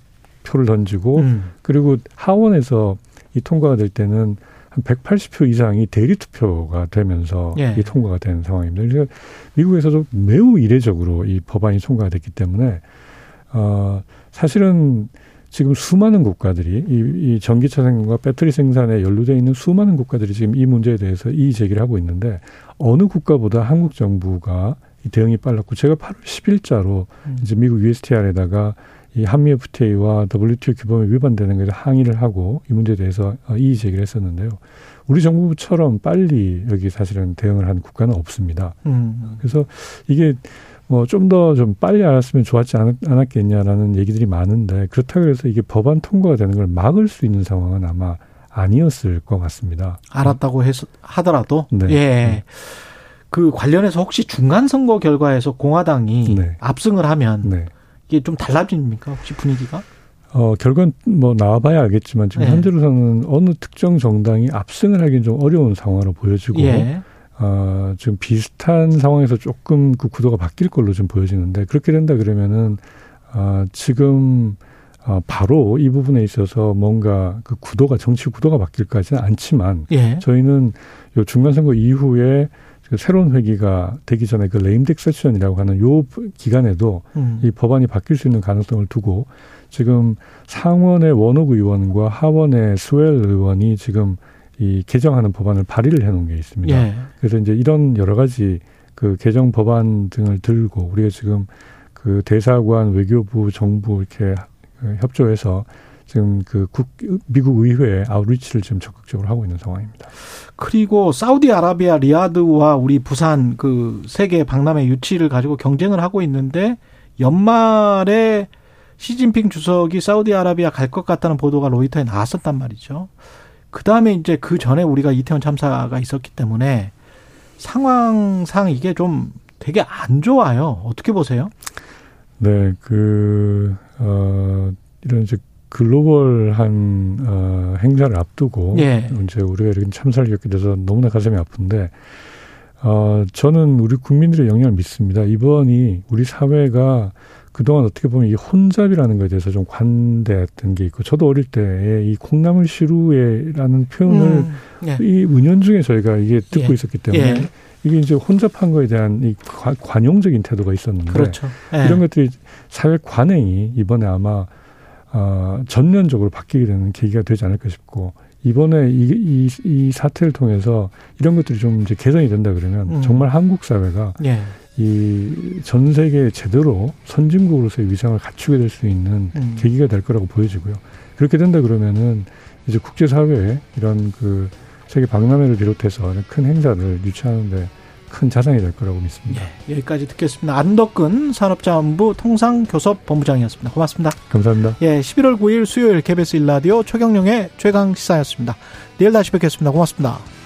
Speaker 13: 표를 던지고 음. 그리고 하원에서 이 통과가 될 때는 한 180표 이상이 대리 투표가 되면서 예. 이 통과가 된 상황입니다. 그래서 미국에서도 매우 이례적으로 이 법안이 통과가 됐기 때문에 어 사실은 지금 수많은 국가들이 이, 이 전기차 생산과 배터리 생산에 연루되어 있는 수많은 국가들이 지금 이 문제에 대해서 이의 제기를 하고 있는데 어느 국가보다 한국 정부가 이 대응이 빨랐고 제가 8월 10일자로 음. 이제 미국 USTR에다가 이 한미 FTA와 WTO 규범에 위반되는 것에 항의를 하고 이 문제에 대해서 어, 이의 제기를 했었는데요. 우리 정부처럼 빨리 여기 사실은 대응을 한 국가는 없습니다. 음. 그래서 이게 뭐 좀 더좀 좀 빨리 알았으면 좋았지 않, 않았겠냐라는 얘기들이 많은데 그렇다고 해서 이게 법안 통과가 되는 걸 막을 수 있는 상황은 아마 아니었을 것 같습니다.
Speaker 2: 알았다고 해서 하더라도 네. 예. 네. 그 관련해서 혹시 중간 선거 결과에서 공화당이 네. 압승을 하면 네. 이게 좀 달라집니까? 혹시 분위기가?
Speaker 13: 어, 결과는 뭐 나와봐야 알겠지만 지금 네. 현재로서는 어느 특정 정당이 압승을 하기는 좀 어려운 상황으로 보여지고 예. 어, 지금 비슷한 상황에서 조금 그 구도가 바뀔 걸로 좀 보여지는데 그렇게 된다 그러면은 어, 지금 어, 바로 이 부분에 있어서 뭔가 그 구도가 정치 구도가 바뀔까지는 않지만 예. 저희는 요 중간 선거 이후에 그 새로운 회기가 되기 전에 그 레임덱 세션이라고 하는 요 기간에도 음. 이 법안이 바뀔 수 있는 가능성을 두고 지금 상원의 원옥 의원과 하원의 스웰 의원이 지금 이 개정하는 법안을 발의를 해놓은 게 있습니다. 예. 그래서 이제 이런 여러 가지 그 개정 법안 등을 들고 우리가 지금 그 대사관, 외교부, 정부 이렇게 협조해서 지금 그 국, 미국 의회에 아웃리치를 지금 적극적으로 하고 있는 상황입니다.
Speaker 2: 그리고 사우디아라비아 리아드와 우리 부산 그 세계 박람회 유치를 가지고 경쟁을 하고 있는데 연말에 시진핑 주석이 사우디아라비아 갈 것 같다는 보도가 로이터에 나왔었단 말이죠. 그 다음에 이제 그 전에 우리가 이태원 참사가 있었기 때문에 상황상 이게 좀 되게 안 좋아요. 어떻게 보세요?
Speaker 13: 네, 그, 어, 이런 이제 글로벌한, 어, 행사를 앞두고. 예. 이제 우리가 이렇게 참사를 겪게 돼서 너무나 가슴이 아픈데, 어, 저는 우리 국민들의 영향을 믿습니다. 이번이 우리 사회가 그동안 어떻게 보면 이 혼잡이라는 것에 대해서 좀 관대했던 게 있고 저도 어릴 때이 콩나물 시루에라는 표현을 음, 예. 이 은연 중에 저희가 이게 듣고 예. 있었기 때문에 예. 이게 이제 혼잡한 거에 대한 이 관용적인 태도가 있었는데 그렇죠. 예. 이런 것들이 사회 관행이 이번에 아마 어, 전면적으로 바뀌게 되는 계기가 되지 않을까 싶고 이번에 이, 이, 이 사태를 통해서 이런 것들이 좀 이제 개선이 된다 그러면 음. 정말 한국 사회가 예. 이 전 세계 제대로 선진국으로서의 위상을 갖추게 될 수 있는 음. 계기가 될 거라고 보여지고요. 그렇게 된다 그러면은 이제 국제사회에 이런 그 세계 박람회를 비롯해서 큰 행사를 유치하는데 큰 자산이 될 거라고 믿습니다.
Speaker 2: 예, 여기까지 듣겠습니다. 안덕근 산업자원부 통상교섭본부장이었습니다. 고맙습니다.
Speaker 13: 감사합니다.
Speaker 2: 예, 11월 9일 수요일 KBS 일라디오 최경령의 최강 시사였습니다. 내일 다시 뵙겠습니다. 고맙습니다.